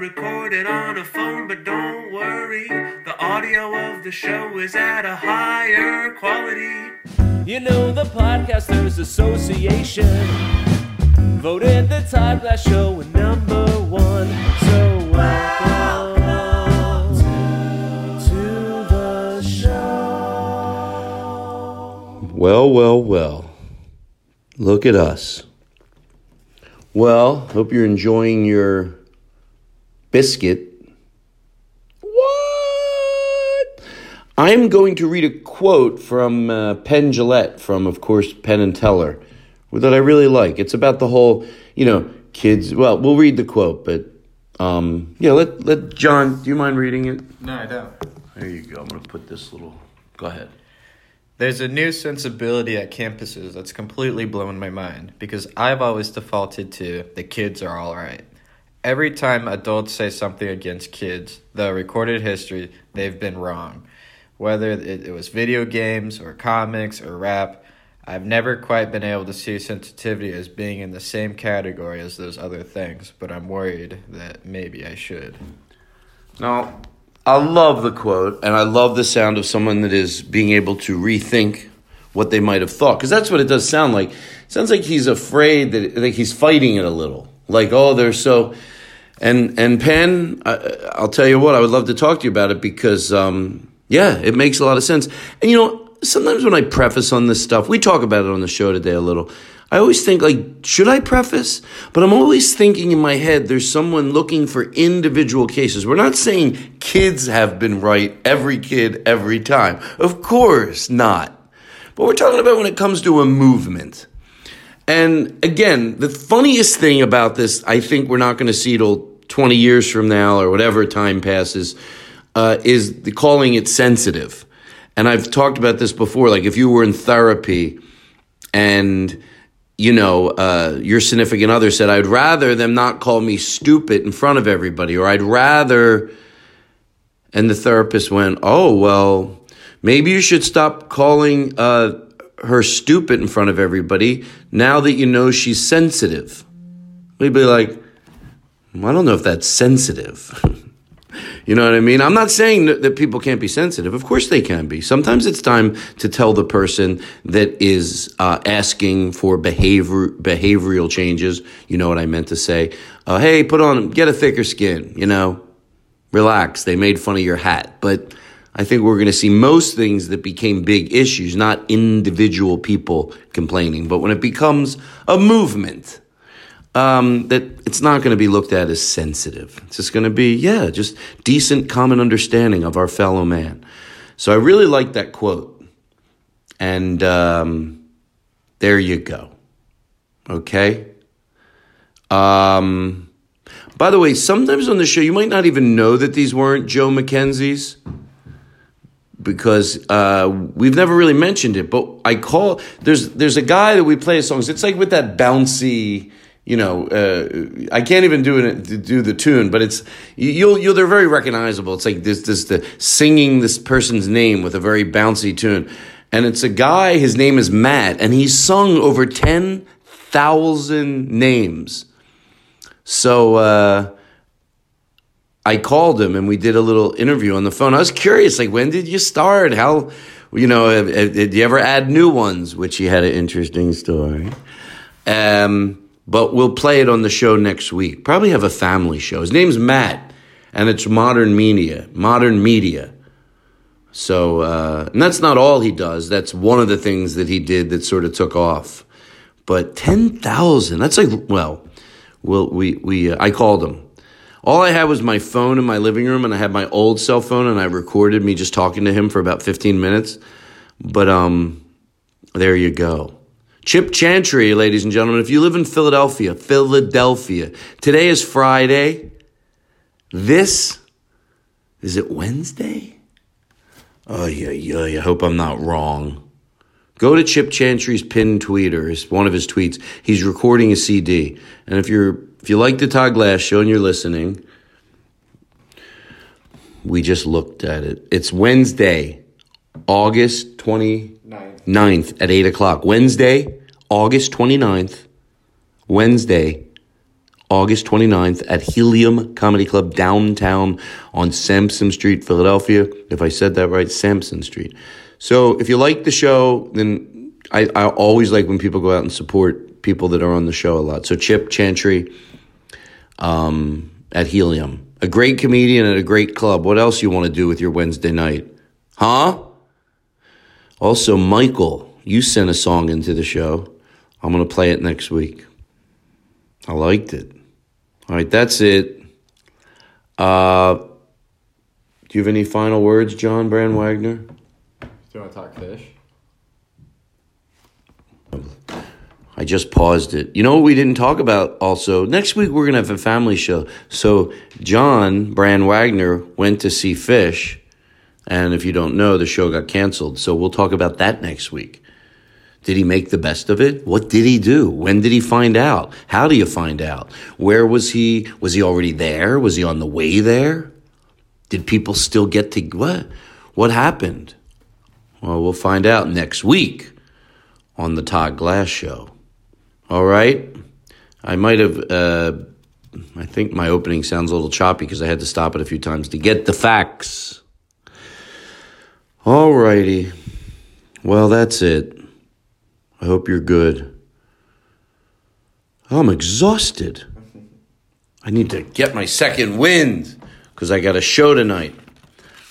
recorded on a phone, but don't worry. The audio of the show is at a higher quality. You know, the Podcasters Association voted the Todd Glass Show number one. So welcome to the show. Well, well, well. Look at us. Well, hope you're enjoying your biscuit. What? I'm going to read a quote from uh, Penn Jillette, from, of course, Penn and Teller, that I really like. It's about the whole, you know, kids. Well, we'll read the quote, but um, yeah, let, let John, do you mind reading it? No, I don't. There you go. I'm going to put this little. Go ahead. There's a new sensibility at campuses that's completely blown my mind because I've always defaulted to the kids are all right. Every time adults say something against kids, the recorded history, they've been wrong. Whether it, it was video games or comics or rap, I've never quite been able to see sensitivity as being in the same category as those other things, but I'm worried that maybe I should. Now, I love the quote, and I love the sound of someone that is being able to rethink what they might have thought, because that's what it does sound like. It sounds like he's afraid that like he's fighting it a little, like oh, they're so. And and Penn, I, I'll tell you what, I would love to talk to you about it because, um, yeah, it makes a lot of sense. And you know, sometimes when I preface on this stuff, we talk about it on the show today a little. I always think like, should I preface? But I'm always thinking in my head, there's someone looking for individual cases. We're not saying kids have been right, every kid, every time. Of course not. But we're talking about when it comes to a movement. And again, the funniest thing about this, I think we're not going to see till 20 years from now or whatever time passes, uh, is the calling it sensitive. And I've talked about this before. Like if you were in therapy and you know, uh, your significant other said, I'd rather them not call me stupid in front of everybody, or I'd rather. And the therapist went, Oh, well, maybe you should stop calling uh, her stupid in front of everybody now that you know she's sensitive. We'd be like, I don't know if that's sensitive. You know what I mean? I'm not saying that, people can't be sensitive. Of course they can be. Sometimes it's time to tell the person that is uh, asking for behavior behavioral changes. You know what I meant to say? Uh, hey, put on, get a thicker skin. You know, relax. They made fun of your hat, but I think we're going to see most things that became big issues, not individual people complaining, but when it becomes a movement, um, that it's not going to be looked at as sensitive. It's just going to be, yeah, just decent common understanding of our fellow man. So I really like that quote. And um, there you go. Okay? Um, by the way, sometimes on the show, you might not even know that these weren't Joe McKenzie's because uh, we've never really mentioned it. But I call there's there's a guy that we play songs. It's like with that bouncy, you know. Uh, I can't even do it do the tune, but it's you'll you'll they're very recognizable. It's like this this the singing this person's name with a very bouncy tune, and it's a guy. His name is Matt, and he's sung over ten thousand names. So. Uh, I called him and we did a little interview on the phone. I was curious, like, when did you start? How, you know, did you ever add new ones? Which he had an interesting story. Um, but we'll play it on the show next week. Probably have a family show. His name's Matt, and it's modern media. Modern media. So, uh, and that's not all he does. That's one of the things that he did that sort of took off. But ten thousand. That's like well, well, we we uh, I called him all I had was my phone in my living room, and I had my old cell phone, and I recorded me just talking to him for about 15 minutes. But um, there you go. Chip Chantry, ladies and gentlemen. If you live in Philadelphia, Philadelphia, today is Friday. This is it Wednesday? Oh yeah, yeah. I hope I'm not wrong. Go to Chip Chantry's pinned tweeter, it's one of his tweets. He's recording a CD, and if you're if you like the Todd Glass show and you're listening, we just looked at it. It's Wednesday, August 29th at 8 o'clock. Wednesday, August 29th. Wednesday, August 29th at Helium Comedy Club downtown on Sansom Street, Philadelphia. If I said that right, Sansom Street. So if you like the show, then I, I always like when people go out and support people that are on the show a lot. So Chip Chantry, um, at Helium. A great comedian at a great club. What else you want to do with your Wednesday night? Huh? Also, Michael, you sent a song into the show. I'm going to play it next week. I liked it. All right, that's it. Uh, do you have any final words, John Brand Wagner? Do you want to talk Phish? I just paused it. You know what we didn't talk about also? Next week we're going to have a family show. So John Brand Wagner went to see Phish. And if you don't know, the show got canceled. So we'll talk about that next week. Did he make the best of it? What did he do? When did he find out? How do you find out? Where was he? Was he already there? Was he on the way there? Did people still get to what? What happened? Well, we'll find out next week on the Todd Glass Show. All right. I might have, uh, I think my opening sounds a little choppy because I had to stop it a few times to get the facts. All righty. Well, that's it. I hope you're good. I'm exhausted. I need to get my second wind because I got a show tonight.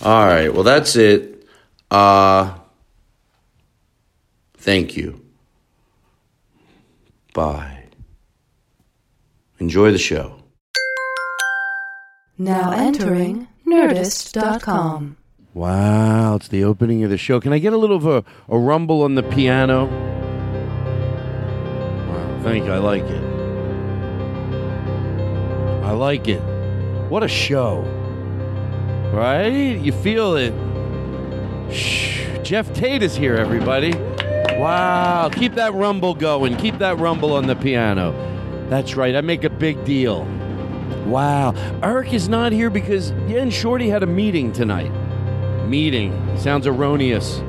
All right. Well, that's it. Uh, thank you. Bye. Enjoy the show. Now entering Nerdist.com. Wow, it's the opening of the show. Can I get a little of a, a rumble on the piano? Wow, thank you. I like it. I like it. What a show. Right? You feel it. Shh. Geoff Tate is here, everybody. Wow, keep that rumble going. Keep that rumble on the piano. That's right, I make a big deal. Wow. Eric is not here because yeah, and Shorty had a meeting tonight. Meeting. Sounds erroneous.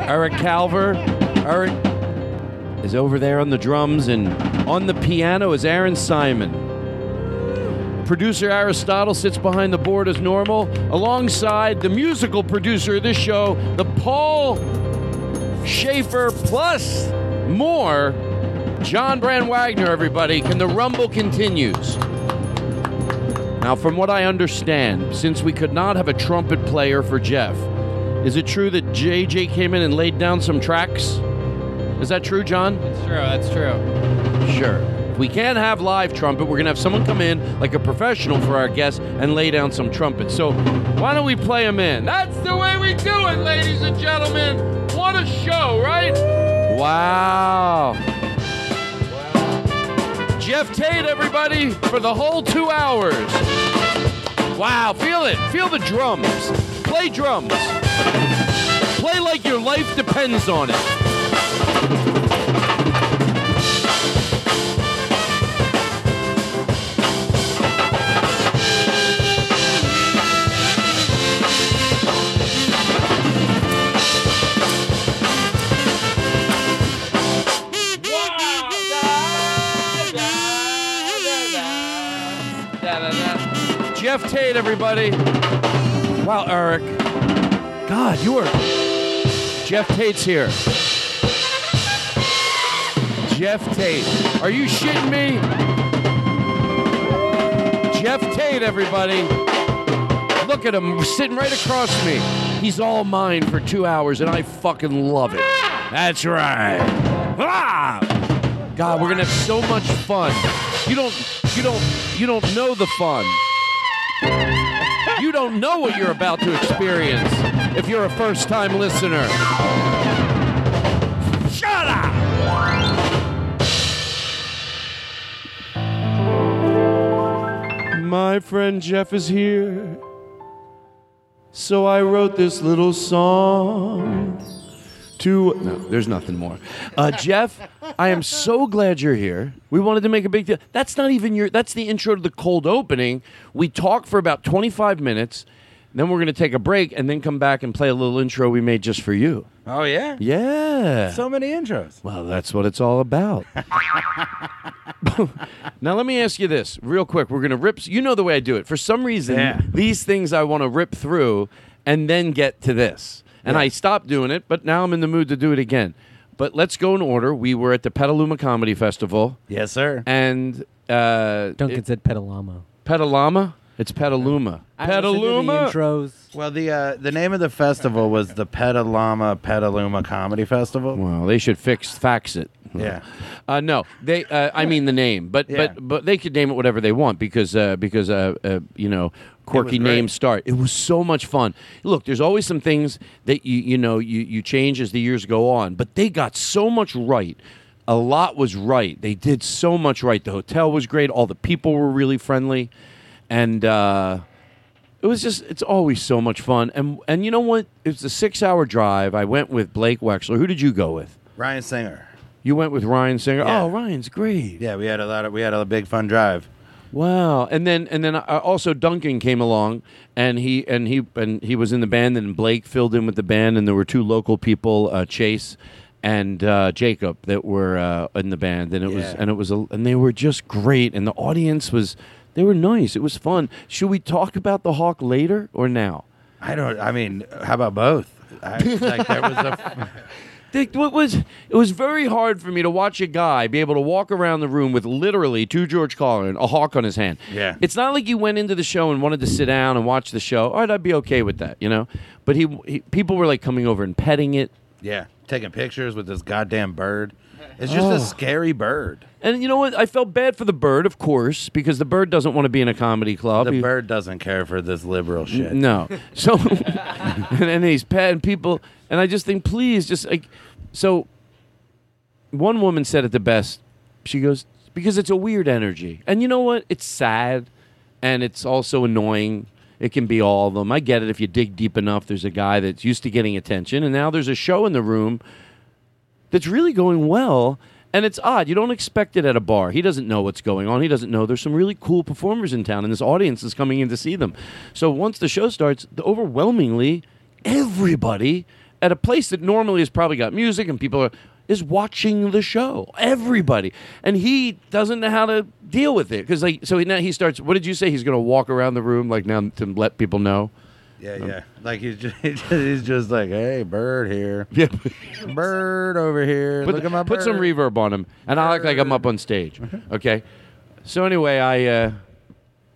Eric Calver. Eric is over there on the drums, and on the piano is Aaron Simon. Producer Aristotle sits behind the board as normal, alongside the musical producer of this show, the Paul Shaffer, plus more. John Brand Wagner, everybody. Can the rumble continues? Now, from what I understand, since we could not have a trumpet player for Jeff, is it true that JJ came in and laid down some tracks? Is that true, John? It's true. That's true. Sure. We can't have live trumpet, we're going to have someone come in like a professional for our guests and lay down some trumpet. So why don't we play them in? That's the way we do it, ladies and gentlemen. What a show, right? Wow. Geoff Tate, everybody, for the whole two hours. Wow, feel it. Feel the drums. Play drums. Play like your life depends on it. Geoff Tate, everybody. Wow, Eric. God, you are. Geoff Tate's here. Geoff Tate. Are you shitting me? Geoff Tate, everybody. Look at him sitting right across me. He's all mine for two hours, and I fucking love it. That's right. Ah! God, we're gonna have so much fun. You don't, you don't, you don't know the fun. You don't know what you're about to experience if you're a first time listener. Shut up! My friend Jeff is here. So I wrote this little song to. No, there's nothing more. Uh, Jeff, I am so glad you're here. We wanted to make a big deal. That's not even your. That's the intro to the cold opening. We talk for about 25 minutes. Then we're going to take a break and then come back and play a little intro we made just for you. Oh yeah. Yeah. So many intros. Well, that's what it's all about. now, let me ask you this real quick. We're going to rip. You know the way I do it. For some reason, Yeah. these things I want to rip through and then get to this. And I stopped doing it, but now I'm in the mood to do it again. But let's go in order. We were at the Petaluma Comedy Festival, Yes, sir. and uh, Duncan it- said Petalama. Petaluma. It's Petaluma. Petaluma. intros. Well, the uh, the name of the festival was the Petaluma Petaluma Comedy Festival. Well, they should fix fax it. Yeah. Uh, no, they. Uh, I mean the name, but Yeah. but but they could name it whatever they want because uh, because uh, uh, you know quirky great. names start. It was so much fun. Look, there's always some things that you you know you you change as the years go on, but they got so much right. A lot was right. They did so much right. The hotel was great. All the people were really friendly, and. Uh, it was just it's always so much fun and and you know what it was a six hour drive i went with blake wexler who did you go with Ryan Singer. you went with Ryan Singer. Yeah. Oh, Ryan's great. Yeah, we had a lot of we had a big fun drive. Wow. And then and then uh, also Duncan came along and he and he and he was in the band and Blake filled in with the band and there were two local people, uh, Chase and uh, Jacob that were uh, in the band and it was and it was a, and they were just great and the audience was they were nice. It was fun. Should we talk about the Hawk later or now? I don't. I mean, how about both? I, like there was a. Dick, what was it was very hard for me to watch a guy be able to walk around the room with literally two George Carlin, a hawk on his hand. Yeah. It's not like you went into the show and wanted to sit down and watch the show. All right, I'd be okay with that, you know. But he, he people were like coming over and petting it. Yeah, taking pictures with this goddamn bird. It's just a oh. scary bird. And you know what? I felt bad for the bird, of course, because the bird doesn't want to be in a comedy club. The He- bird doesn't care for this liberal shit. No. So, and then he's petting people, and I just think, please, just like, so. One woman said it the best. She goes, because it's a weird energy, and you know what? It's sad, and it's also annoying. It can be all of them. I get it. If you dig deep enough, there's a guy that's used to getting attention, and now there's a show in the room that's really going well. And it's odd. You don't expect it at a bar. He doesn't know what's going on. He doesn't know there's some really cool performers in town, and this audience is coming in to see them. So once the show starts, the overwhelmingly everybody at a place that normally has probably got music and people are is watching the show. Everybody, and he doesn't know how to deal with it because like so now he starts. What did you say? He's going to walk around the room like now to let people know. Yeah, yeah. Like he's just, he's just like, hey, bird here. Yeah. bird over here. Put, Look at my put some bird. reverb on him, and I look like I'm up on stage. Okay. So anyway, I uh,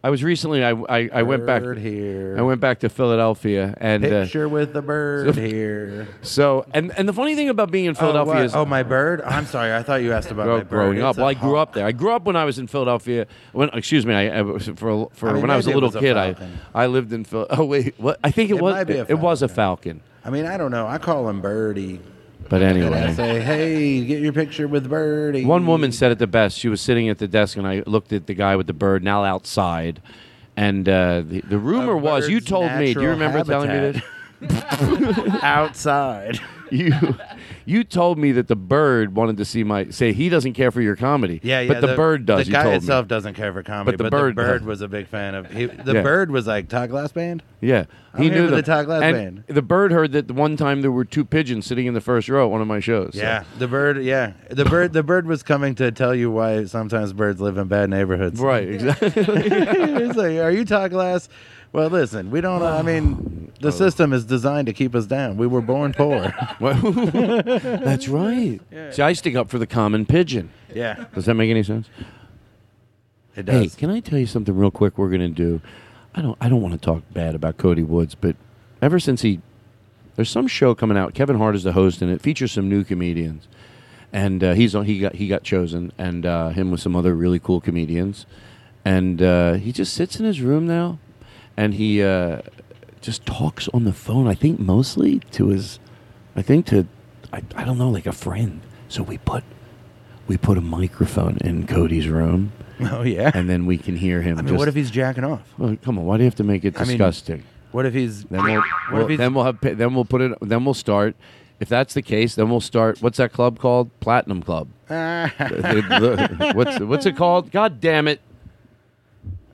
I was recently I I, I went back Bird here. I went back to Philadelphia and uh, Picture with the bird here. so and and the funny thing about being in Philadelphia oh, what? is oh, my bird. I'm sorry. I thought you asked about grow- my bird. growing up. It's a Well, I grew hawk. up there. I grew up when I was in Philadelphia. When excuse me, I, I was- for for I mean, when I was a maybe it little was a kid, I falcon. I lived in Phil. Oh wait, what? I think it, It was might be a it, was a falcon. I mean, I don't know. I call him Birdie. But anyway, say, hey, get your picture with Birdie. One woman said it the best. She was sitting at the desk, and I looked at the guy with the bird, now outside. And uh, the, the rumor was, you told me, do you remember telling me this? outside. You, you told me that the bird wanted to see my, say he doesn't care for your comedy. Yeah, yeah. But the, bird does, The guy itself me. doesn't care for comedy, But the but, bird the bird was a big fan of. He, the Yeah. bird was like Todd Glass Band. Yeah. I'm he knew the them. Todd Glass and Band. The bird heard that the one time there were two pigeons sitting in the first row at one of my shows. so- Yeah, the bird. Yeah, the bird. The bird was coming to tell you why sometimes birds live in bad neighborhoods. Right, exactly. He's like, "Are you Todd Glass?" Well, listen, we don't. I mean, the system is designed to keep us down. We were born poor. That's right. See, I stick up for the common pigeon. yeah, Does that make any sense? it does. Hey, can I tell you something real quick? We're gonna do. I don't. I don't want to talk bad about Cody Woods, but ever since he, there's some show coming out. Kevin Hart is the host, and it features some new comedians. And uh, he's on. He got he got chosen, and uh, him with some other really cool comedians. And uh, he just sits in his room now, and he uh, just talks on the phone. I think mostly to his, I think to, I, I don't know, like a friend. So we put, we put a microphone in Cody's room Oh yeah. and then we can hear him. I mean, just, what if he's jacking off? Well, come on, why do you have to make it I mean, disgusting? What if he's? then we'll, what we'll- if he's? then we'll have then we'll put it then we'll start. If that's the case, then we'll start. What's that club called? Platinum Club. What's what's it called? God damn it!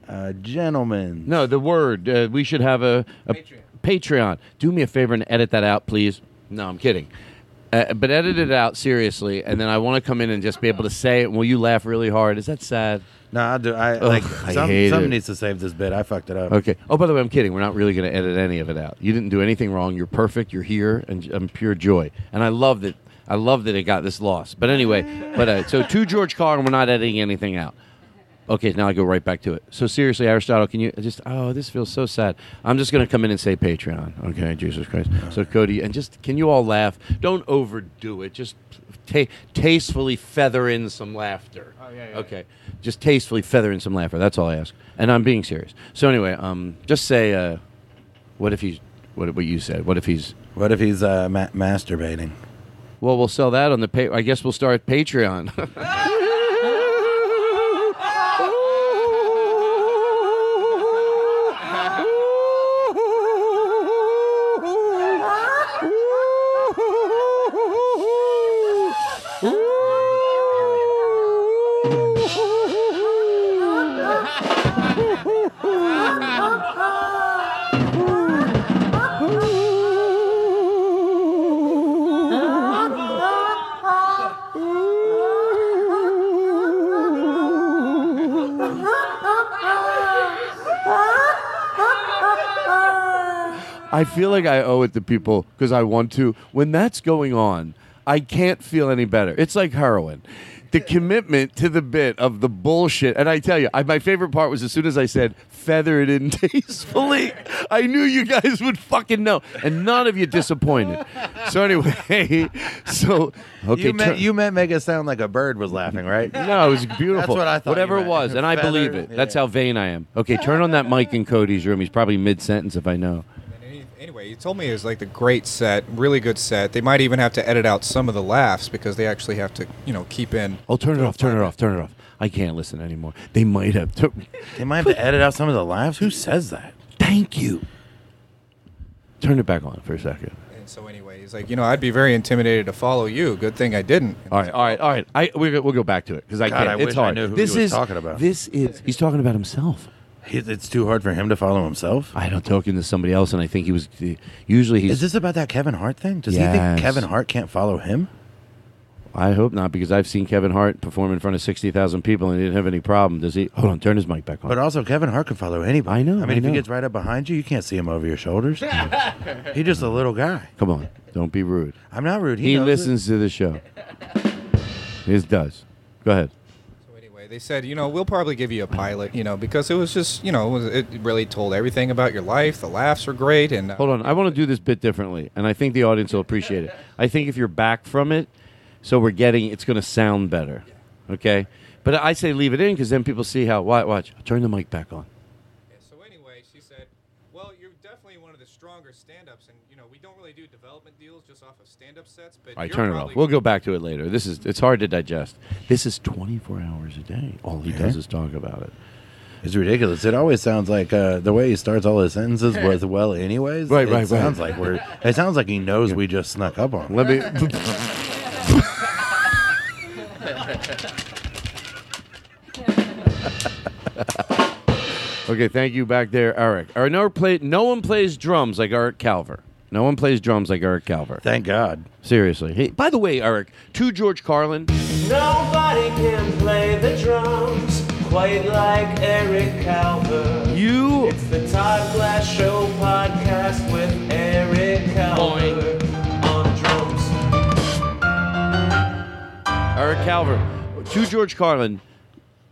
Uh, gentlemen. No, the word. Uh, we should have a, a Patreon. Do me a favor and edit that out, please. No, I'm kidding. Uh, but edit it out seriously, and then I want to come in and just be able to say it. Will you laugh really hard? Is that sad? No, I do. I Ugh, like. I some, hate someone it. needs to save this bit. I fucked it up. Okay. Oh, by the way, I'm kidding. We're not really going to edit any of it out. You didn't do anything wrong. You're perfect. You're here, and I'm pure joy. And I love that. I love that it got this lost. But anyway, but uh, so to George Carlin, we're not editing anything out. Okay, now I go right back to it. So seriously, Aristotle, can you just? Oh, this feels so sad. I'm just going to come in and say Patreon. Okay, Jesus Christ. So Cody, and just can you all laugh? Don't overdo it. Just ta- tastefully feather in some laughter. Oh yeah, Okay, just tastefully feather in some laughter. That's all I ask, and I'm being serious. So anyway, um, just say, uh, what if he's what what you said? What if he's What if he's uh, ma- masturbating? well, we'll sell that on the pay. I guess we'll start Patreon. I feel like I owe it to people because I want to. When that's going on, I can't feel any better. It's like heroin. The commitment to the bit of the bullshit. And I tell you, I, my favorite part was as soon as I said, feather it in tastefully, I knew you guys would fucking know. And none of you disappointed. So, anyway, so, okay. you, meant, you meant make it sound like a bird was laughing, right? no, it was beautiful. That's what I thought Whatever it was, and I Feather, believe it. That's yeah. how vain I am. Okay, turn on that mic in Cody's room. He's probably mid sentence if I know. Any- Anyway, you told me it was like the great set, really good set. They might even have to edit out some of the laughs because they actually have to, you know, keep in. Oh, turn it off, turn it off, turn it off. I can't listen anymore. They might have. Took, They might have to edit out some of the laughs. Who says that? thank you. Turn it back on for a second. And so anyway, he's like, you know, I'd be very intimidated to follow you. Good thing I didn't. All right, all right, all right. I we'll, we'll go back to it because I God, can't. I it's wish I hard. knew who he this was is talking about. This is. He's talking about himself. He- It's too hard for him to follow himself. I don't talking to somebody else, and I think he was. Usually he's. Is this about that Kevin Hart thing? Does he Yes. think Kevin Hart can't follow him? I hope not, because I've seen Kevin Hart perform in front of sixty thousand people and he didn't have any problem. Does he? Hold on, turn his mic back on. But also, Kevin Hart can follow anybody. I know, I mean, I if know. he gets right up behind you, you can't see him over your shoulders. He's just a little guy. Come on, don't be rude. I'm not rude. He, He, knows listens to the show. His does. Go ahead. They said, you know, we'll probably give you a pilot, you know, because it was just, you know, it really told everything about your life. The laughs were great, and uh, Hold on. I want to do this bit differently, and I think the audience will appreciate it. I think if you're back from it, so we're getting, it's going to sound better. Okay? But I say leave it in because then people see how. Watch, watch. Turn the mic back on. So anyway, she said, "Well, you're definitely one of the stronger stand-ups, and you know, we don't really do development deals just off of stand-up sets, but All right, turn it off. We'll go back to it later. This is it's hard to digest. This is 24 hours a day. All he does is talk about it. It's ridiculous. It always sounds like uh, the way he starts all his sentences with "well," anyways. Right, it right, right. Sounds like we're. It sounds like he knows we just snuck up on. him. Let me. okay, thank you back there, Eric. All right, no, play, no one plays drums like Eric Calver. No one plays drums like Eric Calver. Thank God. Seriously. Hey, by the way, Eric, to George Carlin. Nobody can play the drums quite like Eric Calver. You. It's the Todd Glass Show podcast with Eric Calver on drums. Eric Calver, to George Carlin,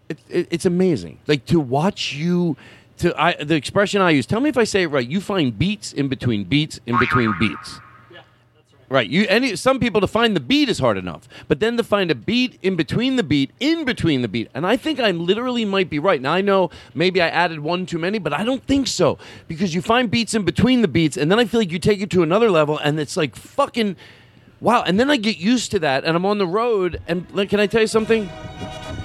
it, it, it's amazing. Like to watch you. To I, the expression I use. Tell me if I say it right. You find beats in between beats in between beats. Yeah, that's right. Right. You any some people to find the beat is hard enough, but then to find a beat in between the beat, in between the beat, and I think I literally might be right. Now I know maybe I added one too many, but I don't think so because you find beats in between the beats, and then I feel like you take it to another level, and it's like fucking wow. And then I get used to that, and I'm on the road, and like, can I tell you something?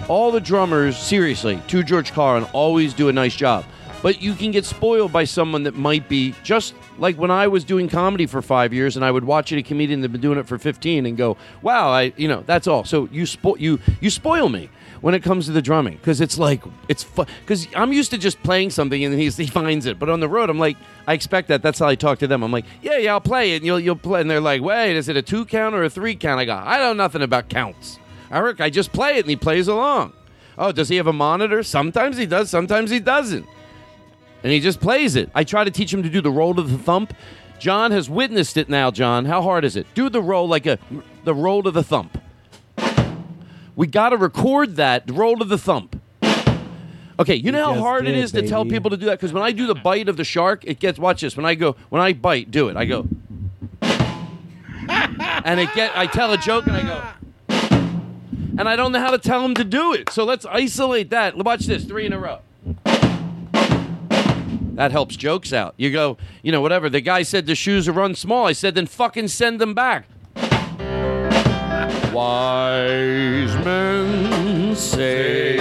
All the drummers, seriously, to George Carlin, always do a nice job. But you can get spoiled by someone that might be just like when I was doing comedy for five years, and I would watch a comedian that's been doing it for fifteen, and go, "Wow, I, you know, that's all." So you spo- you you spoil me when it comes to the drumming because it's like it's because I'm used to just playing something and then he finds it, but on the road I'm like I expect that. That's how I talk to them. I'm like, "Yeah, yeah, I'll play it," and you'll you'll play, and they're like, "Wait, is it a two count or a three count?" I go, "I know nothing about counts." Eric, I just play it and he plays along. Oh, does he have a monitor? Sometimes he does, sometimes he doesn't. And he just plays it. I try to teach him to do the roll of the thump. John has witnessed it now, John. How hard is it? Do the roll like a the roll to the thump. We got to record that roll to the thump. Okay, you know how hard it did, is to tell people to do that because when I do the bite of the shark, it gets watch this. When I go when I bite, do it. I go and it get I tell a joke and I go and I don't know how to tell him to do it. So let's isolate that. Watch this, three in a row. That helps jokes out. You go, you know, whatever. The guy said the shoes are run small. I said, then fucking send them back. Wise men say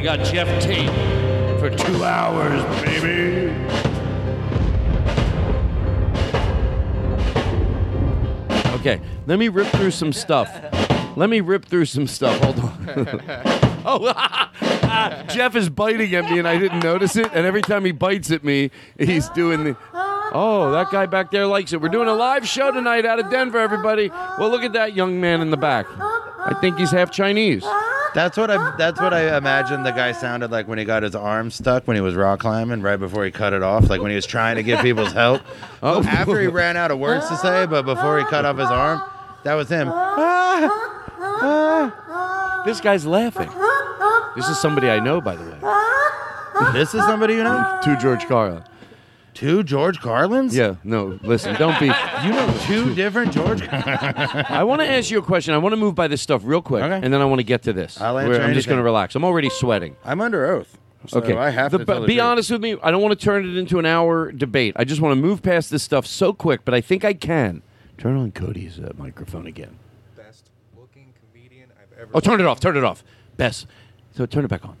We got Geoff Tate for two hours, baby. Okay, let me rip through some stuff. Let me rip through some stuff. Hold on. oh, Jeff is biting at me and I didn't notice it. And every time he bites at me, he's doing the. Oh, that guy back there likes it. We're doing a live show tonight out of Denver, everybody. Well, look at that young man in the back. I think he's half Chinese. That's what I. That's what I imagined the guy sounded like when he got his arm stuck when he was rock climbing, right before he cut it off, like when he was trying to get people's help. Oh. After he ran out of words to say, but before he cut off his arm, that was him. Ah. Ah. This guy's laughing. This is somebody I know, by the way. This is somebody you know. To George Carlin. Two George Carlins. Yeah, no, listen, don't be. You know two different George. I want to ask you a question. I want to move by this stuff real quick, Okay. and then I want to get to this. I'll answer Where I'm just anything. going to relax. I'm already sweating. I'm under oath. So okay, I have The- to but tell the be truth. honest with me. I don't want to turn it into an hour debate. I just want to move past this stuff so quick, but I think I can. Turn on Cody's uh, microphone again. Best looking comedian I've ever. Oh, turn it off. Turn it off. Best. So turn it back on.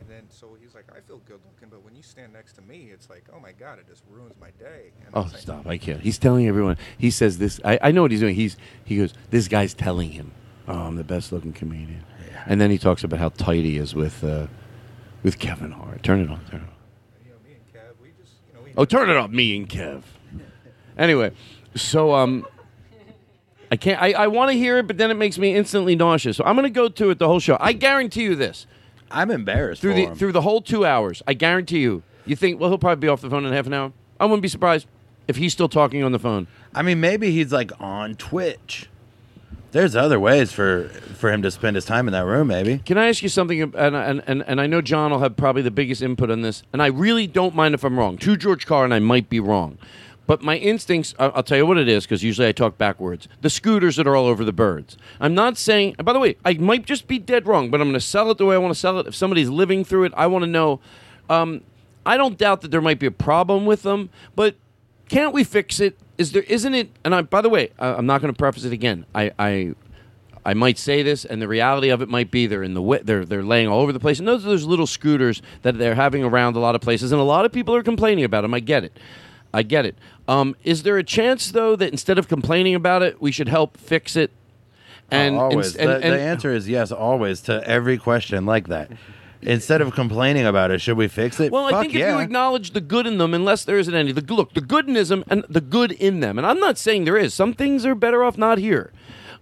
And then so he's like, I feel good looking, but when you stand next to me, it's like, oh my god, it just ruins my day. And Oh, like, stop! I can't. He's telling everyone. He says this. I, I know what he's doing. He's he goes. This guy's telling him, "Oh, I'm the best looking comedian," and then he talks about how tight he is with uh, with Kevin Hart. Turn it on. Turn it on. Oh, turn it off, me and Kev. Anyway, so um, I can't. I, I want to hear it, but then it makes me instantly nauseous. So I'm going to go to it the whole show. I guarantee you this. I'm embarrassed through for the him. through the whole two hours. I guarantee you. You think? Well, he'll probably be off the phone in half an hour. I wouldn't be surprised if he's still talking on the phone. I mean, maybe he's like on Twitch. There's other ways for for him to spend his time in that room. Maybe. Can I ask you something? And, and, and, and I know John will have probably the biggest input on this, and I really don't mind if I'm wrong. To George Carr, and I might be wrong. But my instincts, I'll, I'll tell you what it is, because usually I talk backwards. The scooters that are all over the birds. I'm not saying, and by the way, I might just be dead wrong, but I'm going to sell it the way I want to sell it. If somebody's living through it, I want to know. Um, I don't doubt that there might be a problem with them, but can't we fix it? Is there, isn't it? And I, by the way, I, I'm not going to preface it again. I, I I might say this, and the reality of it might be they're in the wi- they're they're laying all over the place, and those are those little scooters that they're having around a lot of places, and a lot of people are complaining about them. I get it, I get it. Um, is there a chance though that instead of complaining about it, we should help fix it? And Oh, always. ins- and- the, and- the answer is yes, always to every question like that. Instead of complaining about it, should we fix it? Well, I Fuck think if you acknowledge the good in them, unless there isn't any, the look, the good in them and the good in them, and I'm not saying there is. Some things are better off not here.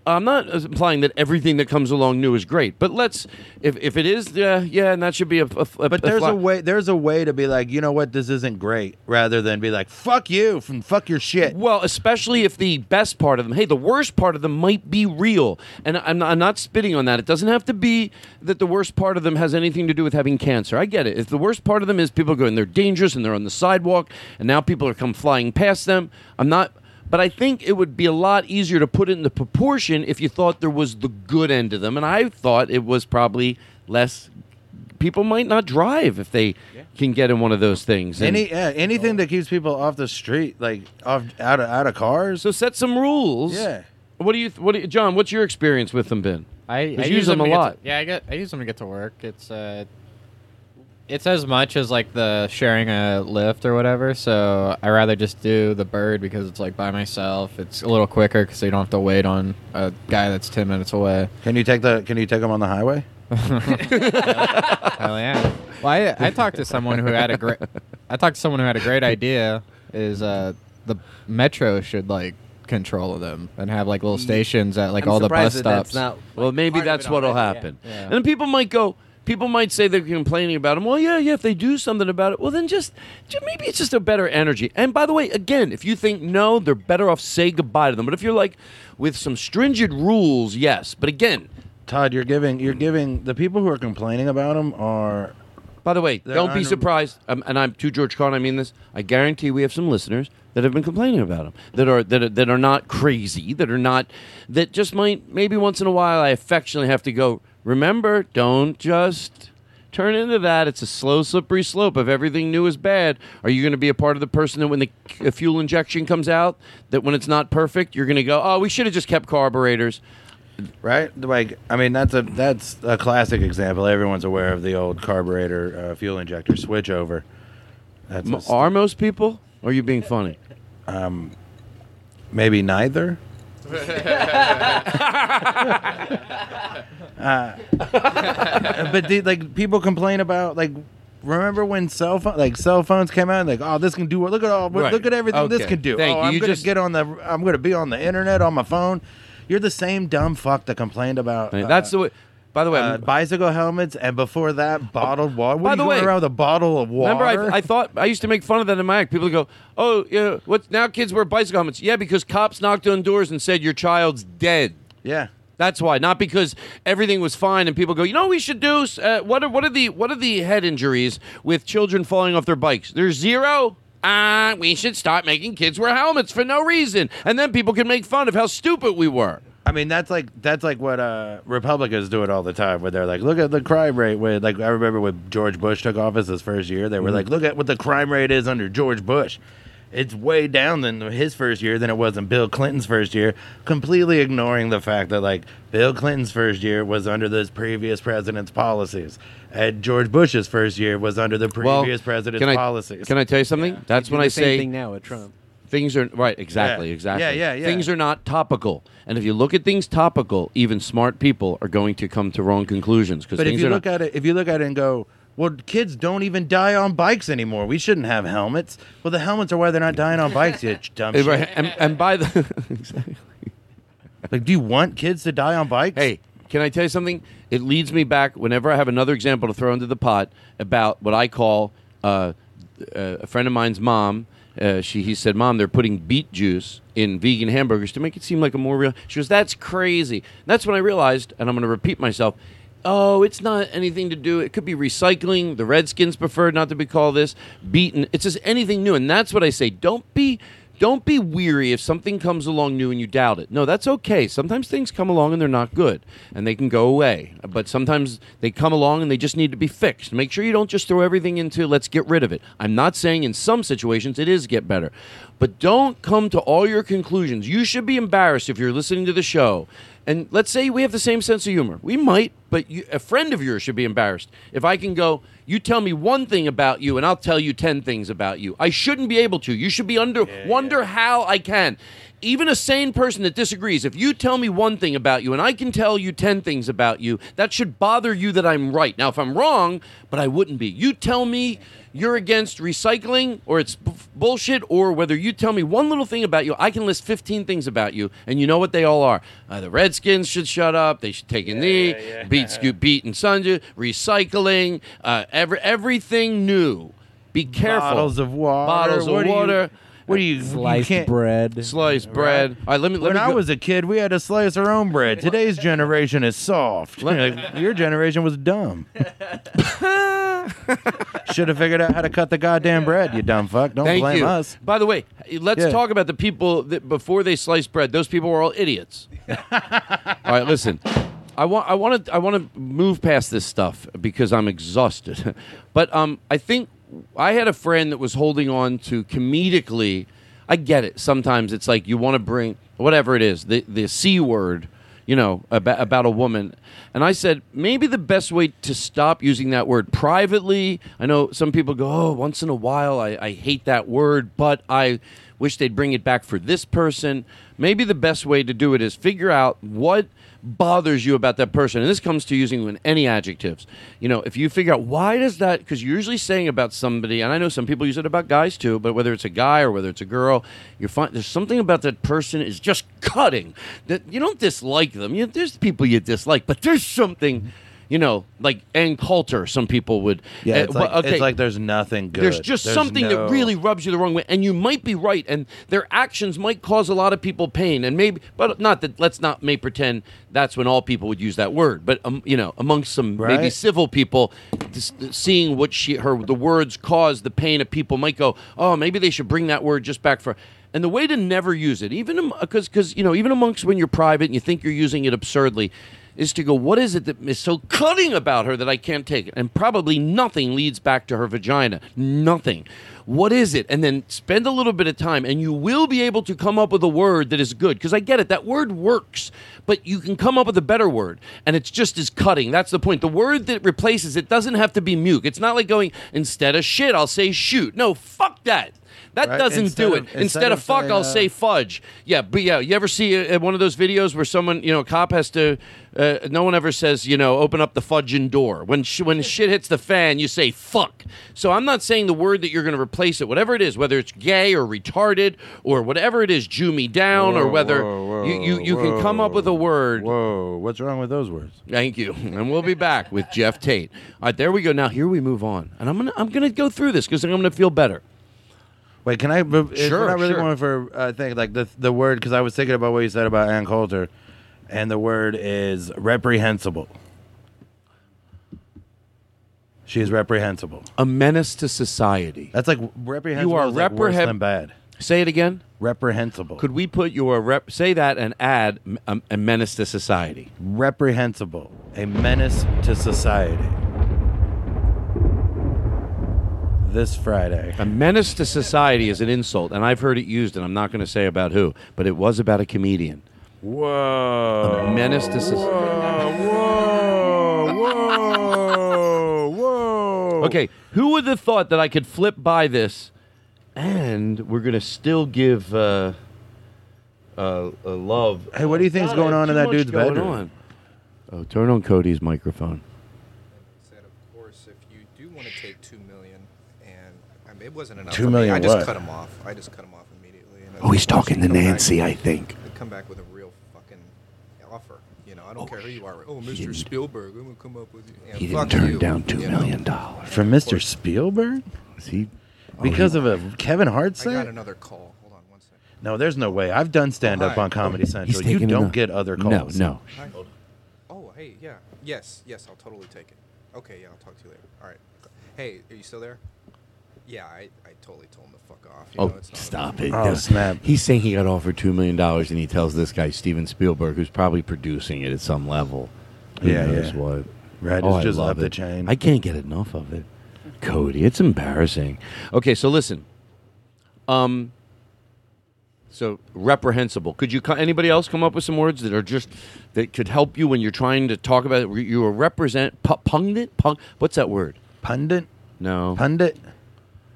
I'm not implying that everything that comes along new is great, but let's if, if it is, yeah, yeah, and that should be a. a, a But there's fla- a way. There's a way to be like, you know what, this isn't great, rather than be like, fuck you, and fuck your shit. Well, especially if the best part of them, hey, the worst part of them might be real. And I'm not, I'm not spitting on that. It doesn't have to be that the worst part of them has anything to do with having cancer. I get it. If the worst part of them is people going, they're dangerous and they're on the sidewalk, and now people are come flying past them, I'm not. But I think it would be a lot easier to put it into proportion if you thought there was the good end of them. And I thought it was probably less. People might not drive if they can get in one of those things. And- Any yeah, anything that keeps people off the street, like off out of out of cars. So set some rules. Yeah. What do you? What do you, John? What's your experience with them been? I, I 'Cause you use them a lot. To, yeah, I get I use them to get to work. It's uh, it's as much as like the sharing a lift or whatever. So I rather just do the bird because it's like by myself. It's a little quicker because you don't have to wait on a guy that's ten minutes away. Can you take the? Can you take them on the highway? Hell yeah. Well, I, I talked to someone who had a great. I talked to someone who had a great idea. Is uh, the metro should like control them and have like little stations at like I'm all the bus surprised that that's stops. not, Well, maybe that's what'll already, yeah. happen. Yeah. And then people might go. People might say they're complaining about them. Well, yeah, yeah. If they do something about it, well, then just, ju- maybe it's just a better energy. And by the way, again, if you think no, they're better off. Say goodbye to them. But if you're like with some stringent rules, yes. But again, Todd, you're giving you're giving the people who are complaining about them are. By the way, don't be surprised. Um, and I'm to George Carlin. I mean this. I guarantee we have some listeners that have been complaining about him. That are that are, that are not crazy. That are not. That just might maybe once in a while. I affectionately have to go. Remember, don't just turn into that. It's a slow, slippery slope. If everything new is bad, are you going to be a part of the person that when the fuel injection comes out, that when it's not perfect, you're going to go, oh, we should have just kept carburetors. Right, like I mean, that's a that's a classic example. Everyone's aware of the old carburetor uh, fuel injector switch over. That's Are most people? Or are you being funny? Um, maybe neither. Uh, but the, like people complain about like remember when cell phone like cell phones came out like oh this can do look at all Right. look at everything this Okay. can do Thank oh you. I'm You gonna just- get on the I'm gonna be on the internet on my phone you're the same dumb fuck that complained about uh, That's the way. By the way, uh, bicycle helmets and before that bottled water what By you the way- around with a bottle of water Remember, I, I thought I used to make fun of that in my act. People go, "Oh, yeah, what now? Kids wear bicycle helmets." Yeah, because cops knocked on doors and said your child's dead. yeah That's why, not because everything was fine. And people go, "You know, what we should do uh, what are what are the what are the head injuries with children falling off their bikes? There's zero. Ah, we should start making kids wear helmets for no reason, and then people can make fun of how stupid we were. I mean, that's like that's like what uh, Republicans do it all the time, where they're like, "Look at the crime rate." When like, I remember when George Bush took office his first year, they were Mhm. like, "Look at what the crime rate is under George Bush." It's way down than his first year than it was in Bill Clinton's first year, completely ignoring the fact that like Bill Clinton's first year was under this previous president's policies, and George Bush's first year was under the Well, previous president's can I, policies. Can I tell you something? That's do when the I same say thing now with Trump. Things are right, exactly, Yeah. exactly. Yeah, yeah, yeah. Things are not topical, and if you look at things topical, even smart people are going to come to wrong conclusions. Because But if you look not, at it, if you look at it and go, well, kids don't even die on bikes anymore. We shouldn't have helmets. Well, the helmets are why they're not dying on bikes. You dumb shit. right, and, and by the exactly. Like, do you want kids to die on bikes? Hey, can I tell you something? It leads me back whenever I have another example to throw into the pot about what I call uh, uh, a friend of mine's mom. Uh, she he said, "Mom, they're putting beet juice in vegan hamburgers to make it seem like a more real." She goes, "That's crazy." That's when I realized, and I'm going to repeat myself. Oh, it's not anything to do. It could be recycling. The Redskins preferred not to be called this. Beaten. It's just anything new, and that's what I say. Don't be don't be weary if something comes along new and you doubt it. No, that's okay. Sometimes things come along and they're not good and they can go away. But sometimes they come along and they just need to be fixed. Make sure you don't just throw everything into let's get rid of it. I'm not saying in some situations it is get better. But don't come to all your conclusions. You should be embarrassed if you're listening to the show. And let's say we have the same sense of humor. We might, but you, a friend of yours should be embarrassed. If I can go, you tell me one thing about you and I'll tell you 10 things about you. I shouldn't be able to. You should be under wonder how I can. Even a sane person that disagrees, if you tell me one thing about you and I can tell you 10 things about you, that should bother you that I'm right. Now, if I'm wrong, but I wouldn't be. You tell me you're against recycling or it's b- bullshit, or whether you tell me one little thing about you, I can list 15 things about you, and you know what they all are. Uh, the Redskins should shut up. They should take a knee. Beat Scoot Beat and Sunja. Recycling. Uh, every, everything new. Be careful. Bottles of water. Bottles What of do you- water. What do you you Sliced can't- bread. Sliced bread. All right, let me. Let when me I go- was a kid, we had to slice our own bread. Today's generation is soft. Like, Your generation was dumb. Should have figured out how to cut the goddamn bread, you dumb fuck. Don't Thank blame you. us. By the way, let's Yeah. talk about the people that before they sliced bread. Those people were all idiots. all right, listen. I want I want to I want to move past this stuff because I'm exhausted. but um, I think I had a friend that was holding on to comedically. I get it. Sometimes it's like you want to bring whatever it is the the c word, you know, about about a woman. And I said maybe the best way to stop using that word privately. I know some people go, oh, once in a while I, I hate that word, but I wish they'd bring it back for this person. Maybe the best way to do it is figure out what bothers you about that person. And this comes to using any adjectives. You know, if you figure out why does that, because you're usually saying about somebody, and I know some people use it about guys too, but whether it's a guy or whether it's a girl, you're fine. there's something about that person is just cutting that you don't dislike them. You, there's people you dislike, but there's something. You know, like Ann Coulter, some people would. Yeah, uh, it's like, okay. it's like there's nothing good. There's just something no- that really rubs you the wrong way, and you might be right, and their actions might cause a lot of people pain, and maybe, but not that. Let's not may pretend that's when all people would use that word, but um, you know, amongst some maybe civil people, this, seeing what she her the words cause the pain of people might go, oh, maybe they should bring that word just back for. And the way to never use it, even because because you know, even amongst when you're private and you think you're using it absurdly, is to go, what is it that is so cutting about her that I can't take it? And probably nothing leads back to her vagina. Nothing. What is it? And then spend a little bit of time, and you will be able to come up with a word that is good. Because I get it, that word works, but you can come up with a better word, and it's just as cutting. That's the point. The word that replaces it doesn't have to be muke. It's not like going, instead of shit, I'll say shoot. No, fuck that. That Right, doesn't instead do of- it. instead Instead, of, fuck, saying, I'll uh, say fudge. Yeah, but yeah, you ever see uh, one of those videos where someone, you know, a cop has to, uh, no one ever says, you know, open up the fudging door. When sh- when shit hits the fan, you say fuck. So I'm not saying the word that you're going to replace it, whatever it is, whether it's gay or retarded or whatever it is, Jew me down or whether whoa, whoa, you, you, you can come up with a word. Whoa, what's wrong with those words? Thank you, and we'll be back with Geoff Tate. All right, there we go. Now here we move on, and I'm gonna I'm gonna go through this because I'm gonna feel better. Wait, can I? If Sure, we're not really sure. going for uh, thing like the the word because I was thinking about what you said about Ann Coulter, and the word is reprehensible. She is reprehensible. A menace to society. That's like reprehensible. You are is like worse than bad. Say it again. Reprehensible. Could we put your rep? Say that and add a menace to society. Reprehensible. A menace to society. This Friday. A menace to society is an insult, and I've heard it used, and I'm not going to say about who, but it was about a comedian. Whoa. A menace to society. Whoa. Whoa. Whoa. whoa. Okay, who would have thought that I could flip by this, and we're going to still give uh, uh, uh, love. Hey, what do you think's going on in Too that much dude's going bedroom? on. Oh, turn on Cody's microphone. said, of course, if you do want to take two million, and I mean, it wasn't enough. Two for me, million I just what? cut him off. I just cut him off immediately. Oh, he's said, "Why don't talking to come back- Nancy, I think. Come back with a real fucking offer. You know, I don't oh, care who you are. Oh, Mr. Spielberg, I'm gonna come up with you. Yeah, He fuck didn't turn you, down two you know? million dollars. From Mr. Spielberg? Is oh, he? Because of a Kevin Hart I got another call. Hold on one second. No, there's no way. I've done stand up hi. on Comedy Central. You don't another- get other No, calls. no. Hi. Oh, hey, yeah, yes, yes, I'll totally take it. Okay, yeah, I'll talk to you later. All right. Hey, are you still there? Yeah, I, I totally told him to fuck off. You Oh, know, it's not stop it! Oh, snap. He's saying he got offered two million dollars, and he tells this guy Steven Spielberg, who's probably producing it at some level. Who Yeah, knows yeah. what? Right, Oh, it's I just love up the it. chain. I can't get enough of it, Cody. It's embarrassing. Okay, so listen. Um. So reprehensible. Could you? co- Anybody else come up with some words that are just that could help you when you're trying to talk about it? You are represent pu- pundit. Pung, what's that word? Pundit? No. Pundit?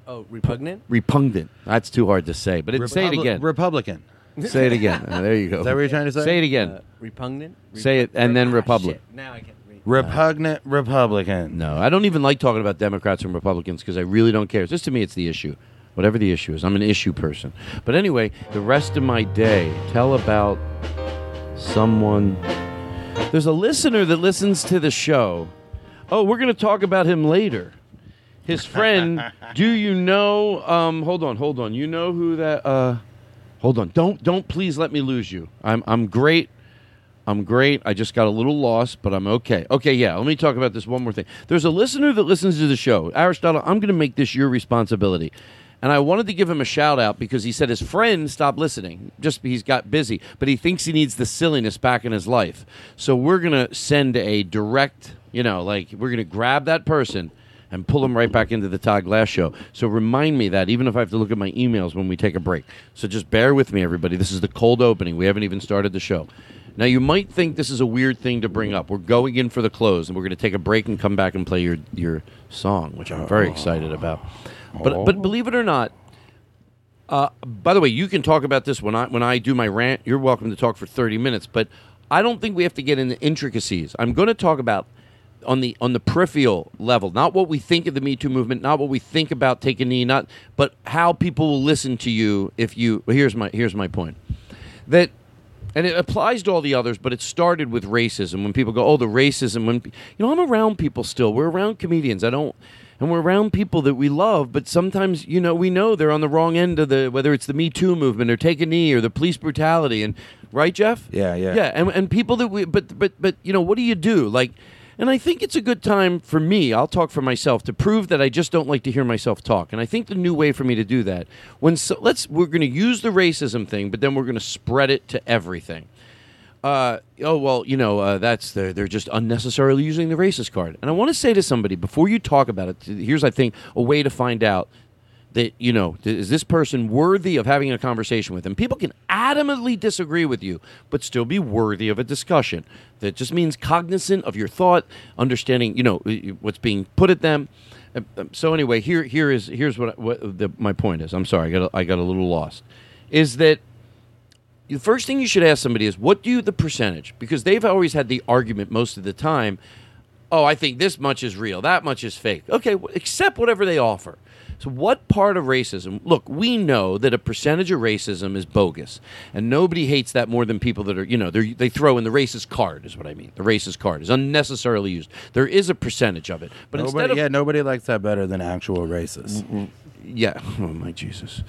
Oh, repugnant? Repugnant. That's too hard to say. But it, say it again. Republican. say it again. Uh, there you go. Is that what you're trying to say? Say it again. Uh, repugnant? Say it, and then Ah, Republic. shit. Now I can read. Repugnant Republican. No, I don't even like talking about Democrats and Republicans because I really don't care. Just to me, it's the issue. Whatever the issue is, I'm an issue person. But anyway, the rest of my day, tell about someone. There's a listener that listens to the show. Oh, we're going to talk about him later. His friend. do you know? Um, hold on, hold on. You know who that? Uh, hold on. Don't, don't. Please let me lose you. I'm, I'm great. I'm great. I just got a little lost, but I'm okay. Okay, yeah. Let me talk about this one more thing. There's a listener that listens to the show. Aristotle, I'm going to make this your responsibility. And I wanted to give him a shout out because he said his friend stopped listening. Just he's got busy, but he thinks he needs the silliness back in his life. So we're going to send a direct, you know, like we're going to grab that person and pull them right back into the Todd Glass show. So remind me that even if I have to look at my emails when we take a break. So just bear with me, everybody. This is the cold opening. We haven't even started the show. Now you might think this is a weird thing to bring up. We're going in for the close, and we're going to take a break and come back and play your your song, which I'm very excited about. But but believe it or not, uh, by the way, you can talk about this when I when I do my rant. You're welcome to talk for 30 minutes, but I don't think we have to get into intricacies. I'm going to talk about on the on the peripheral level, not what we think of the Me Too movement, not what we think about take a knee, not but how people will listen to you if you. Well, here's my here's my point that. And it applies to all the others, but it started with racism. When people go, "Oh, the racism," when you know, I'm around people still. We're around comedians. I don't, and we're around people that we love. But sometimes, you know, we know they're on the wrong end of the whether it's the Me Too movement or Take a Knee or the police brutality. And right, Geoff? Yeah, yeah. yeah. And and people that we, but but but you know, what do you do? Like, and I think it's a good time for me. I'll talk for myself to prove that I just don't like to hear myself talk. And I think the new way for me to do that when so, let's we're going to use the racism thing, but then we're going to spread it to everything uh, oh well, you know uh, that's they're, they're just unnecessarily using the racist card. And I want to say to somebody before you talk about it, here's I think a way to find out that you know is this person worthy of having a conversation with them. People can adamantly disagree with you, but still be worthy of a discussion. That just means cognizant of your thought, understanding you know what's being put at them. Uh, um, So anyway, here here is here's what, what the, my point is. I'm sorry, I got a, I got a little lost. Is that the first thing you should ask somebody is what do you the percentage because they've always had the argument most of the time oh i think this much is real that much is fake okay accept whatever they offer so what part of racism look we know that a percentage of racism is bogus and nobody hates that more than people that are you know they they throw in the racist card is what i mean the racist card is unnecessarily used there is a percentage of it but Nobody, instead of yeah, nobody likes that better than actual racists. yeah. Oh my Jesus.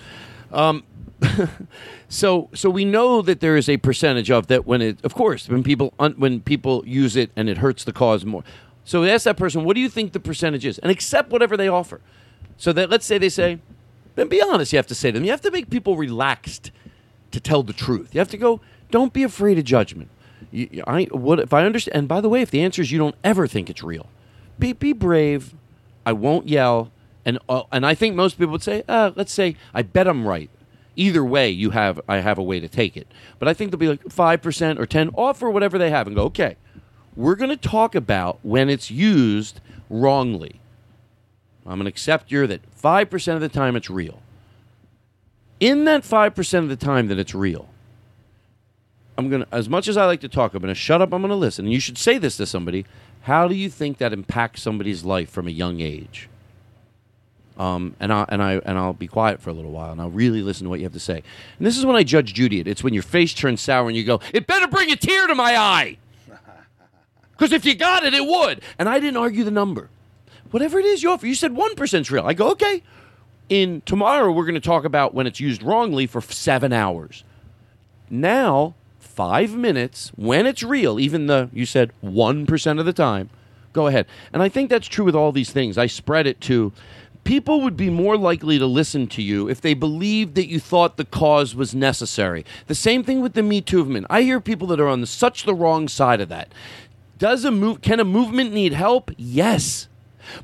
Um, so so we know that there is a percentage of that when it, of course, when people un, when people use it and it hurts the cause more. So ask that person, what do you think the percentage is, and accept whatever they offer. So that let's say they say, then be honest. You have to say to them. You have to make people relaxed to tell the truth. You have to go. Don't be afraid of judgment. You, I what if I understand? And by the way, if the answer is you don't ever think it's real, be be brave. I won't yell. And uh, and I think most people would say, uh, let's say I bet I'm right. Either way, you have I have a way to take it. But I think they'll be like five percent or ten off or whatever they have, and go okay. We're going to talk about when it's used wrongly. I'm going to accept your that five percent of the time it's real. In that five percent of the time that it's real, I'm gonna as much as I like to talk, I'm gonna shut up, I'm gonna listen. And you should say this to somebody. How do you think that impacts somebody's life from a young age? Um, and I and I and I'll be quiet for a little while, and I'll really listen to what you have to say. And this is when I judge Judy. It's when your face turns sour and you go, "It better bring a tear to my eye," because if you got it, it would. And I didn't argue the number. Whatever it is you offer, you said one percent's real. I go, okay. In tomorrow, we're going to talk about when it's used wrongly for seven hours. Now, five minutes when it's real, even the you said one percent of the time. Go ahead, and I think that's true with all these things. I spread it to people would be more likely to listen to you if they believed that you thought the cause was necessary. The same thing with the Me Too movement. I hear people that are on the, such the wrong side of that. Does a move? Can a movement need help? Yes.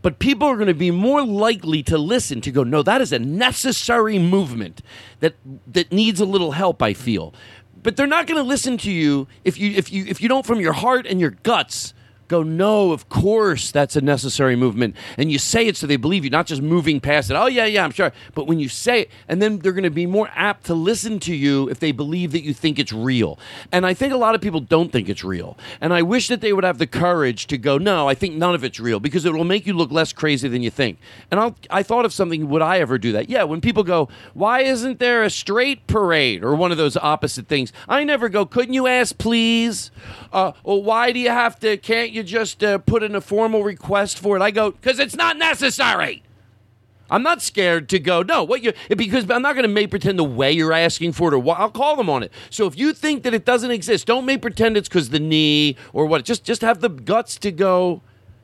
But people are going to be more likely to listen to go, no, that is a necessary movement that that needs a little help, I feel. But they're not going to listen to you if you if you if you don't from your heart and your guts go, no, of course that's a necessary movement. And you say it so they believe you, not just moving past it. Oh, yeah, yeah, I'm sure. But when you say it, and then they're going to be more apt to listen to you if they believe that you think it's real. And I think a lot of people don't think it's real. And I wish that they would have the courage to go, no, I think none of it's real because it will make you look less crazy than you think. And I'll, I thought of something, would I ever do that? Yeah, when people go, why isn't there a straight parade or one of those opposite things? I never go, couldn't you ask, please? Uh, or why do you have to, can't you just uh, put in a formal request for it? I go, because it's not necessary. I'm not scared to go. No, what you because I'm not going to make pretend the way you're asking for it or what. I'll call them on it. So if you think that it doesn't exist, don't make pretend it's because the knee or what. Just just have the guts to go.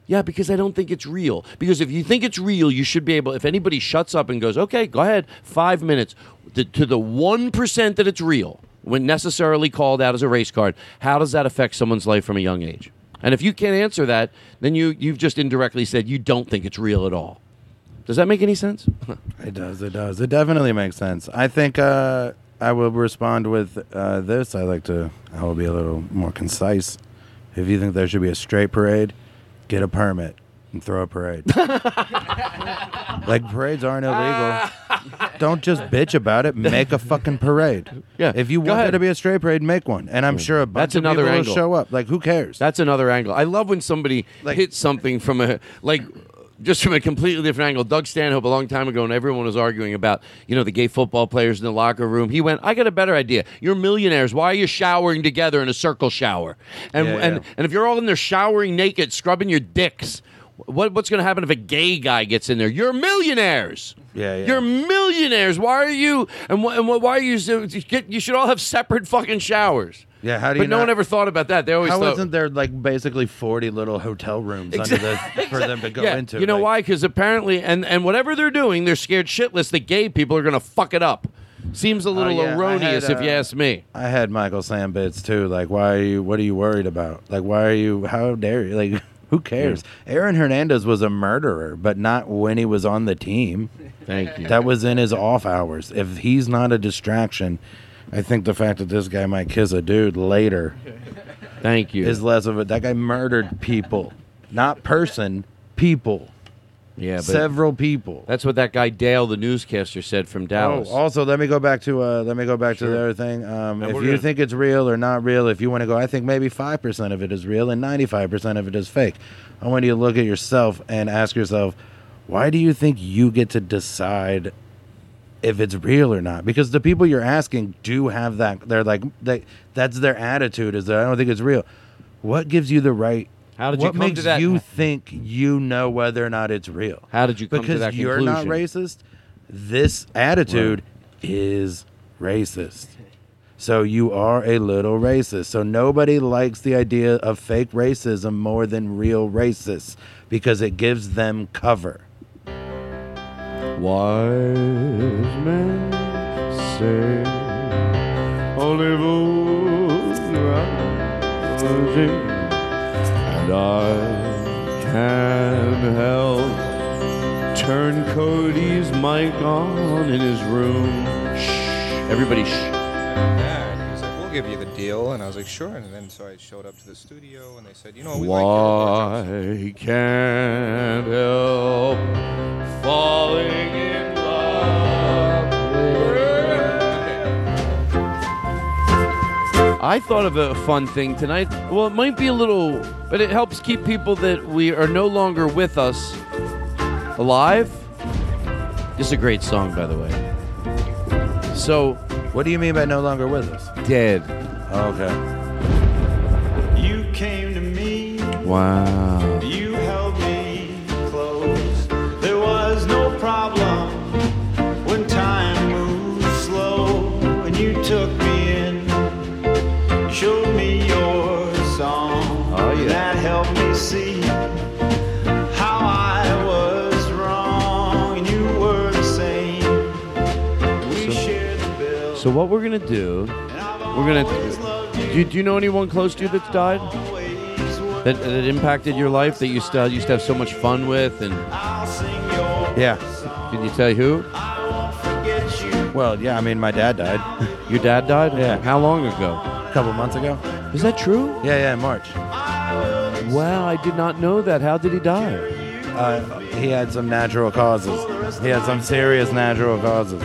Yeah, because I don't think it's real. Because if you think it's real, you should be able. If anybody shuts up and goes, okay, go ahead, five minutes to, to the one percent that it's real, when necessarily called out as a race card, how does that affect someone's life from a young age? And if you can't answer that, then you you've just indirectly said you don't think it's real at all. Does that make any sense? It does. It does. It definitely makes sense. I think uh, I will respond with uh, this. I like to. I will be a little more concise. If you think there should be a straight parade, get a permit and throw a parade. like parades aren't illegal. Don't just bitch about it. Make a fucking parade. Yeah, If you want there to be a straight parade, make one. And I'm sure a bunch That's of another people angle. will show up. Like who cares? That's another angle. I love when somebody hits something from a like just from a completely different angle. Doug Stanhope a long time ago, and everyone was arguing about you know the gay football players in the locker room. He went, "I got a better idea. You're millionaires. Why are you showering together in a circle shower? And Yeah, and yeah. and if you're all in there showering naked, scrubbing your dicks." What, what's going to happen if a gay guy gets in there? You're millionaires. Yeah, yeah. You're millionaires. Why are you? And, wh- and wh- why are you? so- You get- you should all have separate fucking showers. Yeah, how do you but no not- one ever thought about that. They always How thought, isn't there like basically 40 little hotel rooms under the, for them to go yeah, into? You know why? Because apparently, and and whatever they're doing, they're scared shitless that gay people are going to fuck it up. Seems a little Oh, yeah, I erroneous had, if you uh, ask me. I had Michael Sam bits too. Like, why are you? What are you worried about? Like, why are you? How dare you? Like, who cares? Aaron Hernandez was a murderer, but not when he was on the team. Thank you. That was in his off hours. If he's not a distraction, I think the fact that this guy might kiss a dude later Thank you. is less of it. That guy murdered people, not person, people. Yeah, but Several people. that's what that guy Dale, the newscaster, said from Dallas. Oh, also, let me go back to uh, let me go back to the other thing. Um, if you gonna- think it's real or not real, if you want to go, I think maybe five percent of it is real and ninety five percent of it is fake. I want you to look at yourself and ask yourself, why do you think you get to decide if it's real or not? Because the people you're asking do have that. They're like they, that's their attitude is that I don't think it's real. What gives you the right? How did you what come to makes that- you think you know whether or not it's real? How did you come to that? because you're not racist. This attitude is racist. So you are a little racist. So nobody likes the idea of fake racism more than real racists because it gives them cover. Wise men say, only fools rising, and I can't help. Turn Cody's mic on in his room. Shh. Everybody, shh. And he was like, "We'll give you the deal," and I was like, "Sure." And then so I showed up to the studio, and they said, "You know, we like your drums." Why can't help falling in I thought of a fun thing tonight. Well, it might be a little, but it helps keep people that we are no longer with us alive. This is a great song, by the way. So, what do you mean by no longer with us? Dead. Okay. You came to me, Wow. Showed me your song. Oh, yeah. That helped me see how I was wrong, and you were the same. We shared the bill. So what we're gonna do? We're gonna. Do you, do you know anyone close to you that's died? That, that impacted your life that you still used to have so much fun with and. Yeah. Can you tell who? Well, yeah. I mean, my dad died. Your dad died? Yeah. How long ago? A couple months ago. Is that true? Yeah, yeah, in March. Wow, I did not know that. How did he die? Uh, he had some natural causes. He had some serious natural causes.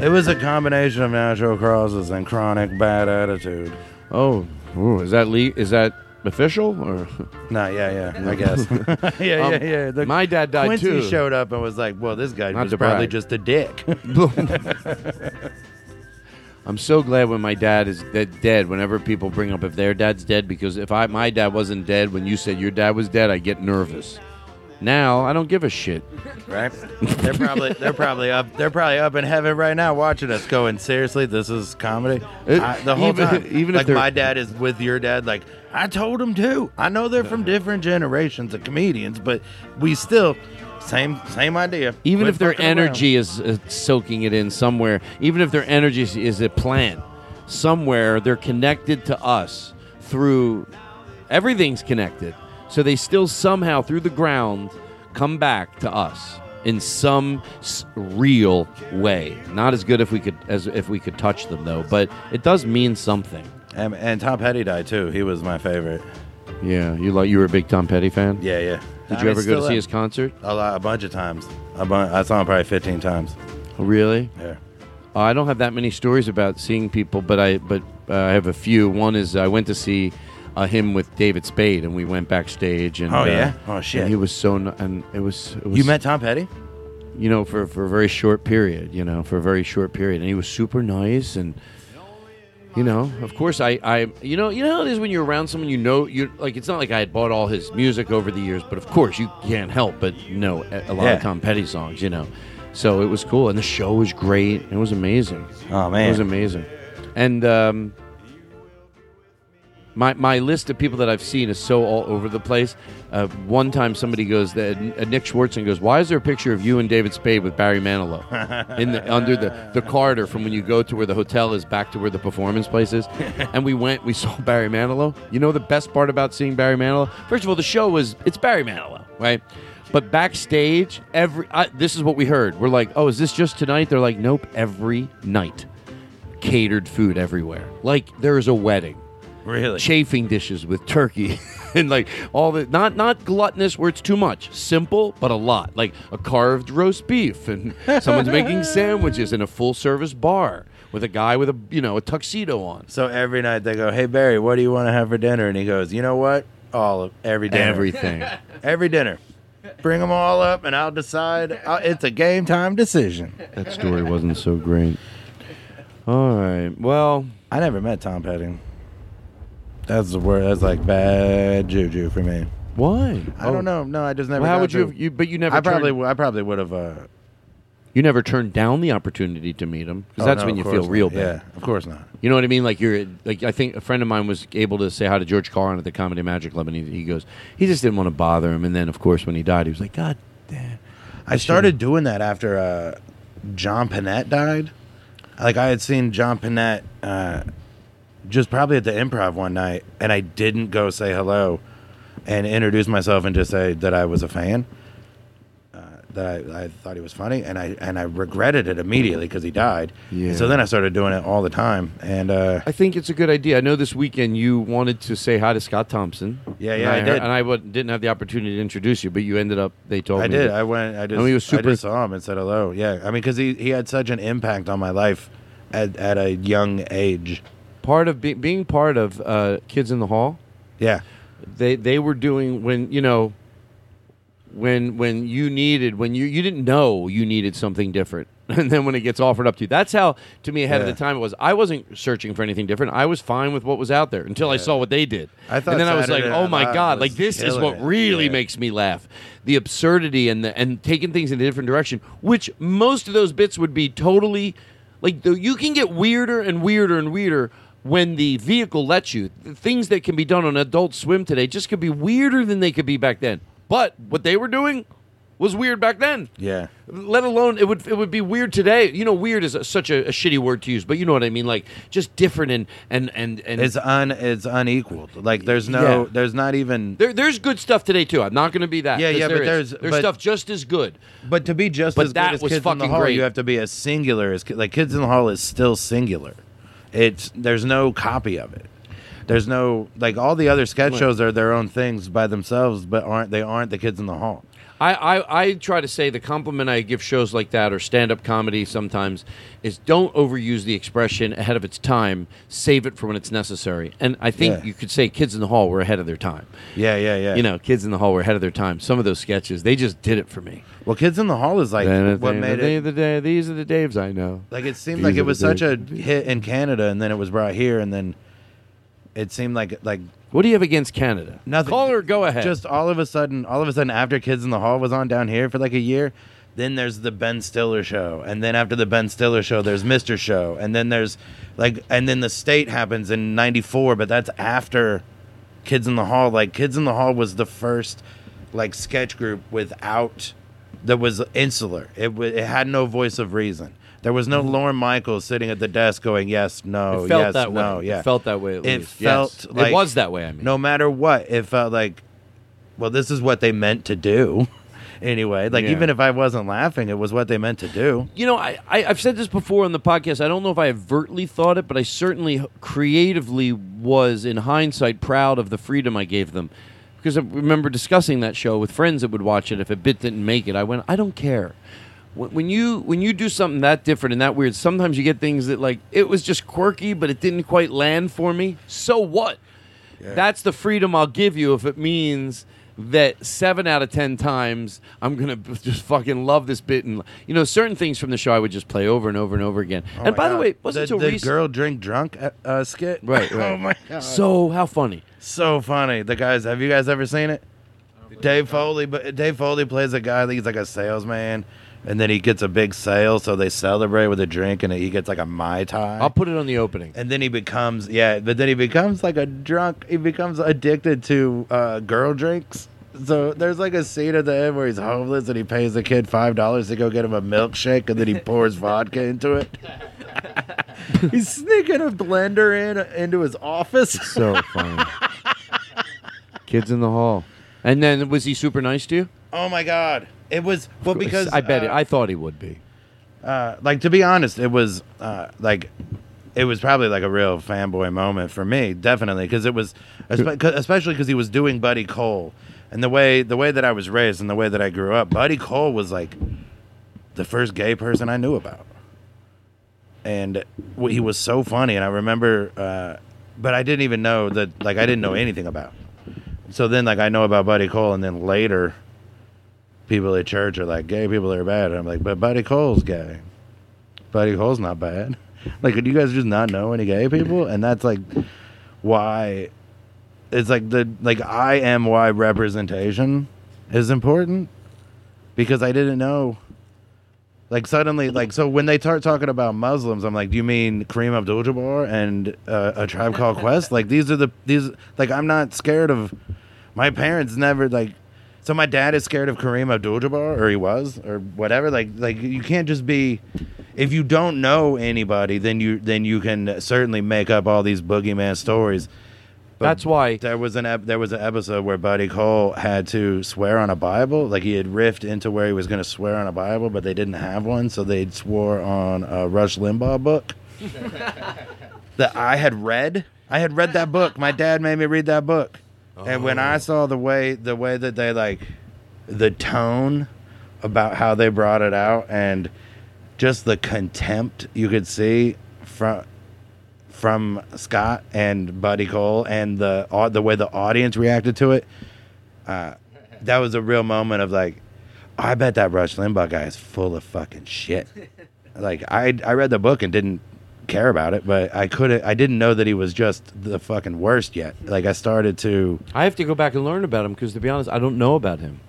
It was a combination of natural causes and chronic bad attitude. Oh, ooh, is that le- is that official or? No, yeah, yeah, I guess. yeah, Um, yeah, yeah. The- my dad died Quincy too. showed up and was like, "Well, this guy Not was to probably brag. just a dick." I'm so glad when my dad is dead, dead. Whenever people bring up if their dad's dead, because if I my dad wasn't dead when you said your dad was dead, I get nervous. Now I don't give a shit. right? They're probably they're probably up they're probably up in heaven right now watching us going seriously this is comedy Uh, I- the whole even- time even if like my dad is with your dad like I told him too I know they're from different generations of comedians but we still same same idea Even Quit if their fucking around. energy is uh, soaking it in somewhere, even if their energy is, is a plant somewhere, they're connected to us through everything's connected. So they still somehow through the ground come back to us in some s- real way. Not as good if we could as if we could touch them though, but it does mean something. and, and Tom Petty died too he was my favorite Yeah, you like you were a big Tom Petty fan. yeah yeah Did I you mean, ever go to see his concert? a lot a bunch of times a bun- I saw him probably 15 times Really? yeah Uh, I don't have that many stories about seeing people, but I but uh, I have a few. One is I went to see uh, him with David Spade, and we went backstage. And Oh, uh, yeah? Oh, shit. And he was so n- and it was, it was you met Tom Petty you know for for a very short period, you know for a very short period, and he was super nice and. You know, of course, I, I, you know, you know how it is when you're around someone you know, you like. It's not like I had bought all his music over the years, but of course, you can't help but know a, lot Yeah. of Tom Petty songs. You know, so it was cool, and the show was great. It was amazing. Oh, man. it was amazing. And um, my my list of people that I've seen is so all over the place. Uh, one time, somebody goes, that uh, Nick Swardson goes, "Why is there a picture of you and David Spade with Barry Manilow in the under the the corridor from when you go to where the hotel is back to where the performance place is?" and we went, we saw Barry Manilow. You know the best part about seeing Barry Manilow? First of all, the show was it's Barry Manilow, right? But backstage, every I, this is what we heard. We're like, "Oh, is this just tonight?" They're like, "Nope, every night." Catered food everywhere. Like there is a wedding really chafing dishes with turkey and like all the not not gluttonous where it's too much simple but a lot like a carved roast beef and someone's making sandwiches in a full service bar with a guy with a you know a tuxedo on So every night they go, "Hey Barry, what do you want to have for dinner?" And he goes, "You know what? All of every dinner, Everything. every dinner. Bring them all up, and I'll decide. i it's a game time decision." that story wasn't so great all right well I never met Tom Petty. That's the word. That's like bad juju for me. why I don't know. No, I just never. Well, how got would you to- have, you but you never I probably, turned, w- I probably would have. Uh, you never turned down the opportunity to meet him because oh, that's no, when you feel course real not. bad Yeah, of course not. You know what I mean? Like you're like I think a friend of mine was able to say hi to George Carlin at the Comedy Magic Club, and he, he goes, he just didn't want to bother him. And then, of course, when he died, he was like, God damn. I started doing that after uh, John Pinette died. Like I had seen John Pinette uh, just probably at the improv one night, and I didn't go say hello and introduce myself and just say that I was a fan. Uh, that I, I thought he was funny, and I and I regretted it immediately because he died. Yeah. So then I started doing it all the time, and uh, I think it's a good idea. I know this weekend you wanted to say hi to Scott Thompson. Yeah, yeah, I heard- did. and I w- didn't have the opportunity to introduce you, but you ended up. They told I me. I did. that- I went. I just. I mean, he was super. I just saw him and said hello. Yeah. I mean, because he, he had such an impact on my life at, at a young age. Part of be- being part of uh, Kids in the Hall. Yeah. They they were doing when you know when when you needed when you you didn't know you needed something different. And then when it gets offered up to you, that's how to me ahead Yeah. of the time it was. I wasn't searching for anything different. I was fine with what was out there until I saw what they did. I thought and then I was like, "Oh my god! Like this is what really Yeah. makes me laugh. The absurdity and the and taking things in a different direction, which most of those bits would be totally like the, you can get weirder and weirder and weirder when the vehicle lets you. The things that can be done on Adult Swim today just could be weirder than they could be back then. But what they were doing was weird back then. Yeah. Let alone it would it would be weird today. You know, weird is a, such a, a shitty word to use, but you know what I mean. Like just different and and and and It's un. It's unequaled. Like there's no. Yeah. There's not even. there, there's good stuff today too. I'm not going to be that. Yeah, yeah, there but is. there's- there's but- stuff just as good. But to be just But as that good as was Kids in the fucking Hall, great. you have to be as singular as like Kids in the Hall is still singular. It's there's no copy of it. There's no like all the other sketch shows are their own things by themselves, but aren't they aren't the Kids in the Hall? I, I, I try to say the compliment I give shows like that or stand up comedy sometimes is don't overuse the expression ahead of its time. Save it for when it's necessary. And I think Yeah. you could say Kids in the Hall were ahead of their time. Yeah, yeah, yeah. You know, Kids in the Hall were ahead of their time. Some of those sketches, they just did it for me. Well, Kids in the Hall is like Then what made they- it. the day- these are the Daves I know. Like it seemed These like it was such a hit in Canada, and then it was brought here, and then it seemed like like What do you have against Canada? nothing. Call or go ahead. Just all of a sudden, all of a sudden, after Kids in the Hall was on down here for like a year, then there's the Ben Stiller show, and then after the Ben Stiller show, there's Mister Show, and then there's like, and then the State happens in '94, but that's after Kids in the Hall. Like Kids in the Hall was the first like sketch group without that was insular. It w- it had no voice of reason. There was no Lorne Michaels sitting at the desk going yes, no, Mm-hmm. It felt yes, that way. no, It felt that way at it least. Yes. felt It was that way, I mean. no matter what, it felt like, well, this is what they meant to do. anyway, like Yeah. even if I wasn't laughing, it was what they meant to do. You know, I, I, I've said this before on the podcast. I don't know if I overtly thought it, but I certainly creatively was, in hindsight, proud of the freedom I gave them. Because I remember discussing that show with friends that would watch it. If a bit didn't make it, I went, I don't care. When when you when you do something that different and that weird, sometimes you get things that like it was just quirky, but it didn't quite land for me. So what? That's the freedom I'll give you if it means that seven out of ten times I'm gonna b- just fucking love this bit and you know certain things from the show I would just play over and over and over again. Oh and my by the way, wasn't the, the recent. girl drink drunk uh, uh, skit? Right, right. oh my god, So how funny? so funny. The guys, have you guys ever seen it? Dave Foley, but Dave Foley plays a guy. That he's like a salesman, and then he gets a big sale, so they celebrate with a drink, and he gets like a mai tai. I'll put it on the opening. and then he becomes yeah, but then he becomes like a drunk. He becomes addicted to uh, girl drinks. So there's like a scene at the end where he's homeless and he pays the kid five dollars to go get him a milkshake, and then he pours vodka into it. he's sneaking a blender in into his office. So funny. Kids in the hall. And then was he super nice to you? Oh my god! It was well because I bet uh, it, I thought he would be. uh, like to be honest, it was uh, like it was probably like a real fanboy moment for me, definitely, because it was especially because he was doing Buddy Cole, and the way the way that I was raised and the way that I grew up, Buddy Cole was like the first gay person I knew about, and he was so funny, and I remember, uh, but I didn't even know that like I didn't know anything about. So then, like I know about Buddy Cole, and then later people at church are like, gay people are bad. And I'm like, but Buddy Cole's gay. Buddy Cole's not bad. Like, do you guys just not know any gay people? And that's like why it's like the like I am why representation is important because I didn't know. Like suddenly, like so when they start talking about Muslims, I'm like, do you mean Kareem Abdul-Jabbar and uh, a tribe called Quest? Like these are the these like I'm not scared of. My parents never like So my dad is scared of Kareem Abdul-Jabbar, or he was, or whatever. Like, like you can't just be. If you don't know anybody, then you then you can certainly make up all these boogeyman stories. But That's why there was an ep- there was an episode where Buddy Cole had to swear on a Bible, like he had riffed into where he was going to swear on a Bible, but they didn't have one, so they swore on a Rush Limbaugh book that I had read. I had read that book. My dad made me read that book, and when I saw the way the way that they like the tone about how they brought it out and just the contempt you could see from from Scott and Buddy Cole and the au- the way the audience reacted to it, uh, that was a real moment of like, I bet that Rush Limbaugh guy is full of fucking shit. like I I read the book and didn't care about it, but I couldn't I didn't know that he was just the fucking worst yet. Like I started to I have to go back and learn about him because to be honest, I don't know about him.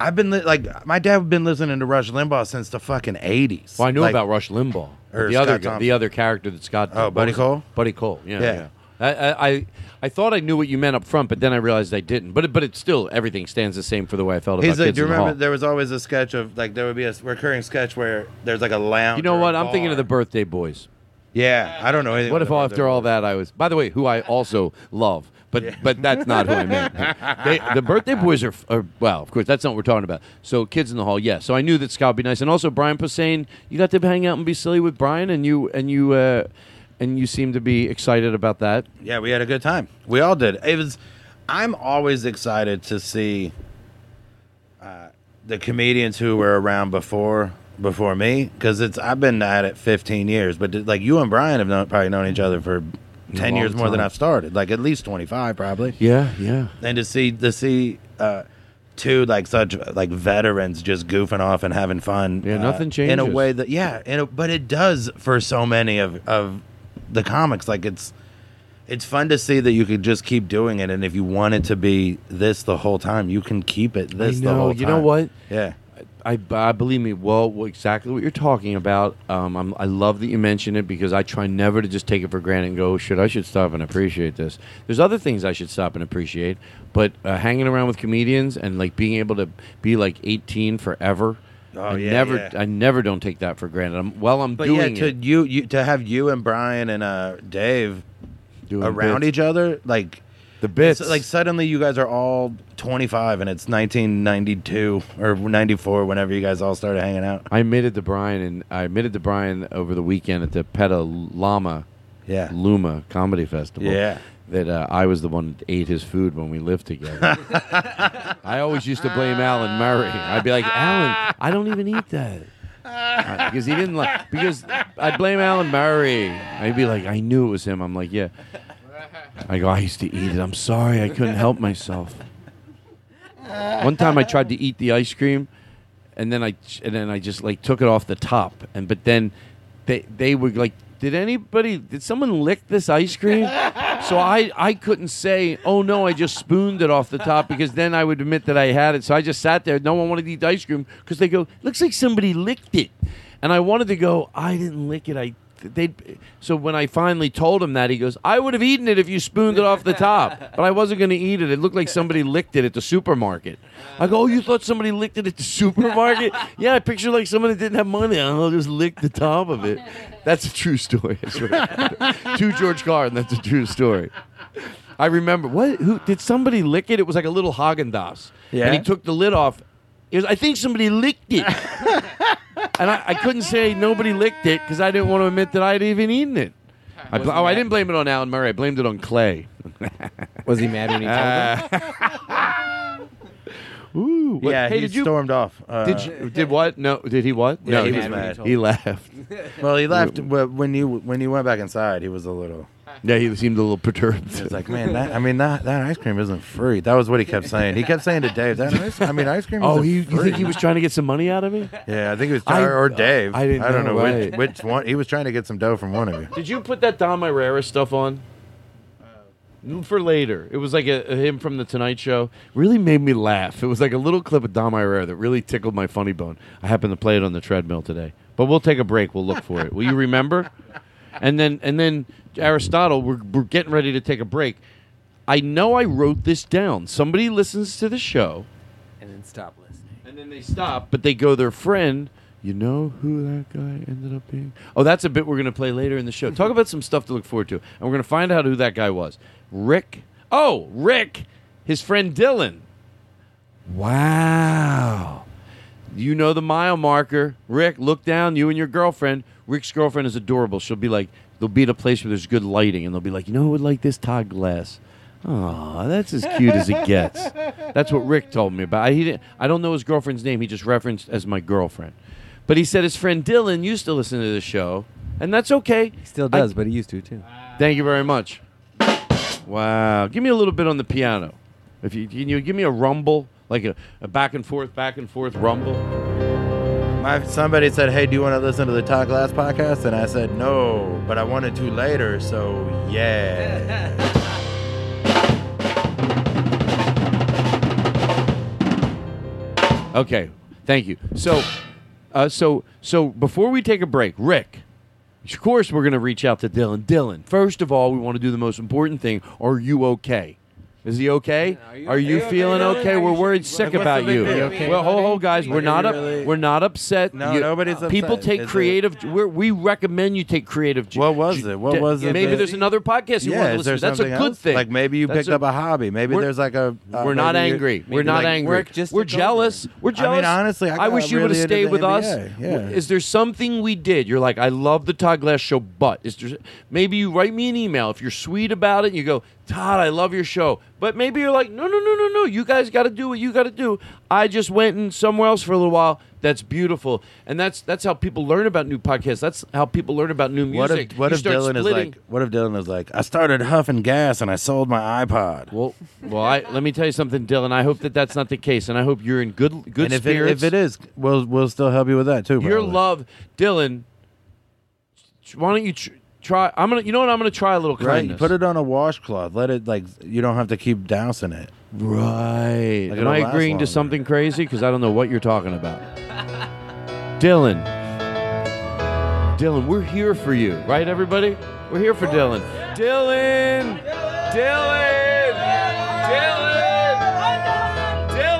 I've been li- like my dad had been listening to Rush Limbaugh since the fucking eighties. Well, I knew about Rush Limbaugh. or the other Scott guy- Thompson. the other character that Scott. Oh, Buddy? Cole? Buddy Cole. Yeah, Yeah. yeah. I, I, I thought I knew what you meant up front, but then I realized I didn't. But it, but it's still everything stands the same for the way I felt about He's like, Kids do you in the Hall. there was always a sketch of like there would be a recurring sketch where there's like a lounge. You know what? I'm thinking of the Birthday Boys. Yeah, I don't know anything. What if about after all that I was? By the way, who I also love, but but that's not who I meant. They, the Birthday Boys are, are well, of course, that's not what we're talking about. So Kids in the Hall, yes. So I knew that Scott would be nice, and also Brian Posehn. You got to hang out and be silly with Brian, and you and you uh, and you seem to be excited about that. Yeah, we had a good time. We all did. It was. I'm always excited to see uh, the comedians who were around before before me because it's. I've been at it 15 years, but like you and Brian have known, probably known each other for 10 long years more than. I've started. Like at least 25, probably. Yeah, yeah. And to see to see. Uh, Two like such like veterans just goofing off and having fun. Yeah, uh, nothing changes in a way that yeah, a, but it does for so many of of the comics. Like it's it's fun to see that you could just keep doing it, and if you want it to be this the whole time, you can keep it this I the whole time. You know what? Yeah. I, I believe me. Well, exactly what you're talking about. Um, I'm, I love that you mention it because I try never to just take it for granted and go, "Shit, I should stop and appreciate this." There's other things I should stop and appreciate, but uh, hanging around with comedians and like being able to be like 18 forever. Oh, I yeah, never, yeah. I never don't take that for granted. I'm, while I'm But yeah, doing to it, you, you to have you and Brian and uh, Dave Doing around bits. each other, like the bits, it's like suddenly you guys are all 25, and it's 1992 or 94, whenever you guys all started hanging out. I admitted to Brian, and I admitted to Brian over the weekend at the Peta Lama, Yeah. Luma Comedy Festival. Yeah. that uh, I was the one that ate his food when we lived together. I always used to blame Alan Murray. I'd be like, Alan, I don't even eat that. Uh, because he didn't like because I'd blame Alan Murray. I'd be like, I knew it was him. I'm like, yeah. I go, I used to eat it. I'm sorry, I couldn't help myself. One time I tried to eat the ice cream, and then I and then I just like took it off the top, and but then they they were like, did anybody did someone lick this ice cream? so I I couldn't say, oh no, I just spooned it off the top because then I would admit that I had it. So I just sat there. No one wanted to eat ice cream because they go, looks like somebody licked it, and I wanted to go, I didn't lick it. I they so when I finally told him that he goes, I would have eaten it if you spooned it off the top, but I wasn't going to eat it. It looked like somebody licked it at the supermarket. I go, oh, you thought somebody licked it at the supermarket? yeah, I picture like someone that didn't have money. I'll just lick the top of it. That's a true story. To George Carlin, that's a true story. I remember what? Who did somebody lick it? It was like a little Haagen Dazs. Yeah? and he took the lid off. He goes, I think somebody licked it. And I, I couldn't say nobody licked it because I didn't want to admit that I'd even eaten it. I, bl- oh, I didn't blame it on Alan Murray. I blamed it on Clay. Was he mad when he told him? Ooh, what- yeah, hey, he did you stormed off. Uh, did you did what? No, did he what? Yeah, no, he he, was mad. He laughed. well, he left when you when you went back inside. He was a little. Yeah, he seemed a little perturbed. He was like, man, that, I mean, that, that ice cream isn't free. That was what he kept saying. He kept saying to Dave, that ice, I mean, ice cream. Oh, isn't he, you think he was trying to get some money out of me? Yeah, I think it was I- or Dave. I didn't I don't know, know, right. which which one. He was trying to get some dough from one of you. Did you put that Dom Irrera stuff on? Um, for later, it was like a, a him from the Tonight Show. Really made me laugh. It was like a little clip of Dom Irrera that really tickled my funny bone. I happened to play it on the treadmill today, but we'll take a break. We'll look for it. Will you remember? And then and then Aristotle, we're we're getting ready to take a break. I know I wrote this down. Somebody listens to the show, And then stop listening. And then they stop, but they go their friend. You know who that guy ended up being? Oh, that's a bit we're going to play later in the show. Talk about some stuff to look forward to. And we're going to find out who that guy was. Rick. Oh, Rick. His friend Dylan. Wow. You know the mile marker. Rick, look down. You and your girlfriend. Rick's girlfriend is adorable. She'll be like, they'll be at a place where there's good lighting, and they'll be like, you know who would like this Todd Glass? Oh, that's as cute as it gets. That's what Rick told me about. I, he didn't, I don't know his girlfriend's name. He just referenced as my girlfriend. But he said his friend Dylan used to listen to the show, and that's okay. He still does, but he used to too. Thank you very much. Wow. Give me a little bit on the piano. If you can you give me a rumble, like a, a back and forth, back and forth rumble. My somebody said, "Hey, do you want to listen to the Todd Glass podcast?" And I said, "No, but I wanted to later." So yeah. Okay, thank you. So, uh, so, so before we take a break, Rick, of course we're going to reach out to Dylan. Dylan, first of all, we want to do the most important thing. Are you okay? Is he okay? Are you, feeling okay? We're worried sick What's about you. Are you okay, well, hold, hold, guys. We're not up. really- We're not upset. No, You- nobody's People take Is creative. We're, we recommend you take creative. What was it? What was it? Maybe that- there's another podcast you yeah, want to listen to. That's a good else? thing. Like maybe you picked up a hobby. Maybe there's like a. uh, we're not angry. We're not like angry. We're jealous. We're I mean, jealous. honestly, I wish you would have stayed with us. Is there something we did? You're like, I love the Todd Glass show, but is there maybe you write me an email if you're sweet about it. And you go, Todd, I love your show, but maybe you're like, no, no, no, no, no. You guys got to do what you got to do. I just went in somewhere else for a little while. That's beautiful, and that's that's how people learn about new podcasts. That's how people learn about new What music. if what You if Dylan is like? What if Dylan is like? I started huffing gas and I sold my iPod. Well, well, I, let me tell you something, Dylan. I hope that that's not the case, and I hope you're in good good and if it, spirits. if it is, we'll we'll still help you with that too. Your love, Dylan. Why don't you tr- try? I'm gonna. You know what? I'm gonna try a little right? kindness. Put it on a washcloth. Let it like you don't have to keep dousing it. Right. Like, Am it'll I last agreeing to something crazy? Because I don't know what you're talking about. Dylan. Dylan, we're here for you, right, everybody? We're here for Dylan. Dylan. Dylan. Dylan. Dylan.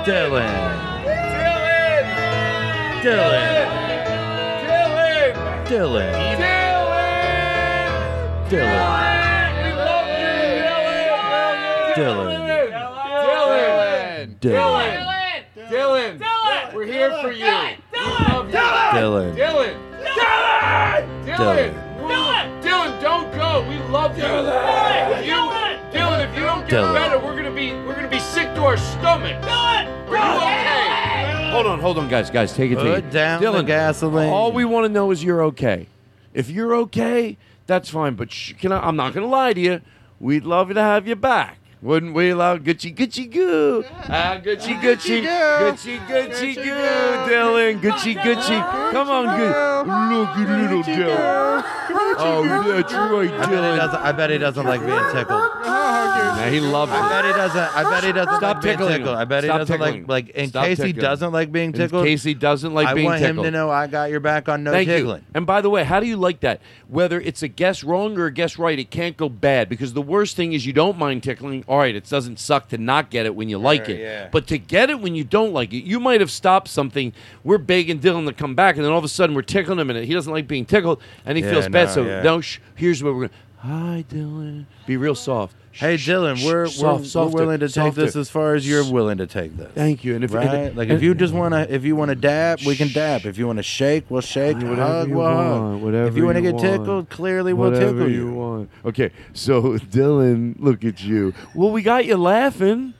Dylan. Dylan. Dylan. Dylan. Dylan. Dylan. We love you, Dylan. Dylan. Dylan. Dylan. Dylan. We're here for you. We love you. Dylan. Dylan. Dylan. Dylan. Dylan. Dylan, don't go. We love you. Dylan. Dylan, if you don't get Dylan. better, we're gonna be we're gonna be sick to our stomach. Dylan. Are you okay? Hold on, hold on, guys, guys, take it, take Put it. down the Dylan, gasoline. All we want to know is you're okay. If you're okay, that's fine. But sh- can I, I'm not gonna lie to you. We'd love to have you back. Wouldn't we love Gucci Gucci Goo? Ah, Gucci Gucci Gucci Gucci Goo, Dylan. Gucci Gucci. Come on, good. Look at little Dylan. Oh, that's right, I bet, he Dylan. I bet he doesn't like being tickled. He loves it. I bet he doesn't. I bet he doesn't Stop like being tickling him. tickled. I bet he Stop doesn't tickling like like in Stop case he tickling doesn't like being In tickled. case he doesn't like I being want tickled. him to know I got your back on no Thank tickling. you. And by the way, how do you like that? Whether it's a guess wrong or a guess right, it can't go bad because the worst thing is you don't mind tickling. All right, it doesn't suck to not get it when you like Sure, it, yeah. but to get it when you don't like it, you might have stopped something. We're begging Dylan to come back, and then all of a sudden we're tickling him, and he doesn't like being tickled, and he Yeah, feels bad. no, so yeah. no, sh- here's what we're going. To Hi, Dylan. Be real soft. Hey Dylan, we're, soft, we're, softer, we're willing to take this softer. as far as you're willing to take this. Thank you. And if right? and- like if you just wanna, if you wanna dab, we can dab. If you wanna shake, we'll shake. Whatever hug, you we'll hug. want, whatever if you wanna you get want. tickled, clearly we'll Whatever tickle you you. want. Okay, so Dylan, look at you. Well, we got you laughing.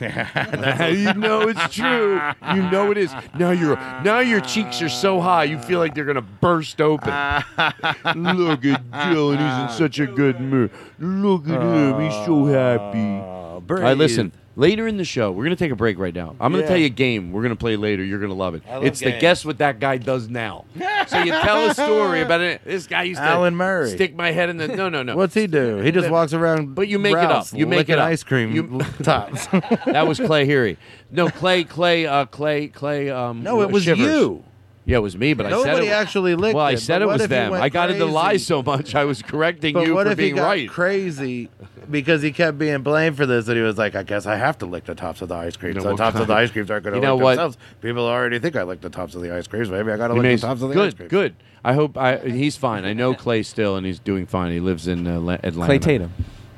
You know it's true. You know it is. Now your now your cheeks are so high, you feel like they're gonna burst open. Look at Dylan, he's in such a good mood. Look at him, he's so happy. Ah, All right, listen. Later in the show, we're gonna take a break right now. I'm gonna Yeah. tell you a game we're gonna play later. You're gonna love it. I love it's the games. guess what that guy does now. so you tell a story about it. This guy used to Alan Murray. stick my head in the no no no. What's he do? He just walks around. But you make it Ralph's up. You make licking it up. ice cream You- tops. that was Clay Heary. No, Clay, Clay, uh, Clay, Clay. Um, No, it was Shivers. you. Yeah, it was me, but I said Nobody it. actually licked well, I it, said but it what was if he them. went I got into lie crazy? so much, I was correcting But you what for if he being got right. crazy because he kept being blamed for this, and he was like, "I guess I have to lick the tops of the ice creams. You know, the what tops of kind the ice creams aren't going to You know lick what? themselves. People already think I lick the tops of the ice creams. Maybe I got to He lick makes- the tops of the good, ice creams." good. good. I hope I, he's fine. I know Clay still, and he's doing fine. He lives in uh, La- Atlanta. Clay Tatum.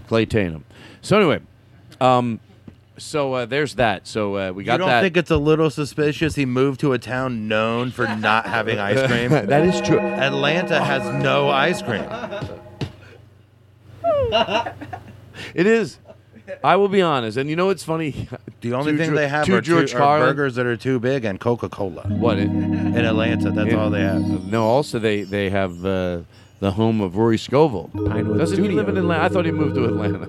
Clay Tatum. So anyway, um, so uh, there's that. So uh, we got you don't that. think it's a little suspicious he moved to a town known for not having ice cream? That is true. Atlanta has no ice cream. it is. I will be honest, and you know what's funny? The only To thing Geor- they have to are, George two, are burgers that are too big and Coca Cola. What in, in Atlanta? That's in- all they have. No, also they they have uh, the home of Rory Scovel. Pinewood Doesn't he live in Atlanta? I thought he moved to Atlanta.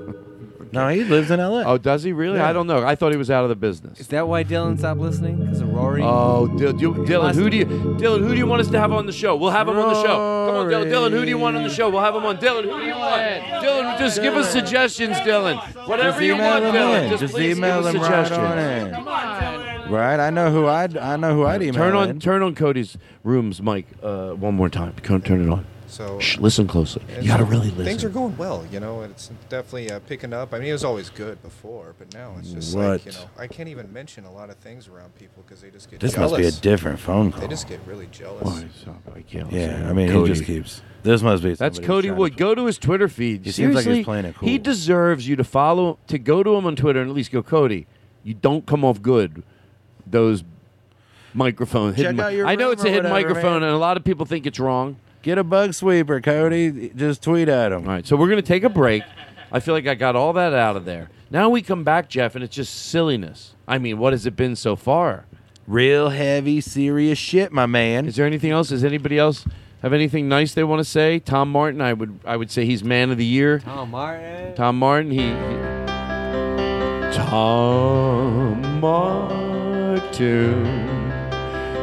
No, he lives in L.A. Oh, does he really? Yeah. I don't know. I thought he was out of the business. Is that why Dylan stopped listening? Because of Rory? Oh, Dil- Dil- Dylan, who do you, Dylan, who do you want us to have on the show? We'll have him on the show. Come on, Dylan. Dylan, who do you want on the show? We'll have him on. Dylan, who do you want? Dylan, just give us suggestions, Dylan. Whatever Just you want, Dylan. Just, Just please email give us them right suggestions. on in. Right, I know who I'd I know who I'd email. Turn on, in. turn on Cody's room's mic uh, one more time. Turn turn it on. So Shh, listen closely. You got to really listen. Things are going well, you know. It's definitely uh, picking up. I mean, it was always good before, but now it's just like you know, I can't even mention a lot of things around people because they just get This jealous. must be a different phone call. They just get really jealous. Why, so I can't Yeah. I mean, Cody. he just keeps. This must be. That's Cody trying to Wood. Go to his Twitter feed. He seems like he's playing it cool. He deserves you to follow, to go to him on Twitter and at least go, Cody. You don't come off good. Those microphone. Check hidden, out your I know it's a hidden whatever, microphone, man. and a lot of people think it's wrong. Get a bug sweeper, Cody. Just tweet at him. All right, so we're gonna take a break. I feel like I got all that out of there. Now we come back, Geoff, and it's just silliness. I mean, what has it been so far? Real heavy, serious shit, my man. Is there anything else? Does anybody else have anything nice they want to say? Tom Martin, I would I would say he's man of the year. Tom Martin. Tom Martin, he, he Tom Martin.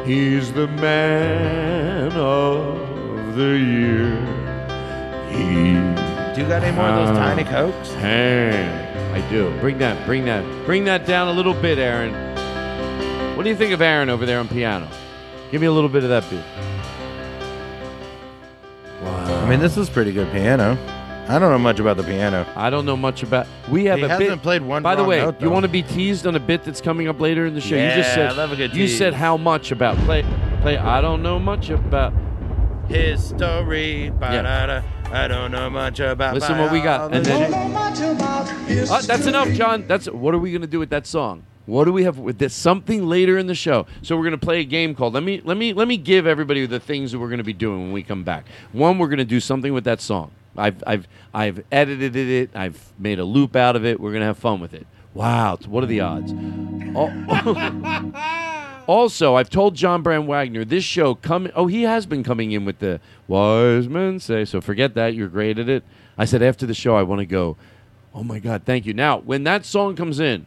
He's the man of the year. He Do you got any more of those tiny cokes? Hand. I do. Bring that, bring that, bring that down a little bit, Aaron. What do you think of Aaron over there on piano? Give me a little bit of that beat. I mean, this is pretty good piano. I don't know much about the piano. I don't know much about. We have He a hasn't bit. played one By the way, note, you want to be teased on a bit that's coming up later in the show? you just said. I love a good you tease. said how much about play? Play. I don't know much about. History. ba-da-da. I don't know much about. Listen what we got, and then. Uh, that's enough, John. That's what are we gonna do with that song? What do we have with this? Something later in the show. So we're gonna play a game called. Let me let me let me give everybody the things that we're gonna be doing when we come back. One, we're gonna do something with that song. I've I've I've edited it. I've made a loop out of it. We're gonna have fun with it. Wow, what are the odds? Al- Also, I've told John Brand Wagner this show come. Oh, he has been coming in with the wise men say. So forget that. You're great at it. I said after the show, I want to go. Oh my God, thank you. Now, when that song comes in,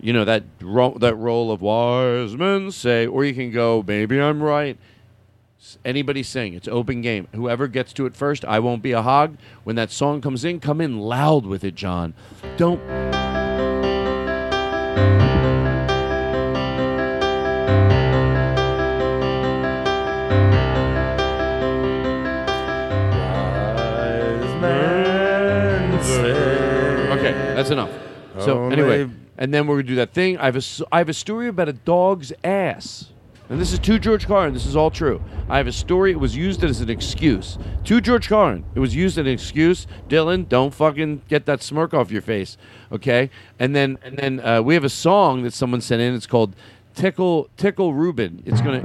you know that ro- that role of wise men say, or you can go, maybe I'm right. Anybody sing? It's open game. Whoever gets to it first, I won't be a hog. When that song comes in, come in loud with it, John. Don't. That's enough. So Only- anyway, and then we're gonna do that thing. I have a s- I have a story about a dog's ass, and this is to George Carlin. This is all true. I have a story. It was used as an excuse to George Carlin. It was used as an excuse. Dylan, don't fucking get that smirk off your face, okay? And then and then uh, we have a song that someone sent in. It's called Tickle Tickle Rubin. It's gonna.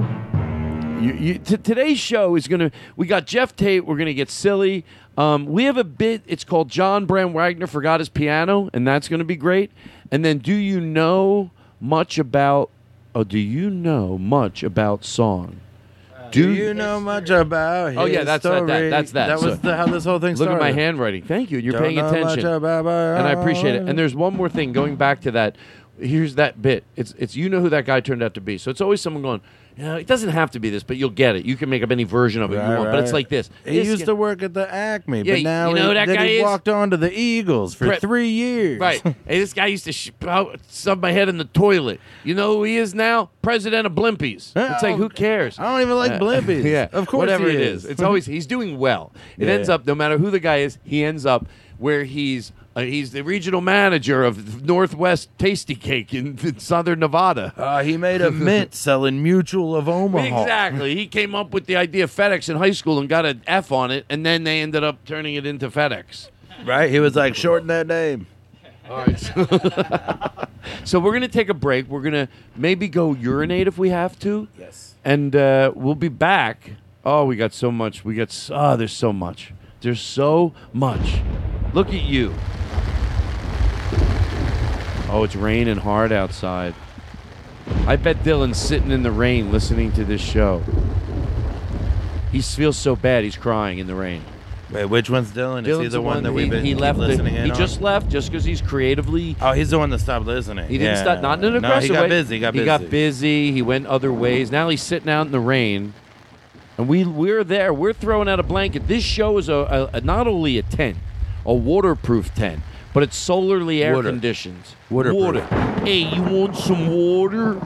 You, you, t- today's show is gonna. We got Geoff Tate. We're gonna get silly. Um, we have a bit. It's called John Brand Wagner forgot his piano, and that's gonna be great. And then, do you know much about? Oh, do you know much about song? Do you know much about? Oh yeah, that's that, that. That's that. That was So- the, how this whole thing Started. Look at my handwriting. Thank you. You're Don't paying attention, and I appreciate it. And there's one more thing. Going back to that, here's that bit. It's it's you know who that guy turned out to be. So it's always someone going. You know, it doesn't have to be this, but you'll get it. You can make up any version of it you Right, want. But it's like this. He This used guy- to work at the Acme, Yeah, but now you know he, that guy he is? walked on to the Eagles for Pre- three years. Right. hey, this guy used to shove my head in the toilet. You know who he is now? President of Blimpies. It's like, who cares? I don't even like Uh, Blimpies. yeah, Of course whatever it is. is. It's always he's doing well. It Yeah. ends up no matter who the guy is, he ends up where he's uh, he's the regional manager of Northwest Tastykake in, in Southern Nevada. Uh, he made a mint selling Mutual of Omaha. Exactly. He came up with the idea of FedEx in high school and got an F on it, and then they ended up turning it into FedEx. Right? He was like, shorten that name. All right. So, so we're gonna take a break. We're gonna maybe go urinate if we have to. Yes. And uh, we'll be back. Oh, we got so much. We got. s- Oh, there's so much. There's so much. Look at you. Oh, it's raining hard outside. I bet Dylan's sitting in the rain listening to this show. He feels so bad. He's crying in the rain. Wait, which one's Dylan? Is he the one that we've been he left. the- in he on? just left just because he's creatively. Oh, he's the one that stopped listening. He didn't yeah. stop. Not in an No, aggressive he got way. busy. He got busy. He got busy. He went other ways. Now he's sitting out in the rain, and we we're there. We're throwing out a blanket. This show is a, a, a not only a tent, a waterproof tent, but it's solarly air Water. conditioned. Waterproof. Water. Hey, you want some water?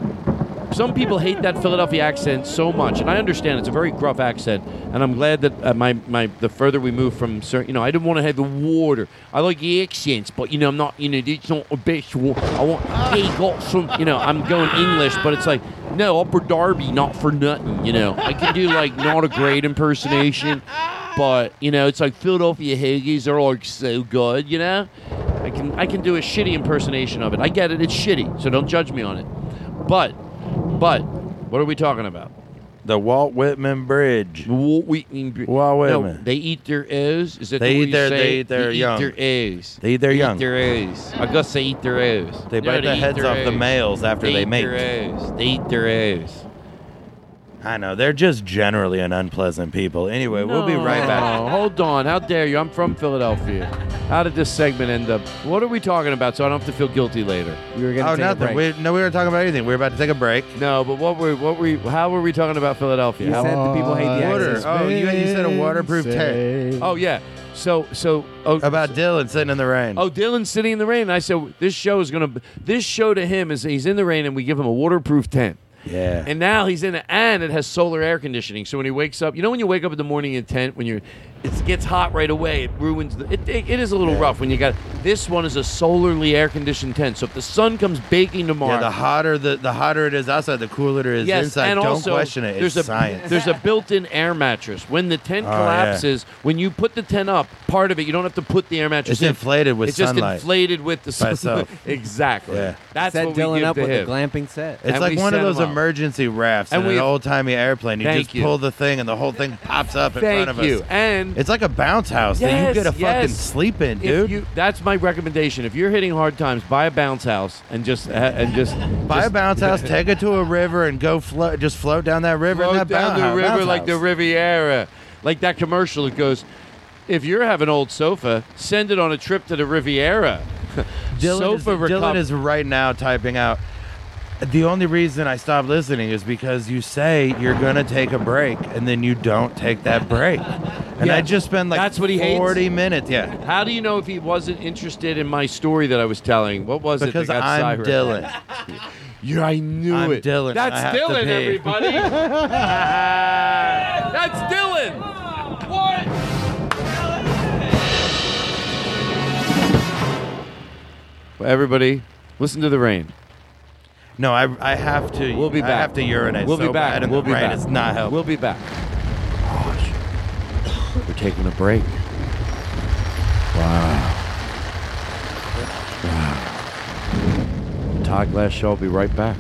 Some people hate that Philadelphia accent so much, and I understand it's a very gruff accent. And I'm glad that uh, my my the further we move from certain, you know, I didn't want to have the water. I like the accents, but you know, I'm not, you know, it's not a best one. I want, hey, got some, you know, I'm going English, but it's like, no, Upper Darby, not for nothing, you know. I can do like not a great impersonation, but you know, it's like Philadelphia hoagies are like so good, you know. I can I can do a shitty impersonation of it. I get it, it's shitty, so don't judge me on it. But, but, what are we talking about? The Walt Whitman Bridge. Walt Whitman Bridge. Walt No, Whitman. they eat their O's. Is that They the eat their- they eat their They young. Eat their O's. They eat their young. Eat their O's. I guess they eat their O's. They No, bite the heads off the males after they eat mate. Their O's. They eat their O's. I know. They're just generally an unpleasant people. Anyway, we'll be right back. No, hold on. How dare you? I'm from Philadelphia. How did this segment end up? What are we talking about so I don't have to feel guilty later? We were going to Oh, nothing. We, no, we weren't talking about anything. We were about to take a break. No, but what were what were how were we talking about Philadelphia? You How- said the people hate the Water. accents. Oh, you, you said a waterproof tent. Oh yeah. So so oh, About Dylan sitting in the rain. Oh, Dylan's sitting in the rain. And I said, this show is gonna. This show to him is he's in the rain, and we give him a waterproof tent. Yeah. And now he's in it, and it has solar air conditioning. So when he wakes up, you know when you wake up in the morning in tent, when you're, it gets hot right away. It ruins. The, it, it, it is a little rough when you got. This one is a solarly air conditioned tent. So if the sun comes baking tomorrow, Yeah, the hotter the the hotter it is outside, the cooler it is yes, inside. and Don't also question it. there's It's a science. there's a built-in air mattress. When the tent Oh, yeah. collapses, when you put the tent up, part of it you don't have to put the air mattress It's in. inflated with sunlight. it's just inflated with the By sun. exactly. Yeah. That's Set what we Dylan give up to with him. a glamping set. It's And like one of those emergency rafts And in we- an old timey airplane. You just you. pull the thing and the whole thing pops up in Thank front of us. Thank you. And It's like a bounce house that Yes, you get a fucking sleep in, if dude. you, that's my recommendation. If you're hitting hard times, buy a bounce house and just uh, and just Buy just a bounce house, take it to a river, and go float. Just float down that river. in float that down bounce the house- river bounce like the house. Riviera, like that commercial. It goes, if you have an old sofa, send it on a trip to the Riviera. Dylan, is, sofa Dylan is right now typing out. The only reason I stopped listening is because you say you're gonna take a break and then you don't take that break. And I just spent like that's what he hates. 40 minutes. Yeah. How do you know if he wasn't interested in my story that I was telling? What was Because it? Because I'm? Dylan. Yeah, I knew I'm it. Dylan. That's Dylan, everybody. That's Dylan. What? Well, everybody, listen to the rain. No, I, I have to. We'll be back. I back. have to urinate. We'll so be back. bad in we'll the be rain. back. It's not helping. We'll be back. We're taking a break. Wow. Wow. Todd Glass Show will be right back.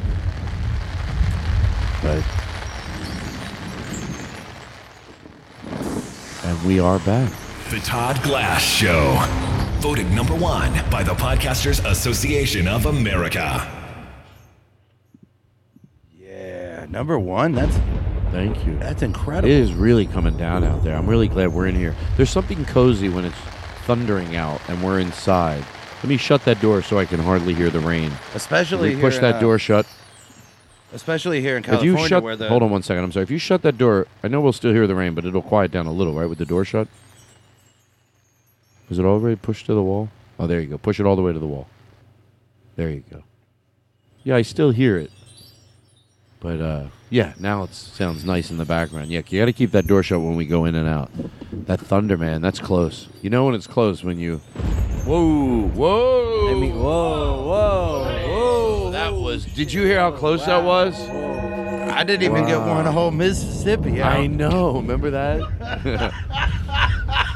But and we are back. The Todd Glass Show. Voted number one by the Podcasters Association of America. Yeah, number one. That's Thank you. that's incredible. It is really coming down out there. I'm really glad we're in here. There's something cozy when it's thundering out and we're inside. Let me shut that door so I can hardly hear the rain. Especially me push that uh, door shut. Especially here in If California, you shut, where the hold on one second. I'm sorry. If you shut that door, I know we'll still hear the rain, but it'll quiet down a little, right? With the door shut. Is it already pushed to the wall? Oh, there you go. Push it all the way to the wall. There you go. Yeah, I still hear it, but uh, Yeah, now it sounds nice in the background. Yeah, you got to keep that door shut when we go in and out. That thunder, man, that's close. You know when it's close when you. Whoa, whoa! I mean, whoa, whoa, whoa! That was. Did you hear how close that was? I didn't even get one whole Mississippi out. I know. Remember that?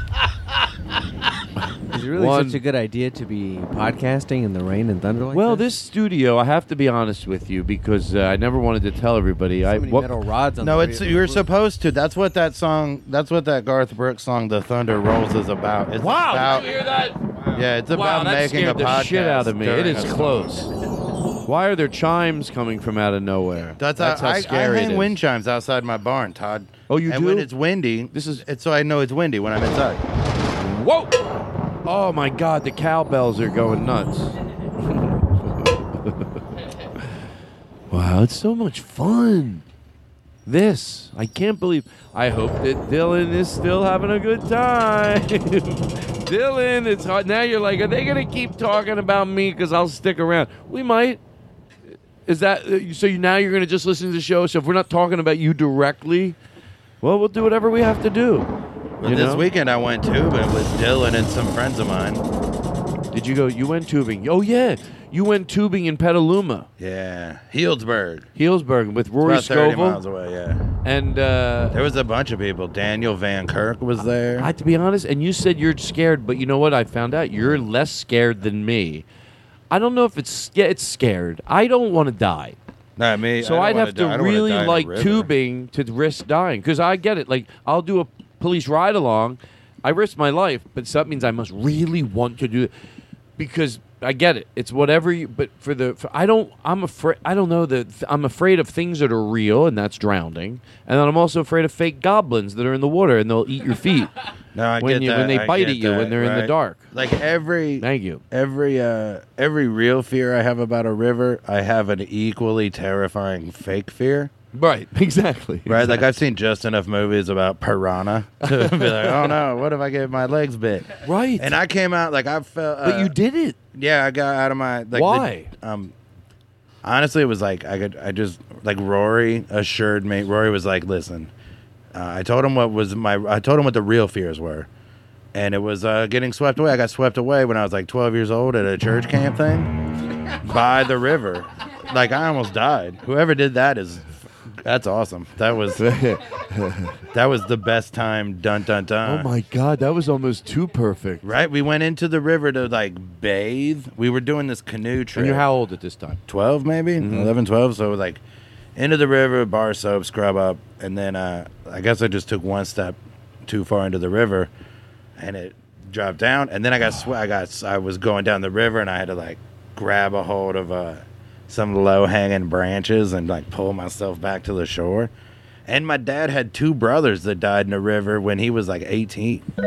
Is it really One- such a good idea to be podcasting in the rain and thunder like well, this? this studio, I have to be honest with you because uh, I never wanted to tell everybody. I many what- metal rods on No, the it's radio. you were supposed to. That's what that song. That's what that Garth Brooks song, "The Thunder Rolls," is about. It's Wow! about, Did you hear that? Yeah, it's wow, about that making a scared the podcast. shit out of me. It during is a song. close. Why are there chimes coming from out of nowhere? That's, That's how, how I, scary I hang it is. wind chimes outside my barn, Todd. Oh, you and do? when it's windy, This is it's so I know it's windy when I'm inside. Whoa! Oh my God, the cowbells are going nuts. wow, it's so much fun. This, I can't believe. I hope that Dylan is still having a good time. Dylan, it's hard. Now you're like, are they going to keep talking about me because I'll stick around? We might. Is that uh, so? You, now you're going to just listen to the show. So if we're not talking about you directly, well, we'll do whatever we have to do. But You this know? weekend I went tubing with Dylan and some friends of mine. Did you go? You went tubing. Oh yeah, you went tubing in Petaluma, Yeah, Healdsburg. Healdsburg, with Rory about 30 Scovel. miles away. Yeah, And uh, there was a bunch of people. Daniel Van Kirk was there. I have to be honest. And you said you're scared, but you know what? I found out you're less scared than me. I don't know if it's yeah, it's scared. I don't want to die. Not me. So I I'd don't wanna have die- I to don't wanna really die in a like river. tubing to risk dying because I get it. Like I'll do a police ride along, I risk my life, but that means I must really want to do it because I get it. It's whatever you. But for the, for, I don't. I'm afraid. I don't know that I'm afraid of things that are real, and that's drowning. And then I'm also afraid of fake goblins that are in the water and they'll eat your feet. No, I when get you, that. when they I bite at you that, when they're in the dark. Like every Thank you. every uh every real fear I have about a river, I have an equally terrifying fake fear. Right. Exactly. Right, like I've seen just enough movies about piranha to be like, oh no, what if I get my legs bit? Right. And I came out like I felt. but uh, you did it. Yeah, I got out of my. Like, the- Why? um, honestly, it was like I could. I just like Rory assured me. Rory was like, "Listen, uh, I told him what was my. I told him what the real fears were, and it was uh, getting swept away. I got swept away when I was like 12 years old at a church camp thing by the river. Like I almost died. Whoever did that is. That's awesome. That was that was the best time. Dun dun dun. oh my God, that was almost too perfect. Right, we went into the river to like bathe. We were doing this canoe trip. And you're how old at this time? 12 maybe Mhm. 11 12 so like into the river bar soap scrub up and then uh, i guess i just took one step too far into the river and it dropped down and then i got sw- i got i was going down the river and i had to like grab a hold of uh, some low hanging branches and like pull myself back to the shore and my dad had two brothers that died in the river when he was like 18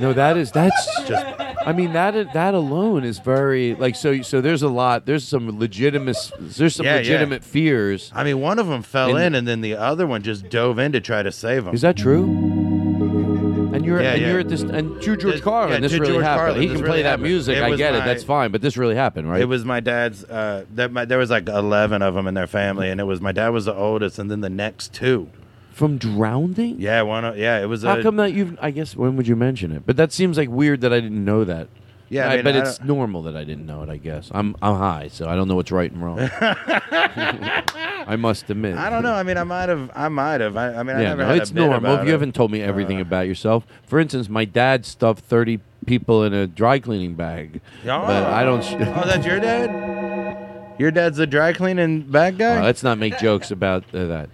No, that is that's just. I mean that that alone is very like so. So there's a lot. There's some legitimate. There's some Yeah, yeah. legitimate fears. i mean one of them fell And- in and then the other one just dove in to try to save him Is that true? And you're Yeah, and yeah. you're at this and to George Carlin. yeah, this really George happened. Carlin, he can really play that happened. music. It I get it. That's fine. But this really happened, right? It was my dad's. Uh, that my, there was like eleven of them in their family, and it was my dad was the oldest, and then the next two. from drowning. Yeah, one. Yeah, it was. How a, come that you've? I guess when would you mention it? But that seems like weird that I didn't know that. Yeah, I I mean, but I it's normal that I didn't know it. I guess I'm I'm high, so I don't know what's right and wrong. I must admit. I don't know. I mean, I might have. I might have. I, I mean, I yeah, never no, had it's a normal. If you it. haven't told me everything Uh, about yourself, for instance, my dad stuffed thirty people in a dry cleaning bag. Oh. But I don't. oh, that's your dad. Your dad's a dry cleaning bag guy. Uh, let's not make jokes about uh, that.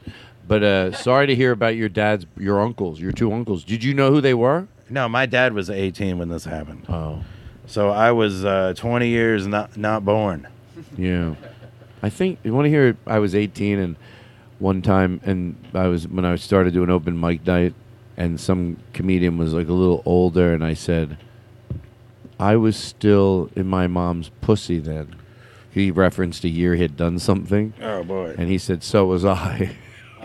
But uh, sorry to hear about your dad's, your uncles, your two uncles. Did you know who they were? no, my dad was 18 when this happened. Oh, So I was uh, 20 years not not born. yeah. I think you want to hear. I was 18 and one time, and I was when I started doing open mic night, and some comedian was like a little older, and I said, I was still in my mom's pussy then. He referenced a year he had done something, Oh boy. and he said, "So was I."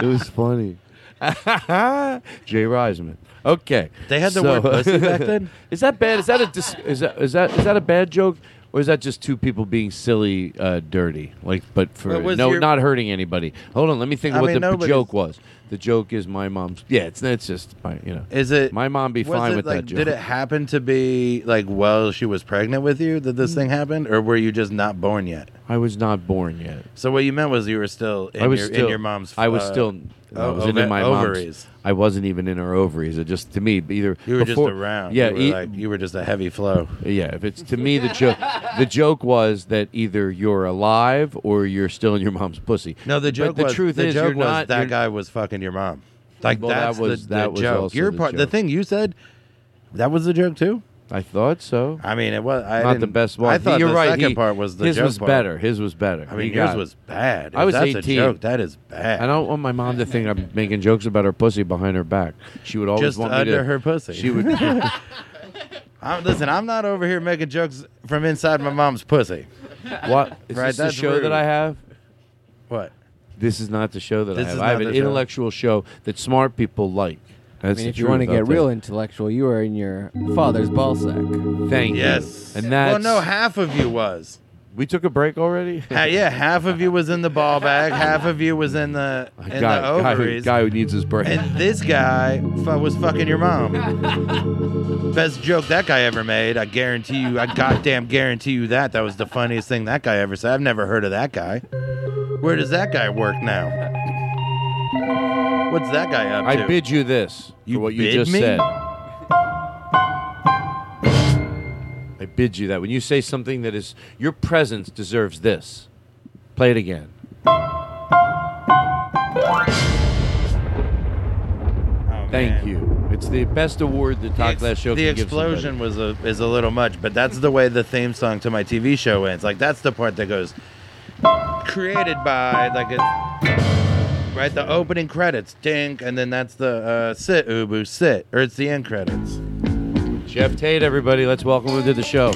it was funny. Jay Reisman. Okay. They had the So- word pussy back then? is that bad? Is that a dis- is that is that is that a bad joke? Or is that just two people being silly, uh, dirty? Like, but for What was no, your- not hurting anybody. Hold on, let me think I of what mean, the nobody's- joke was. The joke is my mom's. Yeah, it's it's just my you know. Is it my mom be was fine it, with like, that joke? Did it happen to be like while she was pregnant with you that Mm. this thing happened, or were you just not born yet? I was not born yet. So what you meant was you were still in, I was your, still in your mom's. I was uh, still. I wasn't in my ovaries. I wasn't even in her ovaries. It just to me either You were before- just around. Yeah, you were, e- like, you were just a heavy flow. Yeah, if it's to me the joke, the joke was that either you're alive or you're still in your mom's pussy. No, the joke but the was truth the is you're was not. that guy was fucking your mom. Like Well, that was- the, that the was joke. Your part, the joke. thing you said, that was the joke too. I thought so. I mean, it was I not the didn't- best one. I thought you're the right. second he- part was the best. his joke was part. better. His was better. I mean, He yours got it. was bad. I If was that's 18. a joke. That is bad. I don't want my mom to think I'm making jokes about her pussy behind her back. She would always Just want me under to, her pussy. She would. I'm, listen, I'm not over here making jokes from inside my mom's pussy. what is Right, this the that's show rude. that I have? What? This is not the show that This I is have. I have not an the show. intellectual show that smart people like. I mean, if you want to get I'll real intellectual, you are in your father's ball sack. Thank Yes. you. And that's well, no, half of you was. we took a break already. Ha- yeah, half of you was in the ball bag, half of you was in the in guy, the guy, who, guy who needs his break. and this guy fu- was fucking your mom. Best joke that guy ever made. I guarantee you. I goddamn guarantee you that. That was the funniest thing that guy ever said. I've never heard of that guy. Where does that guy work now? What's that guy up to? I bid you this You for what you bid just me? said. I bid you that when you say something that is your presence deserves this. Play it again. Oh, Thank you. It's the best award the Talk Ex- Last Show the can give somebody. explosion was a is a little much, but that's the way the theme song to my TV show ends. Like that's the part that goes created by like it right? The opening credits dink and then that's the uh, sit ubu sit or it's the end credits. Geoff Tate, everybody, let's welcome him to the show. On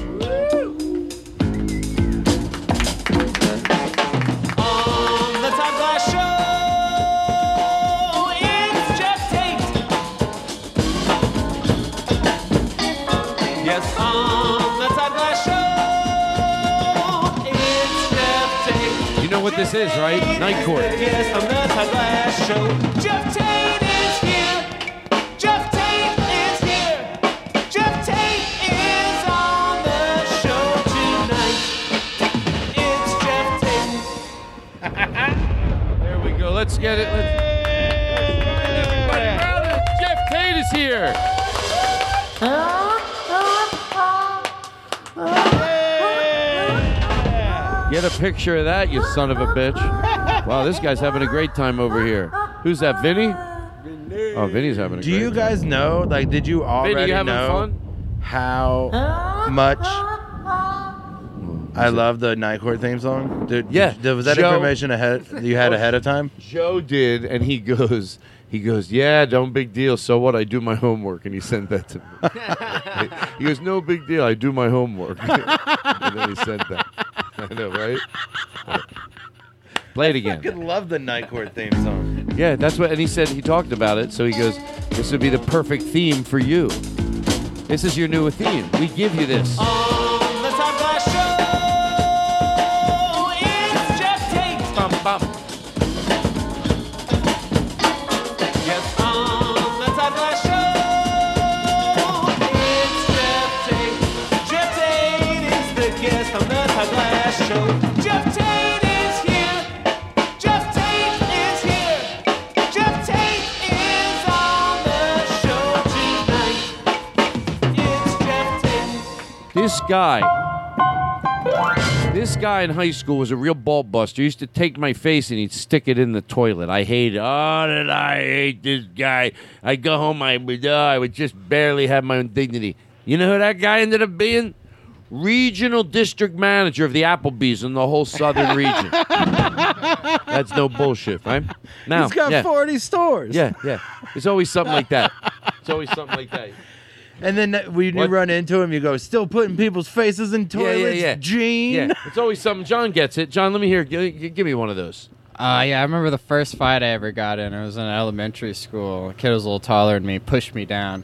the Todd Glass Show, Get a picture of that, you son of a bitch. Wow, this guy's having a great time over here. Who's that, Vinny? Vinny. Oh, Vinny's having a Do great you guys know like did you already Vinny, you having know fun? how much I love the Night Court theme song? Dude, Yeah, did- was that Joe- information ahead you had ahead of time? Joe did, and he goes, he goes, yeah, don't big deal. So what? I do my homework, and he sent that to me. he goes, no big deal. I do my homework, and then he sent that. I know, right? Play it again. I could love the Night Court theme song. Yeah, that's what. And he said he talked about it. So he goes, this would be the perfect theme for you. This is your new theme. We give you this. On This guy, this guy in high school was a real ball buster. He used to take my face and he'd stick it in the toilet. I hated. Oh, did I hate this guy? I go home, I oh, I would just barely have my own dignity. You know who that guy ended up being? Regional district manager of the Applebee's in the whole southern region. That's no bullshit, right? Now, He's got yeah, 40 stores. yeah, yeah. It's always something like that. It's always something like that. And then that- when you What? run into him, you go, still putting people's faces in toilets, yeah, yeah. Gene. Yeah, it's always something. John gets it. John, let me hear. Give, give me one of those. Uh, yeah, I remember the first fight I ever got in. It was in elementary school. A kid was a little taller than me, pushed me down.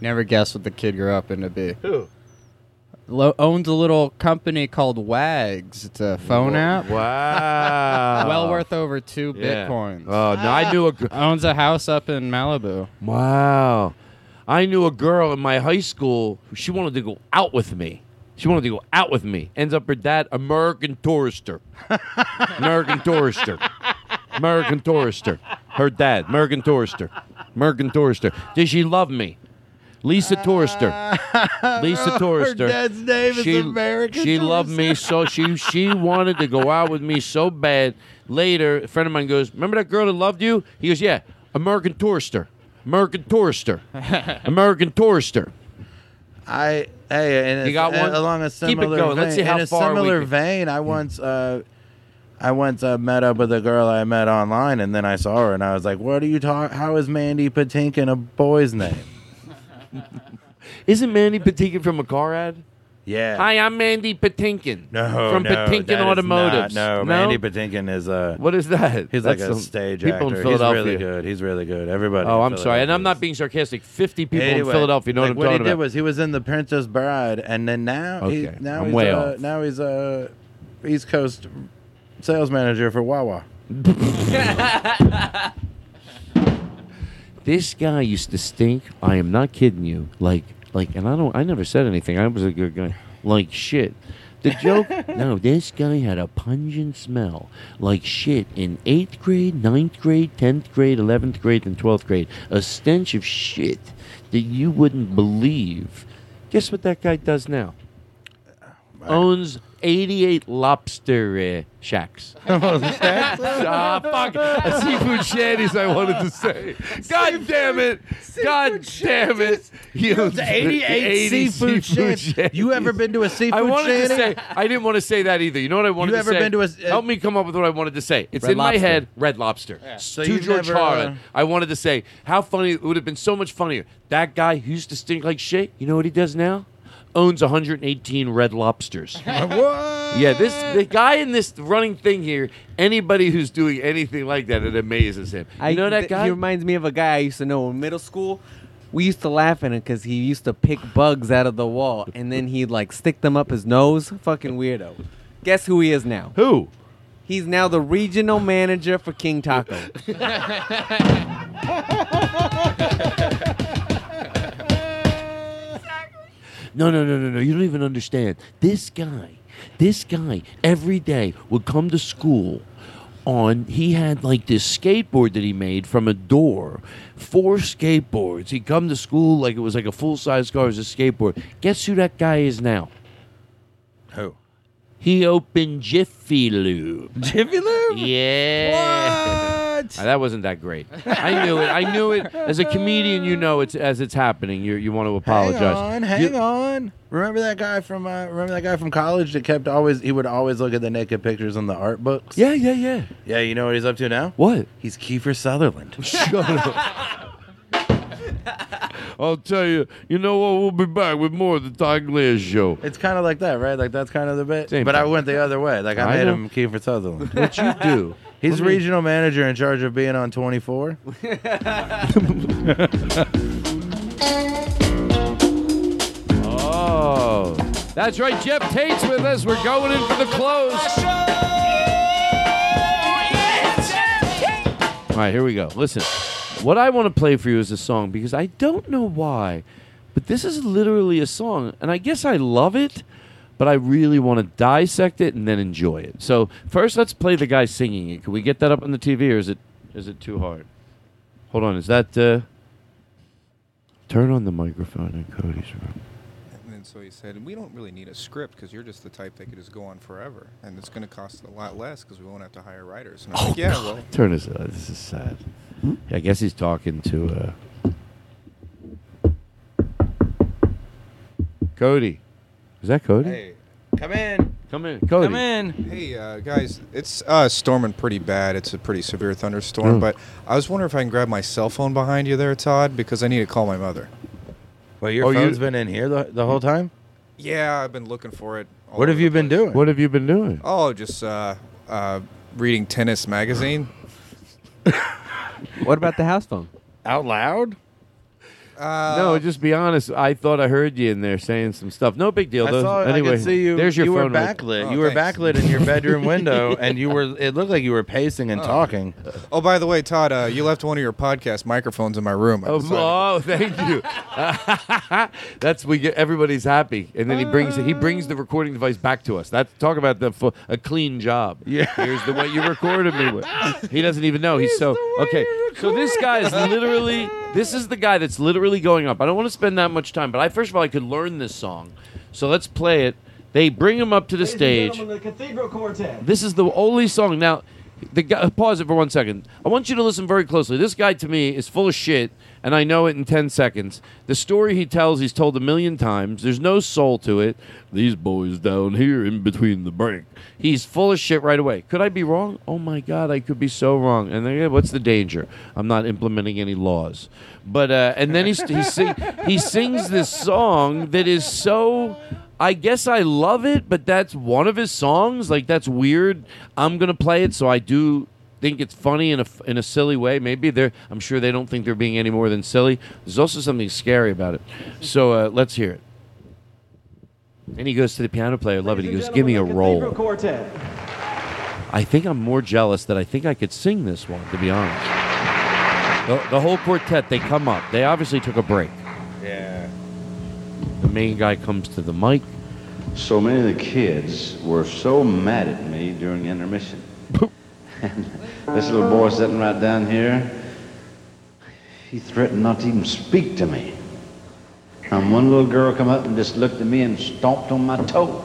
Never guessed what the kid grew up into be. Who? Lo- owns a little company called Wags. It's a phone app. Wow. well worth over two Yeah. bitcoins. Oh, no, I knew a. gr- Owns a house up in Malibu. Wow. I knew a girl in my high school. who She wanted to go out with me. She wanted to go out with me. Ends up her dad, American tourister. American tourister. American tourister. Her dad, American tourister. American tourister. Did she love me? Lisa Tourister. Lisa Tourister. Her dad's name is she, American She loved me so she she wanted to go out with me so bad. Later, a friend of mine goes, "Remember that girl that loved you?" He goes, "Yeah, American Tourister, American Tourister, American Tourister." I hey, and You got one? along a similar Keep it going. Vein, Let's see how in a far we similar can- vein. I once uh, I once uh, met up with a girl I met online, and then I saw her, and I was like, "What are you talking? How is Mandy Patinkin a boy's name?" Isn't Mandy Patinkin from a car ad? Yeah. Hi, I'm Mandy Patinkin. No, from no, Patinkin Automotive. Not- no, Mandy Patinkin is a. What is that? He's like That's a some- stage people in actor. He's really good. He's really good. Everybody. Oh, I'm sorry, and I'm not being sarcastic. Fifty people in Philadelphia know like what I'm what talking he did about. was he was in the Princess Bride, and then now he now I'm he's way off. now he's a East Coast sales manager for Wawa. This guy used to stink. I am not kidding you. Like, like, and I don't. I never said anything. I was a good guy. Like shit. The joke. no, this guy had a pungent smell like shit in eighth grade, ninth grade, tenth grade, eleventh grade, and twelfth grade. A stench of shit that you wouldn't believe. Guess what that guy does now? Owns 88 lobster uh, shacks. ah, fuck. A seafood shanties, I wanted to say. God damn it. God damn it. He owns 88 seafood shanties. You ever been to a seafood I wanted shanty? to say, I didn't want to say that either. You know what I wanted You to ever say? been to a uh, Help me come up with what I wanted to say. It's in my head, Red Lobster. So to George never, uh, I wanted to say, how funny, it would have been so much funnier. That guy who used to stink like shit, you know what he does now? Owns 118 Red Lobsters. Yeah, this the guy in this running thing here. Anybody who's doing anything like that, it amazes him. You I, know that th- guy? He reminds me of a guy I used to know in middle school. We used to laugh at him because he used to pick bugs out of the wall and then he'd like stick them up his nose. Fucking weirdo. Guess who he is now? Who? He's now the regional manager for King Taco. No, no, no, no, no. You don't even understand. This guy, this guy, every day would come to school on. He had like this skateboard that he made from a door. Four skateboards. He'd come to school like it was like a full size car as a skateboard. Guess who that guy is now? Who? He opened Jiffy Lube. Jiffy Lube? Yeah. What? that wasn't that great. I knew it. I knew it. As a comedian, you know it's as it's happening. You you want to apologize. Hang on, hang You- on. Remember that guy from uh, remember that guy from college that kept always he would always look at the naked pictures on the art books. Yeah, yeah, yeah. Yeah, you know what he's up to now? What? He's Kiefer Sutherland. Shut up. I'll tell you. You know what? We'll be back with more of the Todd Glass show. It's kind of like that, right? Like that's kind of the bit. Same but I went the other way. Like I, I made know. him Kiefer Sutherland. What you do? He's Let me- regional manager in charge of being on 24. Oh, that's right. Geoff Tate's with us. We're going in for the close. All right, here we go. Listen, what I want to play for you is a song because I don't know why, but this is literally a song, and I guess I love it, but I really want to dissect it and then enjoy it. So first, let's play the guy singing it. Can we get that up on the TV, or is it is it too hard? Hold on, is that? Uh, turn on the microphone in Cody's room. And then so he said, we don't really need a script because you're just the type that could just go on forever, and it's going to cost a lot less because we won't have to hire writers. And I'm like, yeah, well, Turn this. Uh, this is sad. I guess he's talking to uh, Cody. Is that Cody? hey, Come in. Come in, Cody. Come in. hey, uh, guys, it's uh, storming pretty bad. It's a pretty severe thunderstorm, Oh. but I was wondering if I can grab my cell phone behind you there, Todd, because I need to call my mother. Well, your Oh, you- phone's been in here the, the whole time. Yeah, I've been looking for it. all What have you the been doing? What have you been doing? Oh, just uh, uh, reading Tennis magazine. What about the house phone? Out loud? Uh, no, just be honest. I thought I heard you in there saying some stuff. No big deal. I though. saw. anyway, I could see you. There's your you were phone. right- backlit. Oh, you were thanks. backlit in your bedroom window, and you were. It looked like you were pacing and Oh. talking. Oh, by the way, Todd, uh, you left one of your podcast microphones in my room. Oh, oh, thank you. That's we get everybody's happy, and then he brings he brings the recording device back to us. That's talk about the fu- a clean job. Yeah. here's the way you recorded me with. He doesn't even know. He's so okay. So this guy is literally this is the guy that's literally going up. I don't want to spend that much time, but I first of all I could learn this song, so let's play it. They bring him up to the stage. the Cathedral Quartet. This is the only song. Now, the guy, pause it for one second. I want you to listen very closely. This guy, to me, is full of shit, and I know it in 10 seconds. The story he tells, he's told a million times. There's no soul to it. These boys down here in between the break. He's full of shit right away. Could I be wrong? Oh my God, I could be so wrong. And then, yeah, what's the danger? I'm not implementing any laws. But, uh, and then he's, he, sing, he sings this song that is so. I guess I love it, but that's one of his songs. Like that's weird. I'm gonna play it, so I do think it's funny in a in a silly way. Maybe they're. I'm sure they don't think they're being any more than silly. There's also something scary about it. So uh, let's hear it. And he goes to the piano player. Love it. He goes, "Give me a roll." Quartet. I think I'm more jealous that I think I could sing this one. To be honest, the, the whole quartet they come up. They obviously took a break. Yeah. The main guy comes to the mic. So many of the kids were so mad at me during intermission. And this little boy sitting right down here, he threatened not to even speak to me. And one little girl come up and just looked at me and stomped on my toe.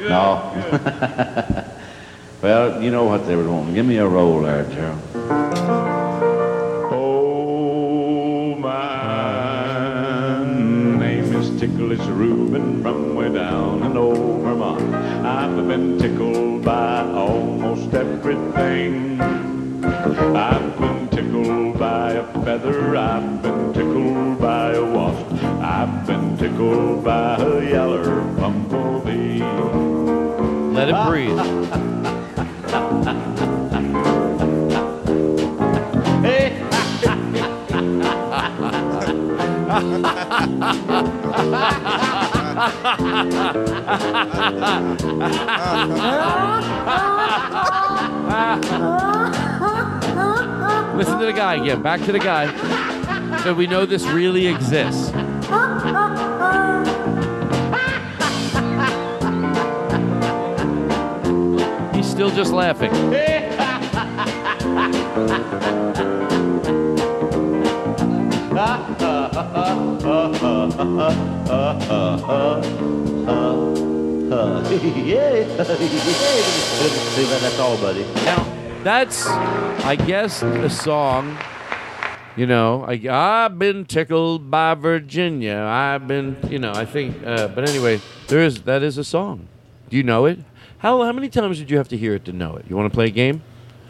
no. well, you know what they were wanting. Give me a roll there, Gerald. Oh, my name is Ticklish Reuben everything. I've been tickled by a feather. I've been tickled by a wasp. I've been tickled by a yeller bumblebee. Let it breathe. Listen to the guy again. Back to the guy. So we know this really exists. He's still just laughing. That's all, buddy. Now, that's, I guess, a song. You know, I, I've been tickled by Virginia. I've been, you know, I think. Uh, but anyway, there is that is a song. Do you know it? How how many times did you have to hear it to know it? You want to play a game?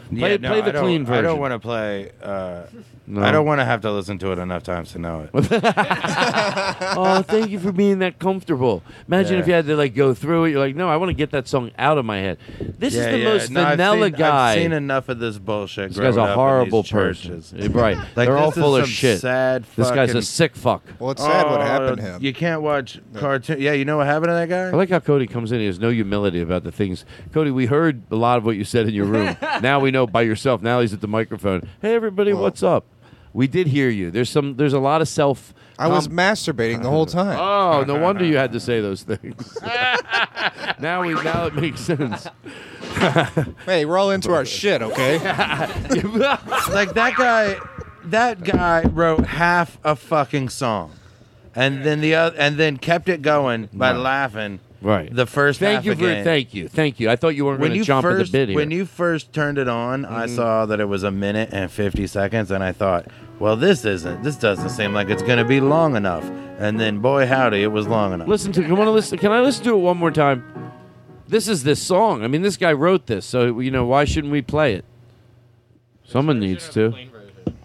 Play, yeah, no, play the I clean version. I don't want to play. Uh, No. I don't want to have to listen to it enough times to know it. oh, thank you for being that comfortable. Imagine Yeah. if you had to like go through it. You're like, no, I want to get that song out of my head. This Yeah, is the yeah. most No, I've vanilla seen- guy. I've seen enough of this bullshit. This guy's growing a up in horrible these person. churches. Yeah, right. Like, They're all this is full of some shit. Sad This guy's a sick fuck. Well, it's sad what Oh, happened to oh, him. You can't watch cartoon. Yeah, you know what happened to that guy? I like how Cody comes in. He has no humility about the things. Cody, we heard a lot of what you said in your room. now we know by yourself. Now he's at the microphone. Hey, everybody, what's up? We did hear you. There's some. There's a lot of self. I was masturbating the whole time. Oh, no wonder you had to say those things. now we now it makes sense. hey, we're all into our shit, okay? like that guy. That guy wrote half a fucking song, and then the other, and then kept it going by Right. laughing. Right. The first. Thank half you again. for thank you thank you. I thought you weren't when going to you jump first, at the bit here. When you first turned it on, I Mhm. saw that it was a minute and fifty seconds, and I thought, well, this isn't. This doesn't seem like it's going to be long enough. And then, boy, howdy, it was long enough. Listen to. Can I listen? Can I listen to it one more time? This is this song. I mean, this guy wrote this, so you know why shouldn't we play it? Someone needs to.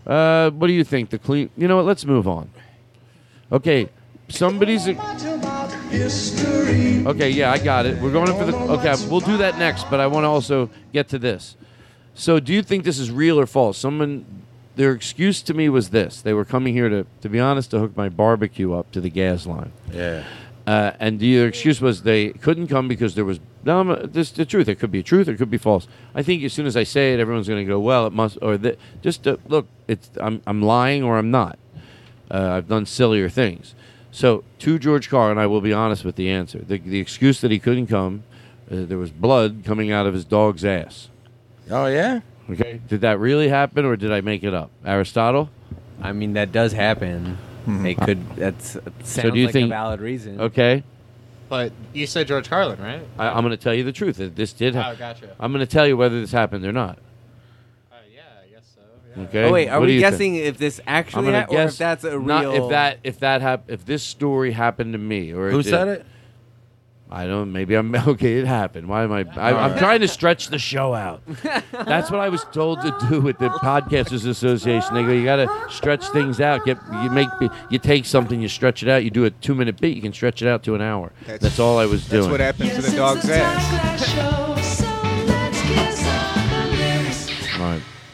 Uh, what do you think? The clean. You know what? Let's move on. Okay, somebody's. History. Okay, yeah, I got it. We're going in for the. Okay, we'll do that next, but I want to also get to this. So, do you think this is real or false? Someone, their excuse to me was this: they were coming here to, to be honest, to hook my barbecue up to the gas line. Yeah. Uh, and the excuse was they couldn't come because there was no. This the truth. It could be truth. It could be false. I think as soon as I say it, everyone's going to go, "Well, it must." Or th- just uh, look. It's I'm I'm lying or I'm not. Uh, I've done sillier things. So to George Carr, and I will be honest with the answer. The, the excuse that he couldn't come, uh, there was blood coming out of his dog's ass. Oh yeah. Okay. Did that really happen, or did I make it up? Aristotle. I mean, that does happen. It could. That's sounds do you like think- a valid reason. Okay. But you said George Carlin, right? I, I'm going to tell you the truth. that This did Oh, happen. gotcha. I'm going to tell you whether this happened or not. Okay. Oh wait, are What we you think? guessing if this actually I'm gonna hap- or if that's a not real? if that if that hap- if this story happened to me or Who did- said it? I don't. Maybe I'm okay. It happened. Why am I? I I'm Alright. trying to stretch the show out. That's what I was told to do with the Podcasters Association. They go, you got to stretch things out. Get you make you take something, you stretch it out. You do a two minute bit, you can stretch it out to an hour. That's, all I was doing. That's doing. what happened to the dog's ass.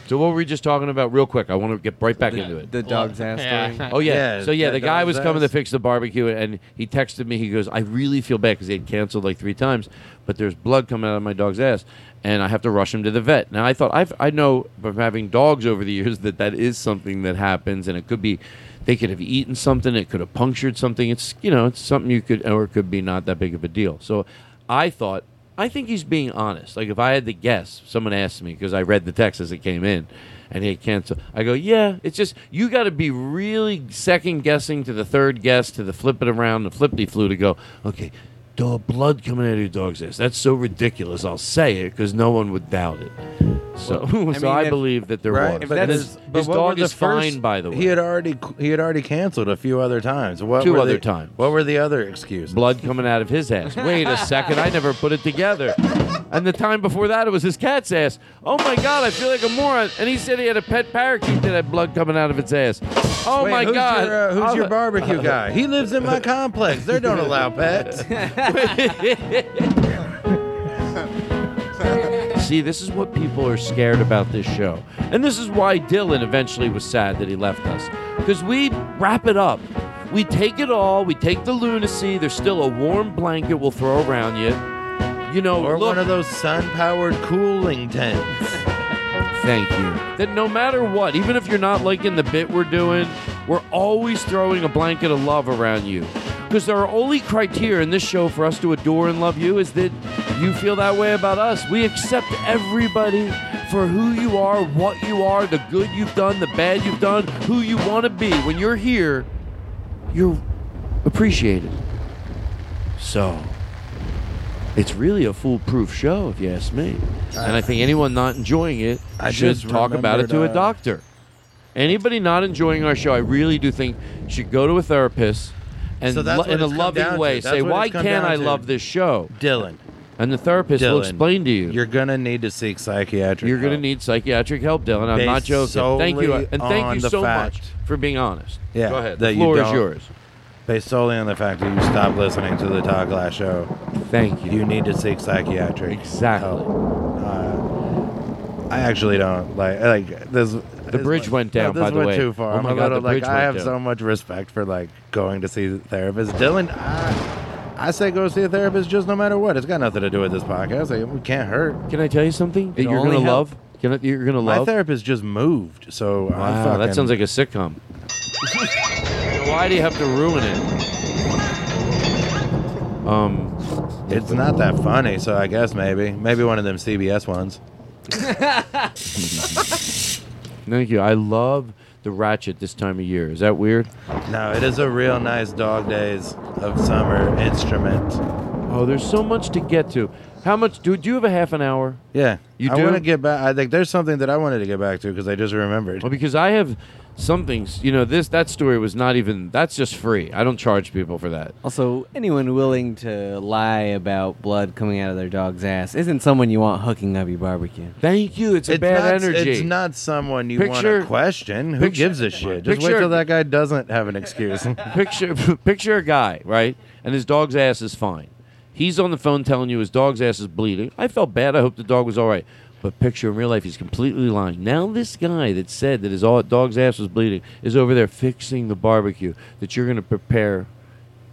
So what were we just talking about, real quick? I want to get right back into it. the dog's ass Yeah. story. Oh yeah. Yeah, so yeah, that the guy dog's was coming to ass. fix the barbecue, and he texted me. He goes, "I really feel bad because they had canceled like three times, but there's blood coming out of my dog's ass, and I have to rush him to the vet." Now I thought I've I know from having dogs over the years that that is something that happens, and it could be they could have eaten something, it could have punctured something. It's you know it's something you could or it could be not that big of a deal. So I thought. I think he's being honest. Like if I had to guess, someone asked me because I read the text as it came in, and he canceled. I go, yeah. It's just you got to be really second guessing to the third guess to the flip it around the flippity flu to go. Okay, dog blood coming out of your dog's ass. That's so ridiculous. I'll say it because no one would doubt it. So, Well, I so mean, I if- believe that there Right, was. but And his, his, but his what were dog the is first- fine, by the way. He had already he had already canceled a few other times. What Two were other the- times. What were the other excuses? blood coming out of his ass. Wait a second, I never put it together. And the time before that, it was his cat's ass. Oh my God, I feel like a moron. And he said he had a pet parakeet that had blood coming out of its ass. Oh Wait, my who's God. Your, uh, who's I'm- your barbecue guy? He lives in my complex. They don't allow pets. See, this is what people are scared about this show. And this is why Dylan eventually was sad that he left us. Because we wrap it up. We take it all. We take the lunacy. There's still a warm blanket we'll throw around you. You know, or look, one of those sun-powered cooling tents. Thank you. That no matter what, even if you're not liking the bit we're doing, we're always throwing a blanket of love around you. Because our only criteria in this show for us to adore and love you is that you feel that way about us. We accept everybody for who you are, what you are, the good you've done, the bad you've done, who you want to be. When you're here, you're appreciated. So, it's really a foolproof show, if you ask me. And I think anyone not enjoying it I should talk about it to a uh, doctor. Anybody not enjoying our show, I really do think should go to a therapist and So lo- in a loving way say, "Why can't I to." love this show?" Dylan. And the therapist will explain to you. You're gonna need to seek psychiatric. You're going to need psychiatric help, Dylan. I'm not joking. Thank you, and thank you so much for being honest. Yeah, Go ahead. The floor is yours. Based solely on the fact that you stopped listening to the Todd Glass show. Thank you. You need to seek psychiatric Exactly. help. Uh, I actually don't like like this. The bridge went down, This by the went way. too far. Oh I'm my God, little the like I have down. so much respect for like going to see the therapist. Dylan, I, I say go see a therapist just no matter what. It's got nothing to do with this podcast. Like, it can't hurt. Can I tell you something that It'll you're going to help. love? Can I, you're to love. My therapist just moved, so Wow, fucking, that sounds like a sitcom. Why do you have to ruin it? Um, It's not that funny, so I guess maybe maybe one of them CBS ones. thank you. I love the Ratchet this time of year. Is that weird? No, it is a real nice dog days of summer instrument. Oh, there's so much to get to. How much do, do you have a half an hour? Yeah, You I do? want to get back. I think there's something that I wanted to get back to because I just remembered. Well, because I have some things. You know, this that story was not even. That's just free. I don't charge people for that. Also, anyone willing to lie about blood coming out of their dog's ass isn't someone you want hooking up your barbecue. Thank you. It's a It's bad not, energy. It's not someone you want Picture- to question. Who picture- gives a shit? Just picture- wait till that guy doesn't have an excuse. picture picture a guy right, and his dog's ass is fine. He's on the phone telling you his dog's ass is bleeding. I felt bad. I hope the dog was all right. But picture in real life, he's completely lying. Now this guy that said that his dog's ass was bleeding is over there fixing the barbecue that you're going to prepare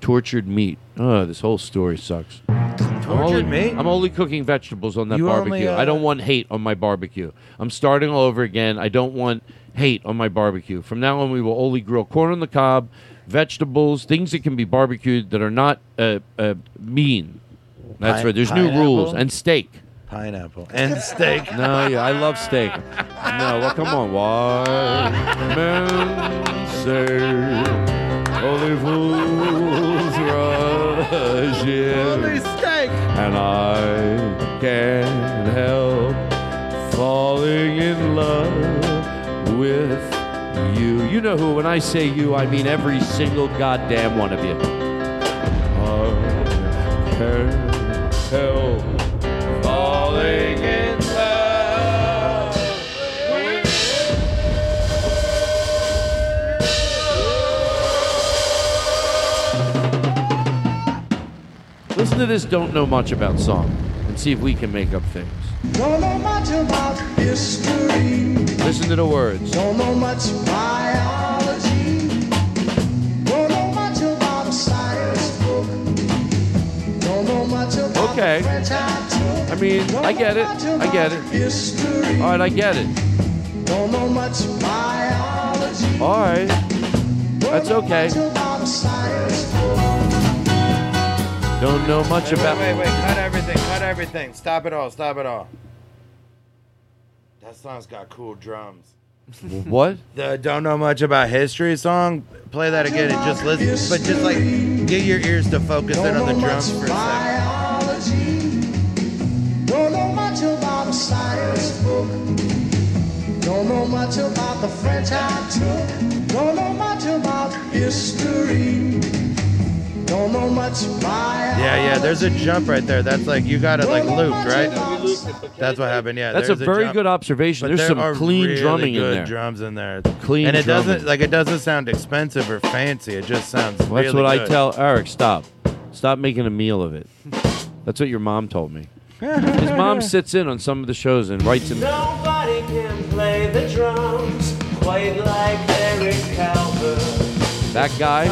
tortured meat. Oh, this whole story sucks. I'm only, meat? I'm only cooking vegetables on that You barbecue. only, uh, I don't want hate on my barbecue. I'm starting all over again. I don't want hate on my barbecue. From now on, we will only grill corn on the cob, vegetables, things that can be barbecued that are not uh, uh, mean. That's Pine- right. There's new rules pineapple? and steak. Pineapple and steak. No, yeah, I love steak. No, well, come on. Why men say only fools rush in, steak. and I can't help falling in love with you. You know who? When I say you, I mean every single goddamn one of you. I can't help falling in love Listen to this don't know much about song and see if we can make up things. Don't know much about history. Listen to the words. Don't know much biology. Don't know much about science book. Don't know much about Okay. I. I mean, I get it. I get it. History. All right, I get it. Don't know much biology. All right. That's okay. Don't know much Wait, about. wait, wait, wait. Cut everything. Cut everything. Stop it all. Stop it all. That song's got cool drums. What? The don't know much about history song. Play that again and just listen. But just like get your ears to focus in on the drums for a second. biology. Don't know much about a science book. Don't know much about the French I took. Don't know much about history. Don't know much. Yeah, yeah. There's a jump right there. That's like you got it like looped, right? That's what happened. Yeah. That's a there's very jump. good observation. But There's there some are clean really drumming in good there. Drums in there. Clean and it drumming. doesn't like it doesn't sound expensive or fancy. It just sounds. Well, that's really what I good. tell Eric. Stop. Stop making a meal of it. That's what your mom told me. His mom sits in on some of the shows and writes him. Nobody can play the drums quite like Eric Calvert. That guy.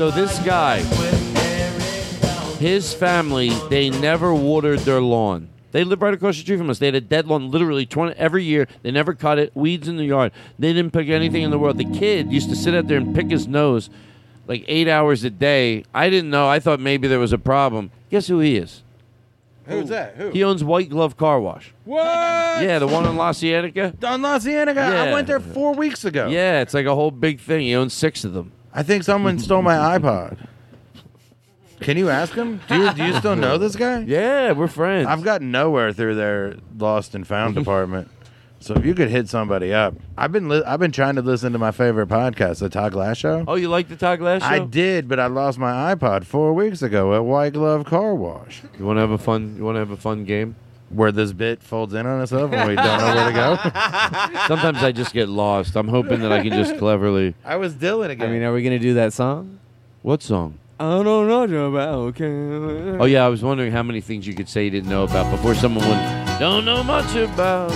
Todd Glass show So this guy, his family, they never watered their lawn. They live right across the street from us. They had a dead lawn literally 20 every year. They never cut it. Weeds in the yard. They didn't pick anything in the world. The kid used to sit out there and pick his nose like eight hours a day. I didn't know. I thought maybe there was a problem. Guess who he is? Who's that? Who? He owns White Glove Car Wash. What? Yeah, the one in La Cienega. On La Cienega. I went there four weeks ago. Yeah, it's like a whole big thing. He owns six of them. I think someone stole my iPod. Can you ask him? Do you, do you still know this guy? Yeah, we're friends. I've gotten nowhere through their lost and found department. So if you could hit somebody up, I've been li- I've been trying to listen to my favorite podcast, the Todd Glass Show. Oh, you like the Todd Glass show? I did, but I lost my iPod four weeks ago at White Glove Car Wash. You want to have a fun? You want to have a fun game? Where this bit folds in on itself and we don't know where to go. Sometimes I just get lost. I'm hoping that I can just cleverly. I was Dylan again. I mean, are we gonna do that song? What song? I don't know about. Okay. Oh yeah, I was wondering how many things you could say you didn't know about before someone went. Don't know much about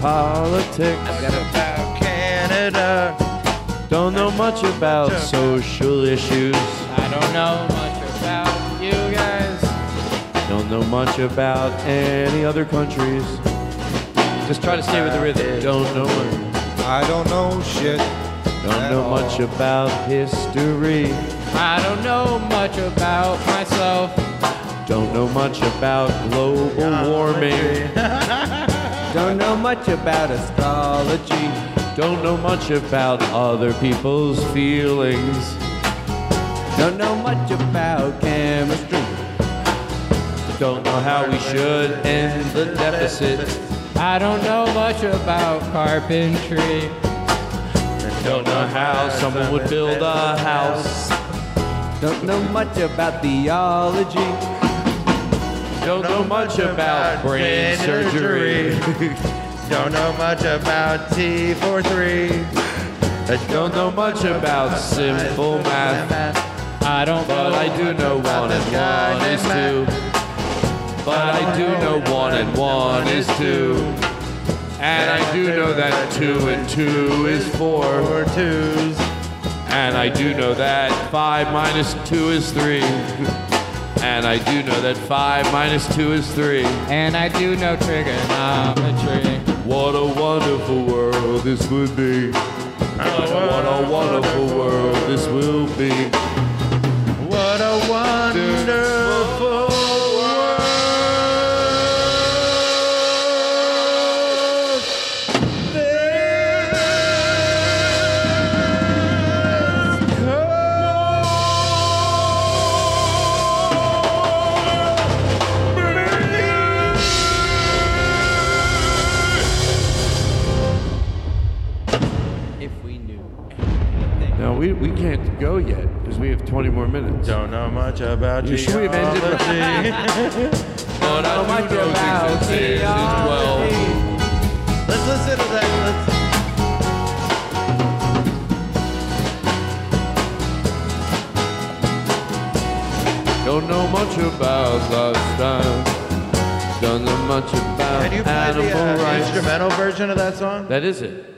politics. about Canada. Don't know much about social issues. I don't know much about you guys. Don't know much about any other countries. Just try to stay with the rhythm. Don't know much. I don't know shit. Don't know all. much about history. I don't know much about myself. Don't know much about global warming. Don't know much about astrology. Don't know much about other people's feelings. Don't know much about chemistry. Don't know how we should end the deficit. I don't know much about carpentry. Don't know how someone would build a house. Don't know much about theology. Don't know much about brain surgery. Don't know much about T43. Don't know much about simple math. I don't But I do know one and one is two. But I do know one and one is two. And I do know that two and two is four. Four twos. And I do know that five minus two is three. And I do know that five minus two is three. And I do know trigonometry. What a wonderful world this would be. What a wonderful world this will be. We, we can't go yet because we have 20 more minutes. Don't know much about You should we have ended with- But I much do know about things that says as well. Let's listen to that. Let's Don't know much about last time. Don't know much about Can you play animal the uh, rights. instrumental version of that song? That is it.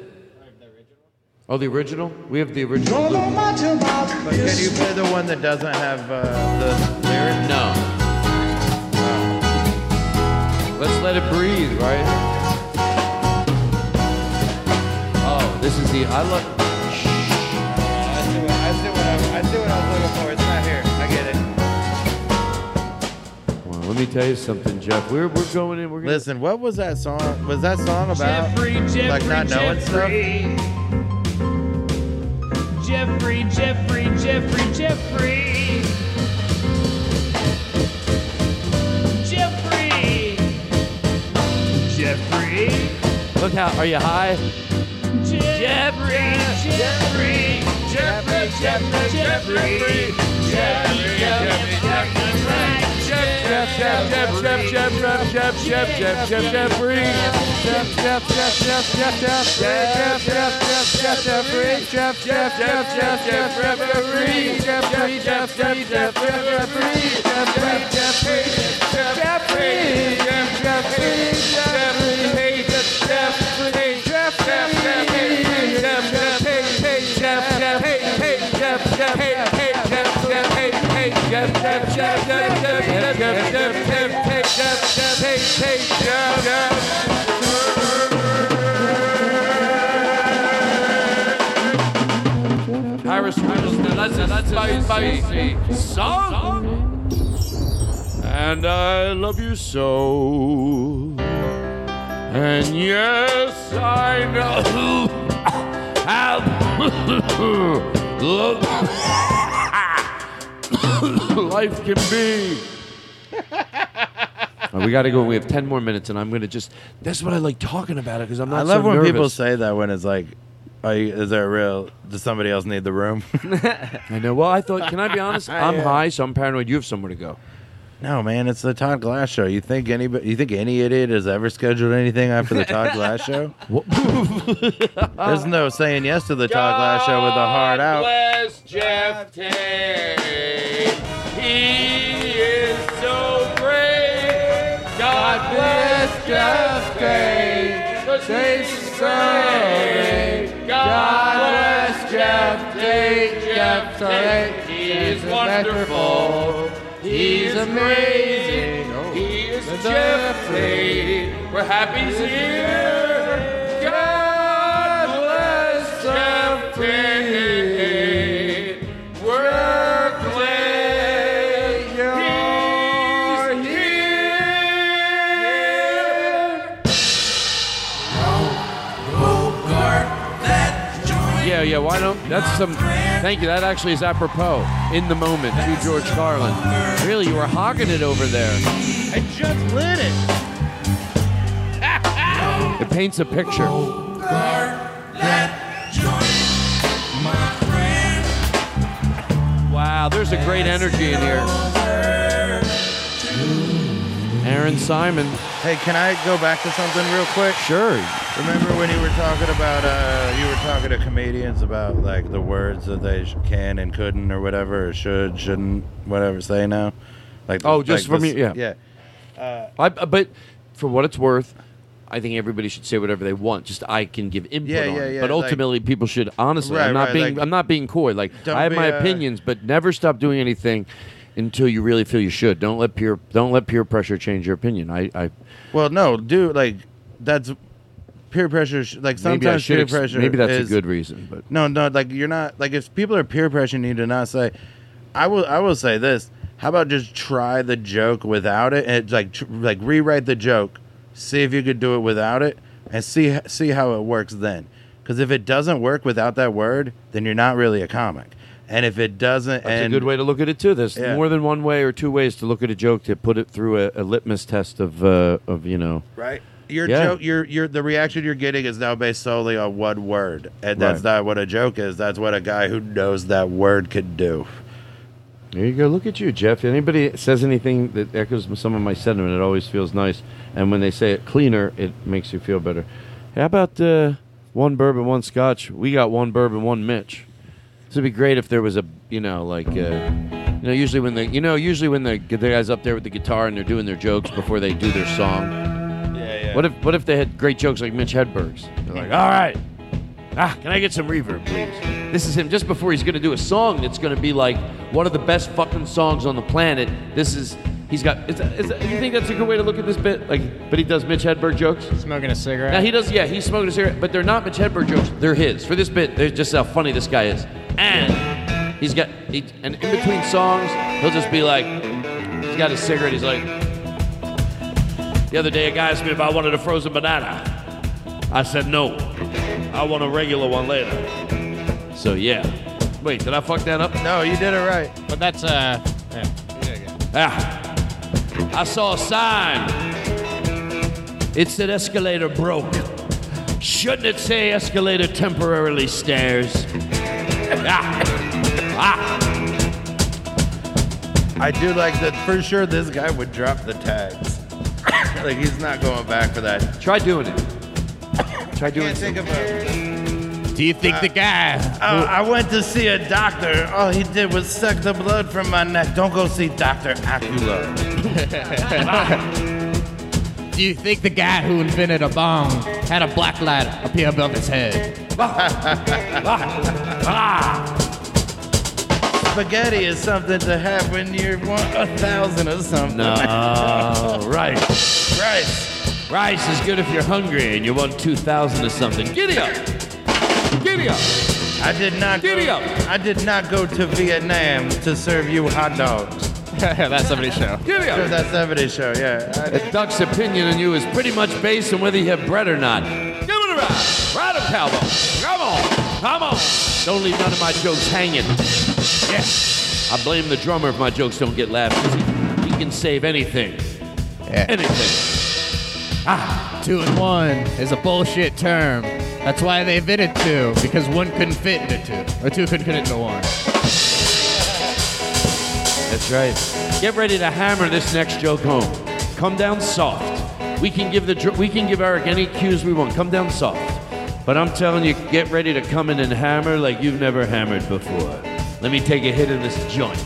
Oh, the original? We have the original. Don't know much about But can you play the one that doesn't have uh, the lyrics? No. Let's let it breathe, right? Oh, this is the. I love. I see what I see what I, I see what I was looking for. It's not here. I get it. Well, let me tell you something, Geoff. We're, we're going in. We're gonna, Listen, what was that song? Was that song about Jeffrey, Jeffrey, like not knowing Jeffrey. stuff? Jeffrey, Jeffrey, Jeffrey, Jeffrey. Jeffrey. Jeffrey. Look how. Are you high? Jeffrey. Jeffrey. Jeffrey. Jeffrey. Jeffrey. Jeffrey. Jeffrey. Jeff, Jeff, Jeff, Jeff, Jeff, Jeff, Jeff, Jeff, Jeff, Jeff, Jeffrey. Jeff, Jeff, Jeff, Jeff, Jeff, Jeff, Jeff, Jeff, Jeff, Jeff, Jeffrey. Jeff, Jeff, Jeff, Jeff, Jeff, Jeff, Jeffrey. Jeffrey, Jeff, Jeff, Jeff, Jeff, Jeffrey. Jeffrey, Jeffrey, Jeff, Jeffrey. Jeff, Jeffrey, Jeffrey. Jeff, Jeffrey, Jeff, Jeffrey. Jeff, Harris a, spicy song. And I love you so. And yes, I know how life can be. We got to go. We have ten more minutes, and I'm going to just. That's what I like talking about it because I'm not. I love so when nervous. people say that when it's like, are you, is that real? Does somebody else need the room? I know. Well, I thought. Can I be honest? I'm Yeah. high, so I'm paranoid. You have somewhere to go. No, man, it's the Todd Glass show. You think anybody? You think any idiot has ever scheduled anything after the Todd Glass show? There's no saying yes to the Todd Glass show with a heart out. bless Geoff Tate. He is. God bless Geoff he's so great. God bless Geoff Tate. Geoff Tate. He is wonderful. He's amazing. He is oh, Geoff Tate. We're happy he's here. Why don't? That's some. Thank you. That actually is apropos. In the moment to George Carlin. Really, you were hogging it over there. I just lit it. It paints a picture. Wow, there's a great energy in here. Aaron Simon. Hey, can I go back to something real quick? Sure. Remember when you were talking about uh, you were talking to comedians about like the words that they sh- can and couldn't or whatever or should shouldn't whatever say now, like Oh, just like for me, this- yeah. yeah. I, but for what it's worth, I think everybody should say whatever they want. Just I can give input Yeah, on yeah, it. yeah, But like- ultimately, people should honestly. Right, I'm not right, being. like- I'm not being coy. Like Don't I have be, my uh, opinions, but never stop doing anything until you really feel you should. Don't let peer. Don't let peer pressure change your opinion. I. I Well, no, dude, like that's peer pressure. sh- Like sometimes peer ex- pressure. maybe that's a good reason, but- no, no, like you're not like if people are peer pressuring you to not say. I will. I will say this. How about just try the joke without it, and like tr- like rewrite the joke, see if you could do it without it, and see see how it works then. Because if it doesn't work without that word, then you're not really a comic. And if it doesn't, That's and a good way to look at it too. There's Yeah. more than one way or two ways to look at a joke to put it through a, a litmus test of uh, of you know. Right. Your Yeah. joke, your your the reaction you're getting is now based solely on one word, and that's Right. not what a joke is. That's what a guy who knows that word could do. There you go. Look at you, Geoff. Anybody says anything that echoes some of my sentiment, it always feels nice. And when they say it cleaner, it makes you feel better. How about uh, one bourbon, one scotch? We got one bourbon, one Mitch. This would be great if there was a, you know, like, uh, you know, usually when the, you know, usually when the, the guys up there with the guitar and they're doing their jokes before they do their song. Yeah, yeah. What if, what if they had great jokes like Mitch Hedberg's? They're like, all right, ah, can I get some reverb, please? This is him just before he's to do a song that's to be like one of the best fucking songs on the planet. This is he's got. Is, is, you think that's a good way to look at this bit? Like, but he does Mitch Hedberg jokes. Smoking a cigarette. Now he does. Yeah, he's smoking a cigarette, but they're not Mitch Hedberg jokes. They're his. For this bit, they're just how funny this guy is, and he's got. He, and in between songs, he'll just be like, he's got his cigarette. He's like. The other day, a guy asked me if I wanted a frozen banana. I said no. I want a regular one later. So yeah. Wait, did I fuck that up? No, you did it right. But that's uh. Yeah. you did. Ah. I saw a sign. It said escalator broke. Shouldn't it say escalator temporarily stairs? Ah. I do like that for sure. This guy would drop the tags. like he's not going back for that. Try doing it. Try doing Can't think of a. Do you think the guy? Uh, I went to see a doctor. All he did was suck the blood from my neck. Don't go see Doctor Acula. Do you think the guy who invented a bomb had a black light up here above his head? Spaghetti is something to have when you're one, a thousand or something. No, rice. Rice. Rice is good if you're hungry and you want 2,000 or something. Giddy up! Giddy up! I did not. Giddy go, up. I did not go to Vietnam to serve you hot dogs. That's somebody's show. Giddy up! That's 70's show. Yeah. I- A duck's opinion on you is pretty much based on whether you have bread or not. Give it a ride. Ride 'em, cowboy. Come on. Come on. Don't leave none of my jokes hanging. Yeah. I blame the drummer if my jokes don't get laughed. He, he can save anything. Yeah. Anything. Ah, two and one is a bullshit term. That's why they invented two, because one couldn't fit into two, or two couldn't fit into one. That's right. Get ready to hammer this next joke home. Come down soft. We can give the we can give Eric any cues we want. Come down soft. But I'm telling you, get ready to come in and hammer like you've never hammered before. Let me take a hit of this joint.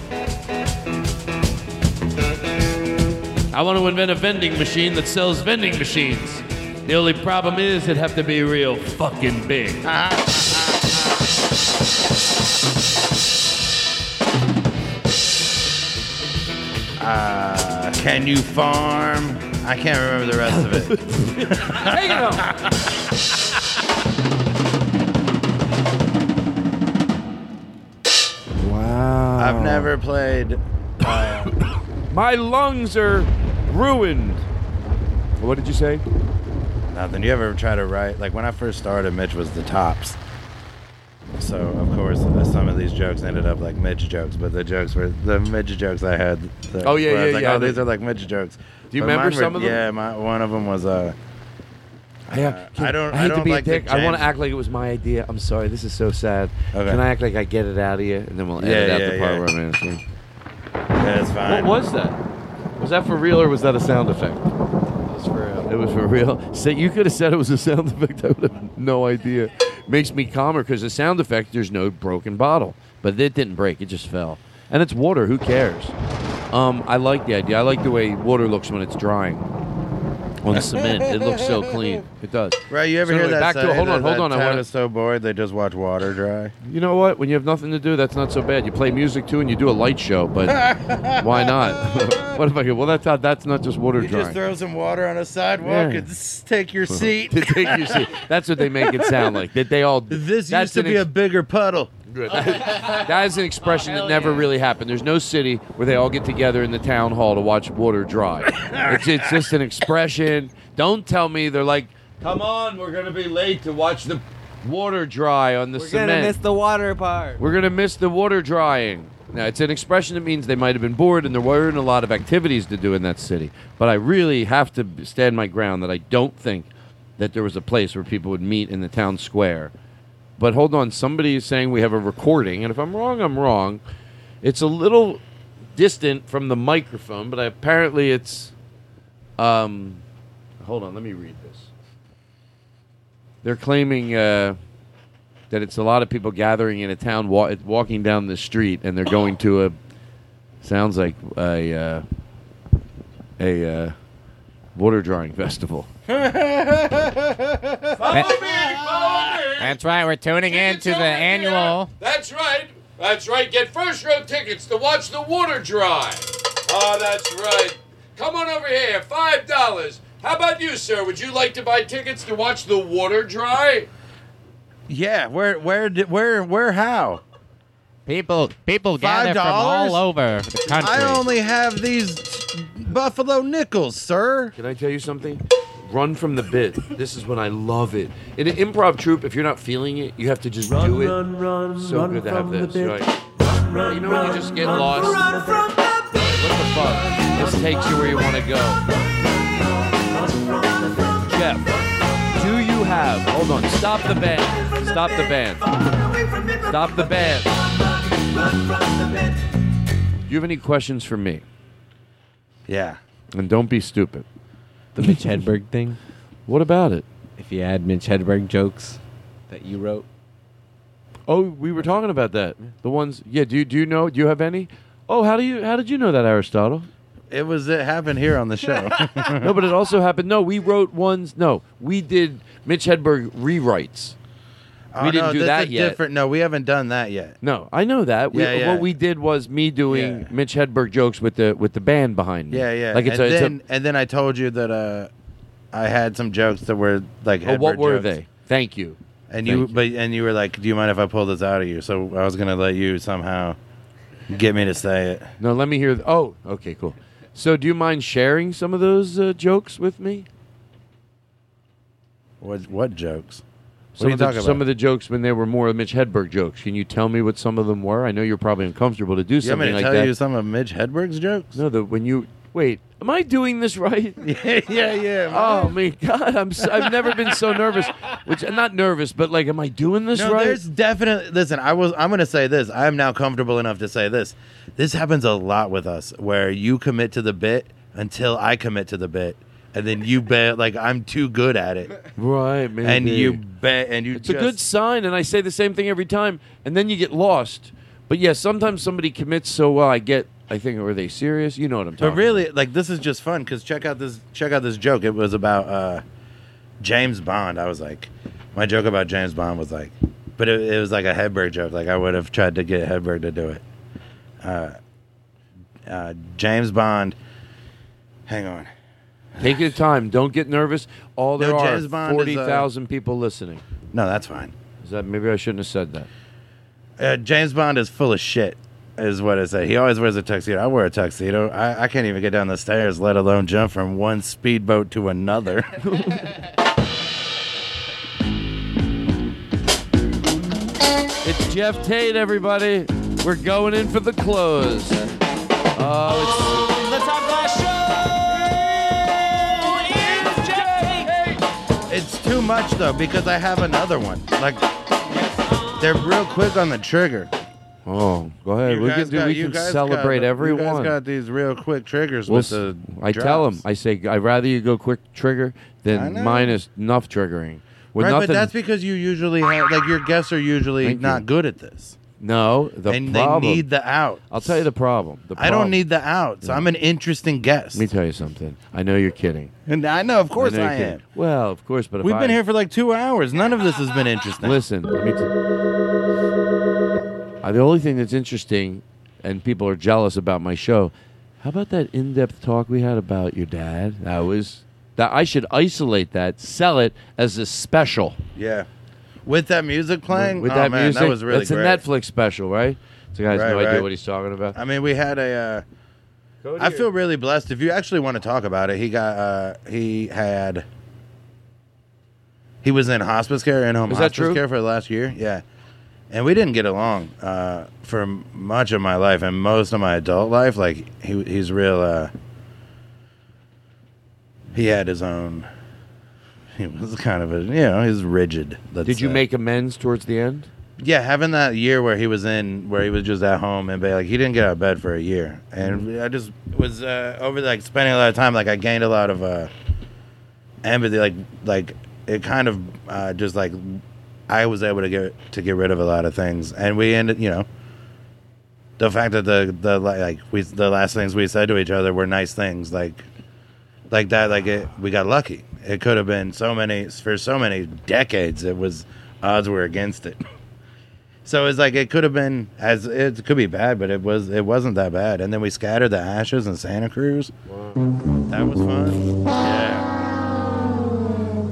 I want to invent a vending machine that sells vending machines. The only problem is it'd have to be real fucking big. Uh, can you farm? I can't remember the rest of it. Take it home. Wow. I've never played. Uh, My lungs are ruined. What did you say? Nothing. You ever try to write? Like when I first started, Mitch was the tops. so of course uh, some of these jokes ended up like Mitch jokes, but the jokes were the Mitch jokes I had. the- Oh, yeah, I yeah, like, yeah, Oh, these are like Mitch jokes. Do you But remember were- some of them? Yeah, my, one of them was uh. Yeah, I don't. I hate don't to be like a dick. I want to act like it was my idea. I'm sorry. This is so sad. Okay. Can I act like I get it out of you, and then we'll Yeah, edit out yeah, the part yeah. where I'm answering. Yeah, it's fine. What was that? Was that for real or was that a sound effect? It was for real. You could have said it was a sound effect. I would have no idea. Makes me calmer because the sound effect. There's no broken bottle, but it didn't break. It just fell, and it's water. Who cares? Um, I like the idea. I like the way water looks when it's drying on cement. It looks so clean. It does. Right, you ever So hear anyway, that? Back to say hold on, that- hold on. I town want is so bored they just watch water dry. You know what? When you have nothing to do, that's not so bad. You play music too, and you do a light show. But why not? what if I go? Well, that's not, that's not just water You drying. just throw some water on a sidewalk Yeah. and s- take your seat. to take your seat. That's what they make it sound like. That they all. This that's used to an be ex- a bigger puddle. Good. that is an expression that oh, never really happened. There's no city where they all get together in the town hall to watch water dry. it's, it's just an expression. Don't tell me they're like, come on, we're gonna be late to watch the water dry on the We're cement. gonna miss the water part. We're gonna miss the water drying. Now, it's an expression that means they might have been bored and there weren't a lot of activities to do in that city. But I really have to stand my ground that I don't think that there was a place where people would meet in the town square. But hold on, somebody is saying we have a recording, and if I'm wrong, I'm wrong. It's a little distant from the microphone, but apparently it's. Um, hold on, let me read this. They're claiming uh, that it's a lot of people gathering in a town, wa- walking down the street, and they're going to a. Sounds like a uh, a uh, water drying festival. That's right. We're tuning in to the annual. That's right. That's right. Get first row tickets to watch the water dry. Oh, that's right. Come on over here. Five dollars. How about you, sir? Would you like to buy tickets to watch the water dry? Yeah, where, where, did, where, where, how? People, people Five gather from dollars? all over the country. I only have these buffalo nickels, sir. Can I tell you something? Run from the bit. This is when I love it. In an improv troupe, if you're not feeling it, you have to just do it. Run, run, so run good to have from the this. bit. Right. you know when you just get lost. What the fuck? This takes you where you want to go. Geoff, do you have? Hold on. Stop the band. Stop the band. Stop the band. Do you have any questions for me? Yeah. And don't be stupid. The Mitch Hedberg thing. What about it? If you add Mitch Hedberg jokes that you wrote. Oh, we were talking about that. The ones. Yeah. Do you do you know? Do you have any? Oh, how do you? How did you know that, Aristotle? It was it happened here on the show. no, but it also happened. No, we wrote ones. No, we did Mitch Hedberg rewrites. Oh, we didn't no, do that's that a yet. Different. No, we haven't done that yet. No, I know that. We, Yeah, yeah. What we did was me doing Mitch Hedberg jokes with the with the band behind me. Yeah, yeah. Like it's and a, it's a- then and then I told you that uh, I had some jokes that were like. Oh, what were jokes. they? Thank you. And Thank you, you. but and you were like, "Do you mind if I pull this out of you?" So I was gonna let you somehow get me to say it. No, let me hear. oh, okay, cool. So, do you mind sharing some of those uh, jokes with me? What what jokes? Some, of the, some of the jokes when they were more Mitch Hedberg jokes. Can you tell me what some of them were? I know you're probably uncomfortable to do You something like tell that. you some of Mitch Hedberg's jokes? No, the when you wait, am I doing this right? yeah, yeah, yeah. Oh my god, I'm so, I've never been so nervous. Which not nervous, but like, am I doing this no, right? there's definitely. Listen, I was. I'm gonna say this. I am now comfortable enough to say this. This happens a lot with us, where you commit to the bit until I commit to the bit, and then you bet like I'm too good at it, Right, maybe. and you bet, and you. It's just, a good sign, and I say the same thing every time, and then you get lost. But yeah, sometimes somebody commits so well. I get. I think, are they serious? You know what I'm talking. But really, like this is just fun because check out this check out this joke. It was about uh, James Bond. I was like, my joke about James Bond was like, but it, it was like a Hedberg joke. Like I would have tried to get Hedberg to do it. Uh, uh, James Bond. Hang on. Take your time. Don't get nervous. All there No, are James Bond is, uh, thousand people listening. No, that's fine. Is that maybe I shouldn't have said that? Uh, James Bond is full of shit, is what I say. He always wears a tuxedo. I wear a tuxedo. I, I can't even get down the stairs, let alone jump from one speedboat to another. It's Geoff Tate, everybody. We're going in for the close. Oh, The too much though because I have another one. Like they're real quick on the trigger. Oh, go ahead. You we guys can do. got- we you can guys celebrate got, You guys got these real quick triggers with the. I tell them. I say I'd rather you go quick trigger I than minus enough triggering. With right, nothing, but that's because you usually have like your guests are usually Thank not you. good at this. No. The and problem. they need the out. I'll tell you the problem. The I don't problem- need the outs. I'm an interesting guest. Let me tell you something. I know you're kidding. And I know, of course know I, kidding. am. Well, of course, but if We've been here for like two hours. None of this has been interesting. Listen, let me. T- uh, the only thing that's interesting, and people are jealous about my show. How about that in-depth talk we had about your dad? That was that I should isolate that, sell it as a special. Yeah. With that music playing, with oh, that man, music. that was really it's great. a Netflix special, right? So guys, Right, no idea what he's talking about. I mean, we had a. Uh, I feel really blessed. If you actually want to talk about it, he got. Uh, he had. He was in hospice care, in home Is that hospice true? care for the last year. Yeah, and we didn't get along uh, for much of my life and most of my adult life. Like he, he's real. Uh, he had his own. He was kind of a, you know, he's rigid. let's Did you say. make amends towards the end? Yeah, having that year where he was in, where he was just at home and be like, he didn't get out of bed for a year, and I just was uh, over like spending a lot of time. Like I gained a lot of uh, empathy. Like like it kind of uh, just like I was able to get to get rid of a lot of things, and we ended, you know, the fact that the the like we the last things we said to each other were nice things, like like that. Like it, we got lucky. It could have been so many for so many decades. It was odds were against it. So it's like it could have been as it could be bad, but it was it wasn't that bad. And then we scattered the ashes in Santa Cruz. That was fun. Yeah.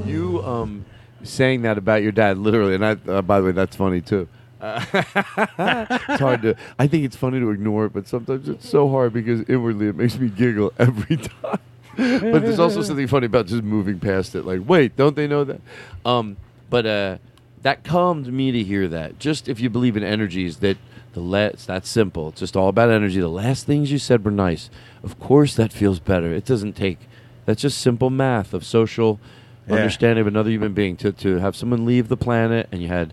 You um saying that about your dad, literally, and I, uh, by the way, that's funny too. Uh, it's hard to. I think it's funny to ignore it, but sometimes it's so hard because inwardly it makes me giggle every time. But there's also something funny about just moving past it. Like, wait, don't they know that? Um, but uh, that calmed me to hear that. Just if you believe in energies, that the la- it's that simple. It's just all about energy. The last things you said were nice. Of course, that feels better. It doesn't take. That's just simple math of social Yeah. understanding of another human being. To to have someone leave the planet and you had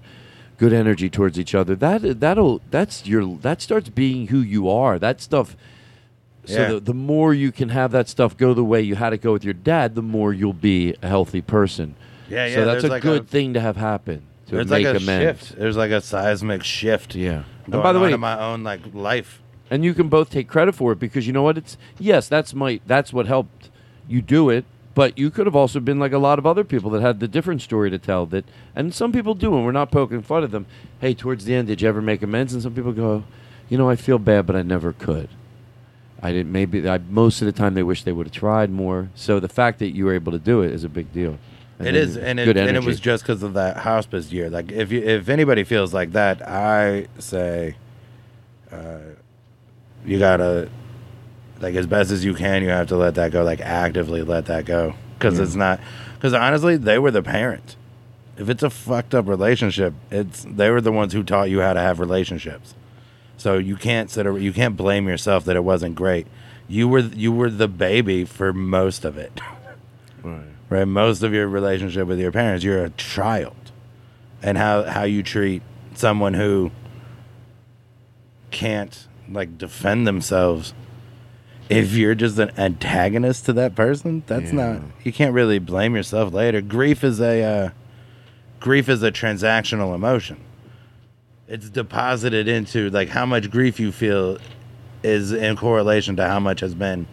good energy towards each other. That that'll that's your that starts being who you are. That stuff. So Yeah. the, the more you can have that stuff go the way you had it go with your dad, the more you'll be a healthy person. Yeah, yeah, So that's a like good a- thing to have happen. To There's make like a amends. shift. There's like a seismic shift. Yeah. And by the way, in my own like life. and you can both take credit for it because you know what? It's yes, that's my that's what helped you do it. But you could have also been like a lot of other people that had the different story to tell. That and some people do, and we're not poking fun at them. Hey, towards the end, did you ever make amends? And some people go, you know, I feel bad, but I never could. I didn't. Maybe I, most of the time they wish they would have tried more. So the fact that you were able to do it is a big deal. And It is, and it, and it was just because of that hospice year. Like, if you if anybody feels like that, I say, uh, you gotta, like, as best as you can, you have to let that go. Like, actively let that go, because Yeah. it's not. Because honestly, they were the parent. If it's a fucked up relationship, it's they were the ones who taught you how to have relationships. So you can't sit. ar- You can't blame yourself that it wasn't great. You were you were the baby for most of it. Right. right? Most of your relationship with your parents, you're a child, and how how you treat someone who can't like defend themselves. If you're just an antagonist to that person, that's not. You can't really blame yourself later. Grief is a uh, grief is a transactional emotion. It's deposited into like how much grief you feel is in correlation to how much has been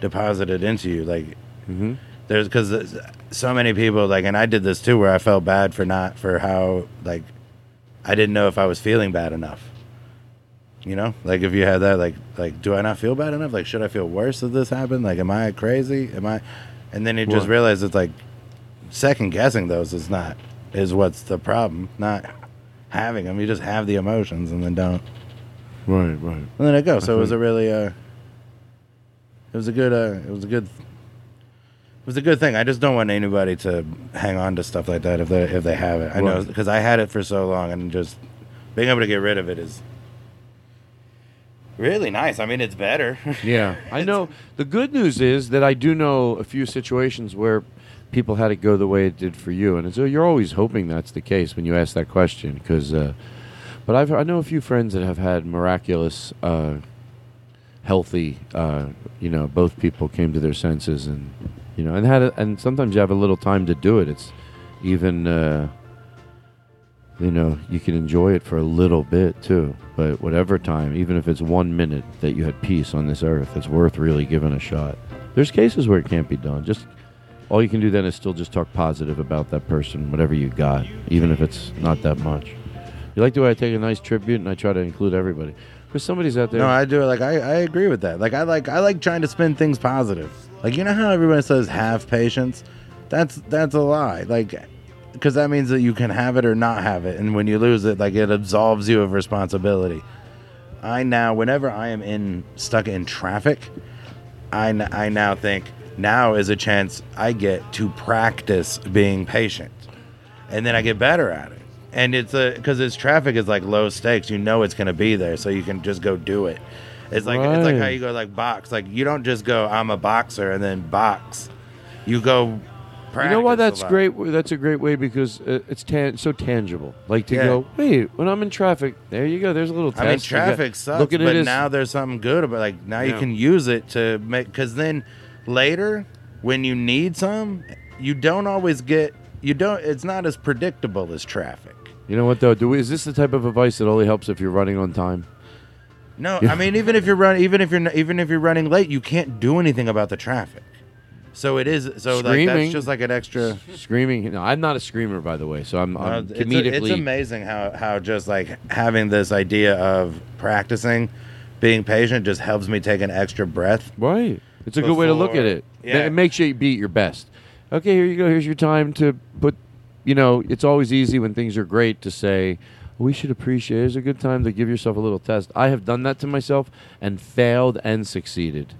deposited into you. Like Mm-hmm. there's because so many people like, and I did this too, where I felt bad for not for how like I didn't know if I was feeling bad enough. You know, like if you had that, like, like, do I not feel bad enough? Like, should I feel worse if this happened? Like, am I crazy? Am I? And then you just realize it's like second guessing those is not is what's the problem. Not having them. You just have the emotions and then don't. Right, right. And then it goes. So it was think- a really uh, it was a good uh, it was a good it was a good thing. I just don't want anybody to hang on to stuff like that if they if they have it. I know Right. because I had it for so long and just being able to get rid of it is really nice. I mean, it's better. Yeah, I know. The good news is that I do know a few situations where people had it go the way it did for you, and so you're always hoping that's the case when you ask that question. Because, uh, but I've I know a few friends that have had miraculous, uh, healthy. Uh, you know, both people came to their senses, and you know, and had a, and sometimes you have a little time to do it. It's even. Uh, you know, you can enjoy it for a little bit too. But whatever time, even if it's one minute that you had peace on this earth, it's worth really giving a shot. There's cases where it can't be done. Just all you can do then is still just talk positive about that person, whatever you got, even if it's not that much. You like the way I take a nice tribute and I try to include everybody. Because somebody's out there. No, I do it. Like I, I agree with that. Like I like I like trying to spin things positive. Like you know how everybody says have patience. That's that's a lie. Like because that means that you can have it or not have it, and when you lose it, like it absolves you of responsibility. I now, whenever I am in stuck in traffic, I, n- I now think now is a chance I get to practice being patient, and then I get better at it. And it's a because this traffic is like low stakes. You know it's gonna be there, so you can just go do it. It's like it's like how you go like box. Like you don't just go I'm a boxer and then box. You go. you know why that's great? That's a great way because uh, it's tan- so tangible. Like to Yeah. go, wait, when I'm in traffic, there you go. There's a little test. I mean, got- traffic sucks, Look at but it now there's something good about. Like now you can use it to make. Because then later, when you need some, you don't always get. You don't. It's not as predictable as traffic. You know what though? Do we, is this the type of advice that only helps if you're running on time? No, I mean even if you're running, even if you're even if you're running late, you can't do anything about the traffic. So it is. So like that's just like an extra. Screaming. No, I'm not a screamer, by the way. So I'm, I'm it's, a- comedically. it's amazing how how just like having this idea of practicing, being patient, just helps me take an extra breath. Right. It's a good way to look at it. Yeah. It makes you be at your best. Okay, here you go. Here's your time to put. You know, it's always easy when things are great to say, "We should appreciate." It's a good time to give yourself a little test. I have done that to myself and failed and succeeded.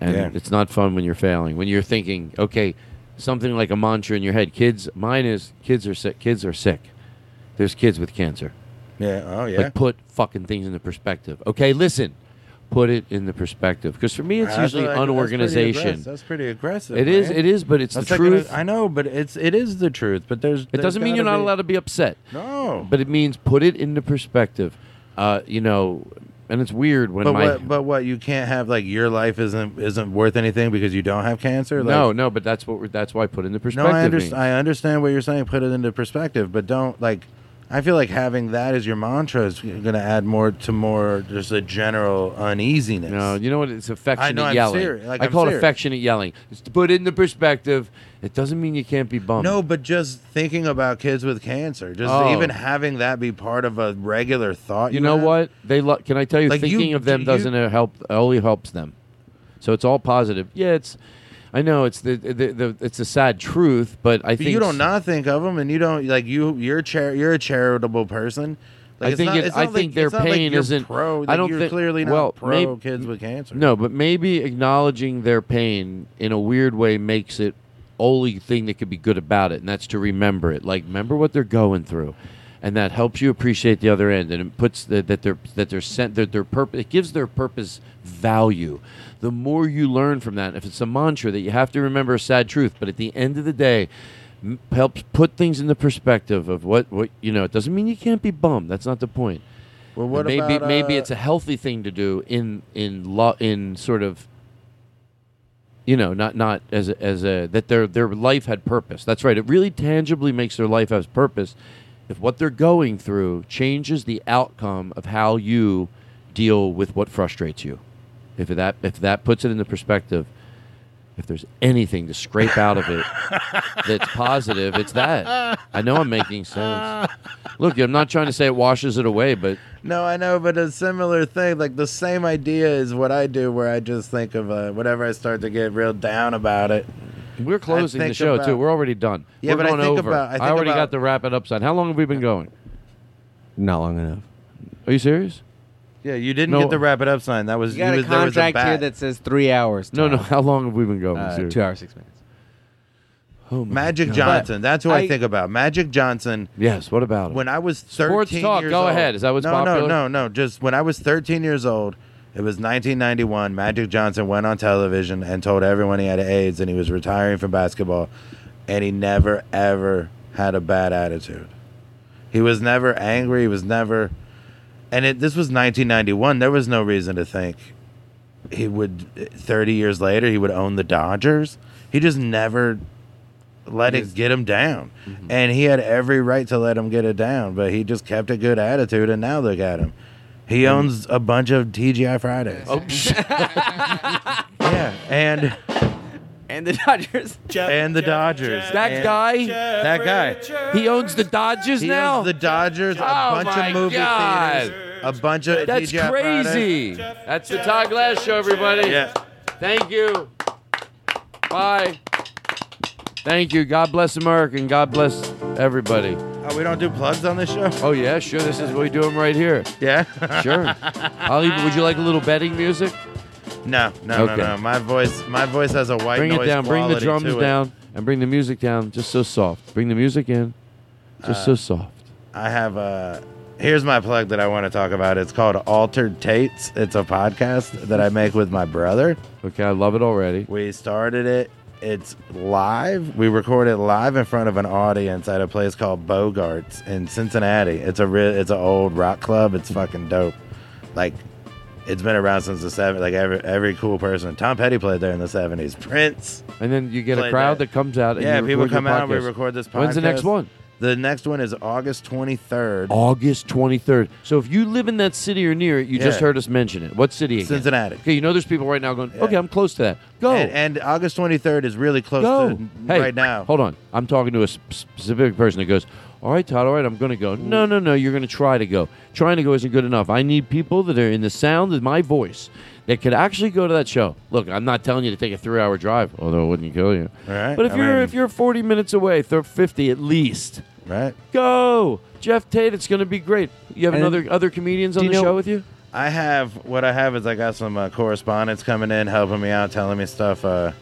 And Yeah. it's not fun when you're failing. When you're thinking, okay, something like a mantra in your head. Kids, mine is kids are sick. Kids are sick. There's kids with cancer. Yeah. Oh yeah. Like put fucking things into perspective. Okay, listen. Put it in the perspective because for me it's That's usually like- unorganization. That's pretty aggressive. It is. man. It is. But it's That's the like an- truth. I know, but it's it is the truth. But there's it doesn't mean you're not allowed to be upset. No. But it means put it into perspective. Uh, you know, and it's weird when But my what? But what? You can't have like your life isn't isn't worth anything because you don't have cancer. Like, no, no. But that's what we're, that's why put into no. perspective. I means. understand. I understand what you're saying. Put it into perspective, but don't like. I feel like having that as your mantra is going to add more to more just a general uneasiness. No, you know what? It's affectionate I know, I'm yelling. serious. Like, I I'm call it affectionate yelling. It's to put it into perspective. It doesn't mean you can't be bummed. No, but just thinking about kids with cancer, just Oh. even having that be part of a regular thought. You know have. what? They lo- can I tell you? Like, you- thinking of them you- doesn't uh, help. Only helps them. So it's all positive. Yeah, it's. I know it's the, the, the it's a sad truth, but I think you don't not think of them, and you don't like you. You're char- You're a charitable person. Like, I it's think not- it, it's I think like, their like pain you're isn't. Pro. Like, I don't you're think clearly not well, pro maybe- kids with cancer. No, but maybe acknowledging their pain in a weird way makes it only thing that could be good about it, and that's to remember it. Like remember what they're going through, and that helps you appreciate the other end, and it puts the, that they're that they're sent that their purpose. It gives their purpose value. The more you learn from that, if it's a mantra that you have to remember a sad truth, but at the end of the day. m- Helps put things into perspective of what, what you know. It doesn't mean you can't be bummed. That's not the point. Well, what maybe about, maybe uh, it's a healthy thing to do in in lo- in sort of you know not not as a, as a that their their life had purpose. That's right. It really tangibly makes their life has purpose if what they're going through changes the outcome of how you deal with what frustrates you. If that if that puts it into perspective, if there's anything to scrape out of it that's positive, it's that. I know I'm making sense. Look, I'm not trying to say it washes it away, but No, I know, but a similar thing, like the same idea is what I do, where I just think of uh, whenever I start to get real down about it. We're closing I the show about- too. We're already done. Yeah, We're but I think over. about- I think already about- got the wrap it up sign. How long have we been going? Not long enough. Are you serious? Yeah, you didn't No. get the wrap it up sign. That was You got you a was, there was a contract here bat. that says three hours. No, no. Tom. How long have we been going? Uh, Seriously. two hours six minutes. Oh Magic God. Johnson. That's who I, I- think about. Magic Johnson. Yes. What about him? When I was 13 Sports talk, years go old- ahead. Is that what's no, popular? No, no, no. Just when I was 13 years old, it was 1991. Magic Johnson went on television and told everyone he had AIDS and he was retiring from basketball, and he never ever had a bad attitude. He was never angry. He was never, and it, this was 1991. There was no reason to think he would. 30 years later, he would own the Dodgers. He just never let it get him down. Mm-hmm. And he had every right to let him get it down, but he just kept a good attitude, and now look at him. He owns a bunch of TGI Fridays. Oh, yeah, and and the Dodgers. and the Dodgers. That And- guy? That guy. He owns the Dodgers He now. owns the Dodgers, a Oh bunch of movie God. theaters, a bunch of That's TGI crazy. Fridays. That's the Todd Glass Show, everybody. Yeah. Thank you. Bye. Thank you. God bless America and God bless everybody. Oh, we don't do plugs on this show? Oh yeah, sure. This is what we do them right here. Yeah. Sure. I'll even. Would you like a little betting music? No, no, Okay. no, no. My voice, my voice has a white bring it noise down. Bring the drums down and bring the music down. Just so soft. Bring the music in. Just so Uh, soft. I have a. Here's my plug that I want to talk about. It's called Altered Tates. It's a podcast that I make with my brother. Okay, I love it already. We started it. It's live. We recorded live in front of an audience at a place called Bogarts in Cincinnati. It's a real. It's an old rock club. It's fucking dope. Like, it's been around since the '70s. Like every every cool person. Tom Petty played there in the '70s. Prince. And then you get a played crowd there. that comes out. And Yeah, you people record your come out. We podcast. record this podcast. When's the next one? The next one is August 23rd. August 23rd. So if you live in that city or near it, you just Yeah. heard us mention it. What city again? Cincinnati. Okay, you know there's people right now going, okay, I'm close to that. Go. And, and August 23rd is really close Go. to Hey, right now. Hold on. I'm talking to a specific person that goes, all right, Todd, all right, I'm going to go. No, no, no, you're going to try to go. Trying to go isn't good enough. I need people that are in the sound of my voice that could actually go to that show. Look, I'm not telling you to take a three hour drive, although it wouldn't kill you. All right. But if I you're mean- if you're 40 minutes away, th- 50 at least, right? Go, Geoff Tate. It's going to be great. You have And- another other comedians on Do the you know- show with you? I have what I have is I got some uh, correspondents coming in, helping me out, telling me stuff. Uh,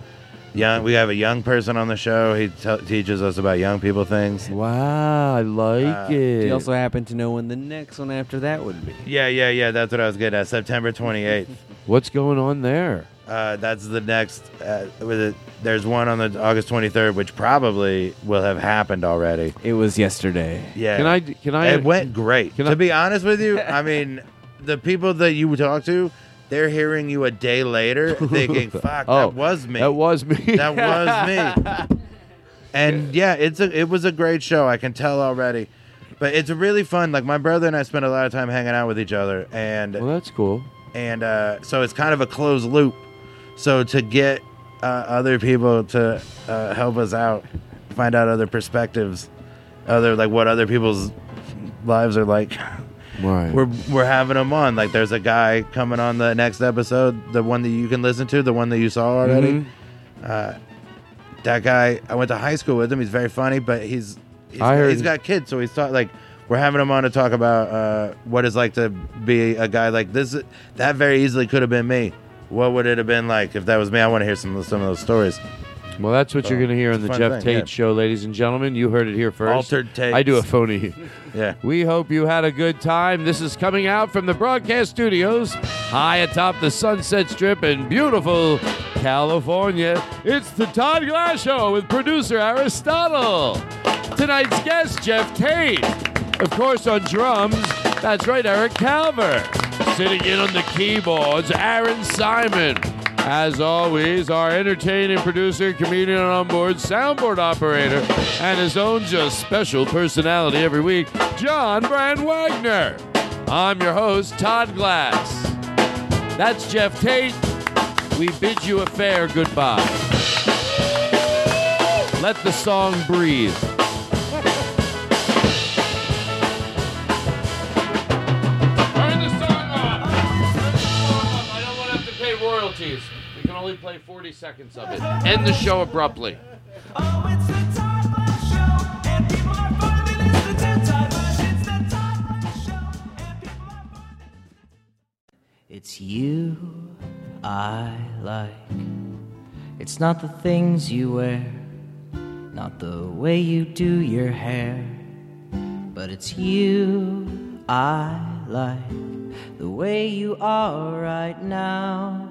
young, we have a young person on the show. He t- teaches us about young people things. Wow, I like Uh, Do you also happen to know when the next one after that would be? Yeah, yeah, yeah. That's what I was getting at. September 28th. What's going on there? Uh, that's the next. Uh, with it, there's one on the August 23rd, which probably will have happened already. It was yesterday. Yeah. Can I- can I- It went great. Can to I- be honest with you, I mean, the people that you talk to, they're hearing you a day later, thinking, "Fuck, Oh, that was me. That was me. That was me." And yeah, it's a it was a great show. I can tell already. But it's really fun. Like my brother and I spend a lot of time hanging out with each other, and well, that's cool. And uh, so it's kind of a closed loop. So to get uh, other people to uh, help us out, find out other perspectives, other like what other people's lives are like. Right. We're we're having them on. Like there's a guy coming on the next episode, the one that you can listen to, the one that you saw already. Mhm. Uh, that guy, I went to high school with him. He's very funny, but he's he's, I heard- he's got kids, so he's talk like we're having him on to talk about uh, what it's like to be a guy like this. That very easily could have been me. What would it have been like if that was me? I want to hear some some of those stories. Well, that's what So, you're going to hear on the Geoff fun Tate yeah. Show, ladies and gentlemen. You heard it here first. Altered Tates. I do a phony. Yeah. We hope you had a good time. This is coming out from the broadcast studios high atop the Sunset Strip in beautiful California. It's the Todd Glass Show with producer Aristotle. Tonight's guest, Geoff Tate. Of course, on drums, that's right, Eric Calver. Sitting in on the keyboards, Aaron Simon. As always, our entertaining producer, comedian on board, soundboard operator, and his own just special personality every week, John Brand Wagner. I'm your host, Todd Glass. That's Geoff Tate. We bid you a fair goodbye. Let the song breathe. Only play 40 seconds of it. End the show abruptly. It's you I like. It's not the things you wear, not the way you do your hair, but it's you I like, the way you are right now,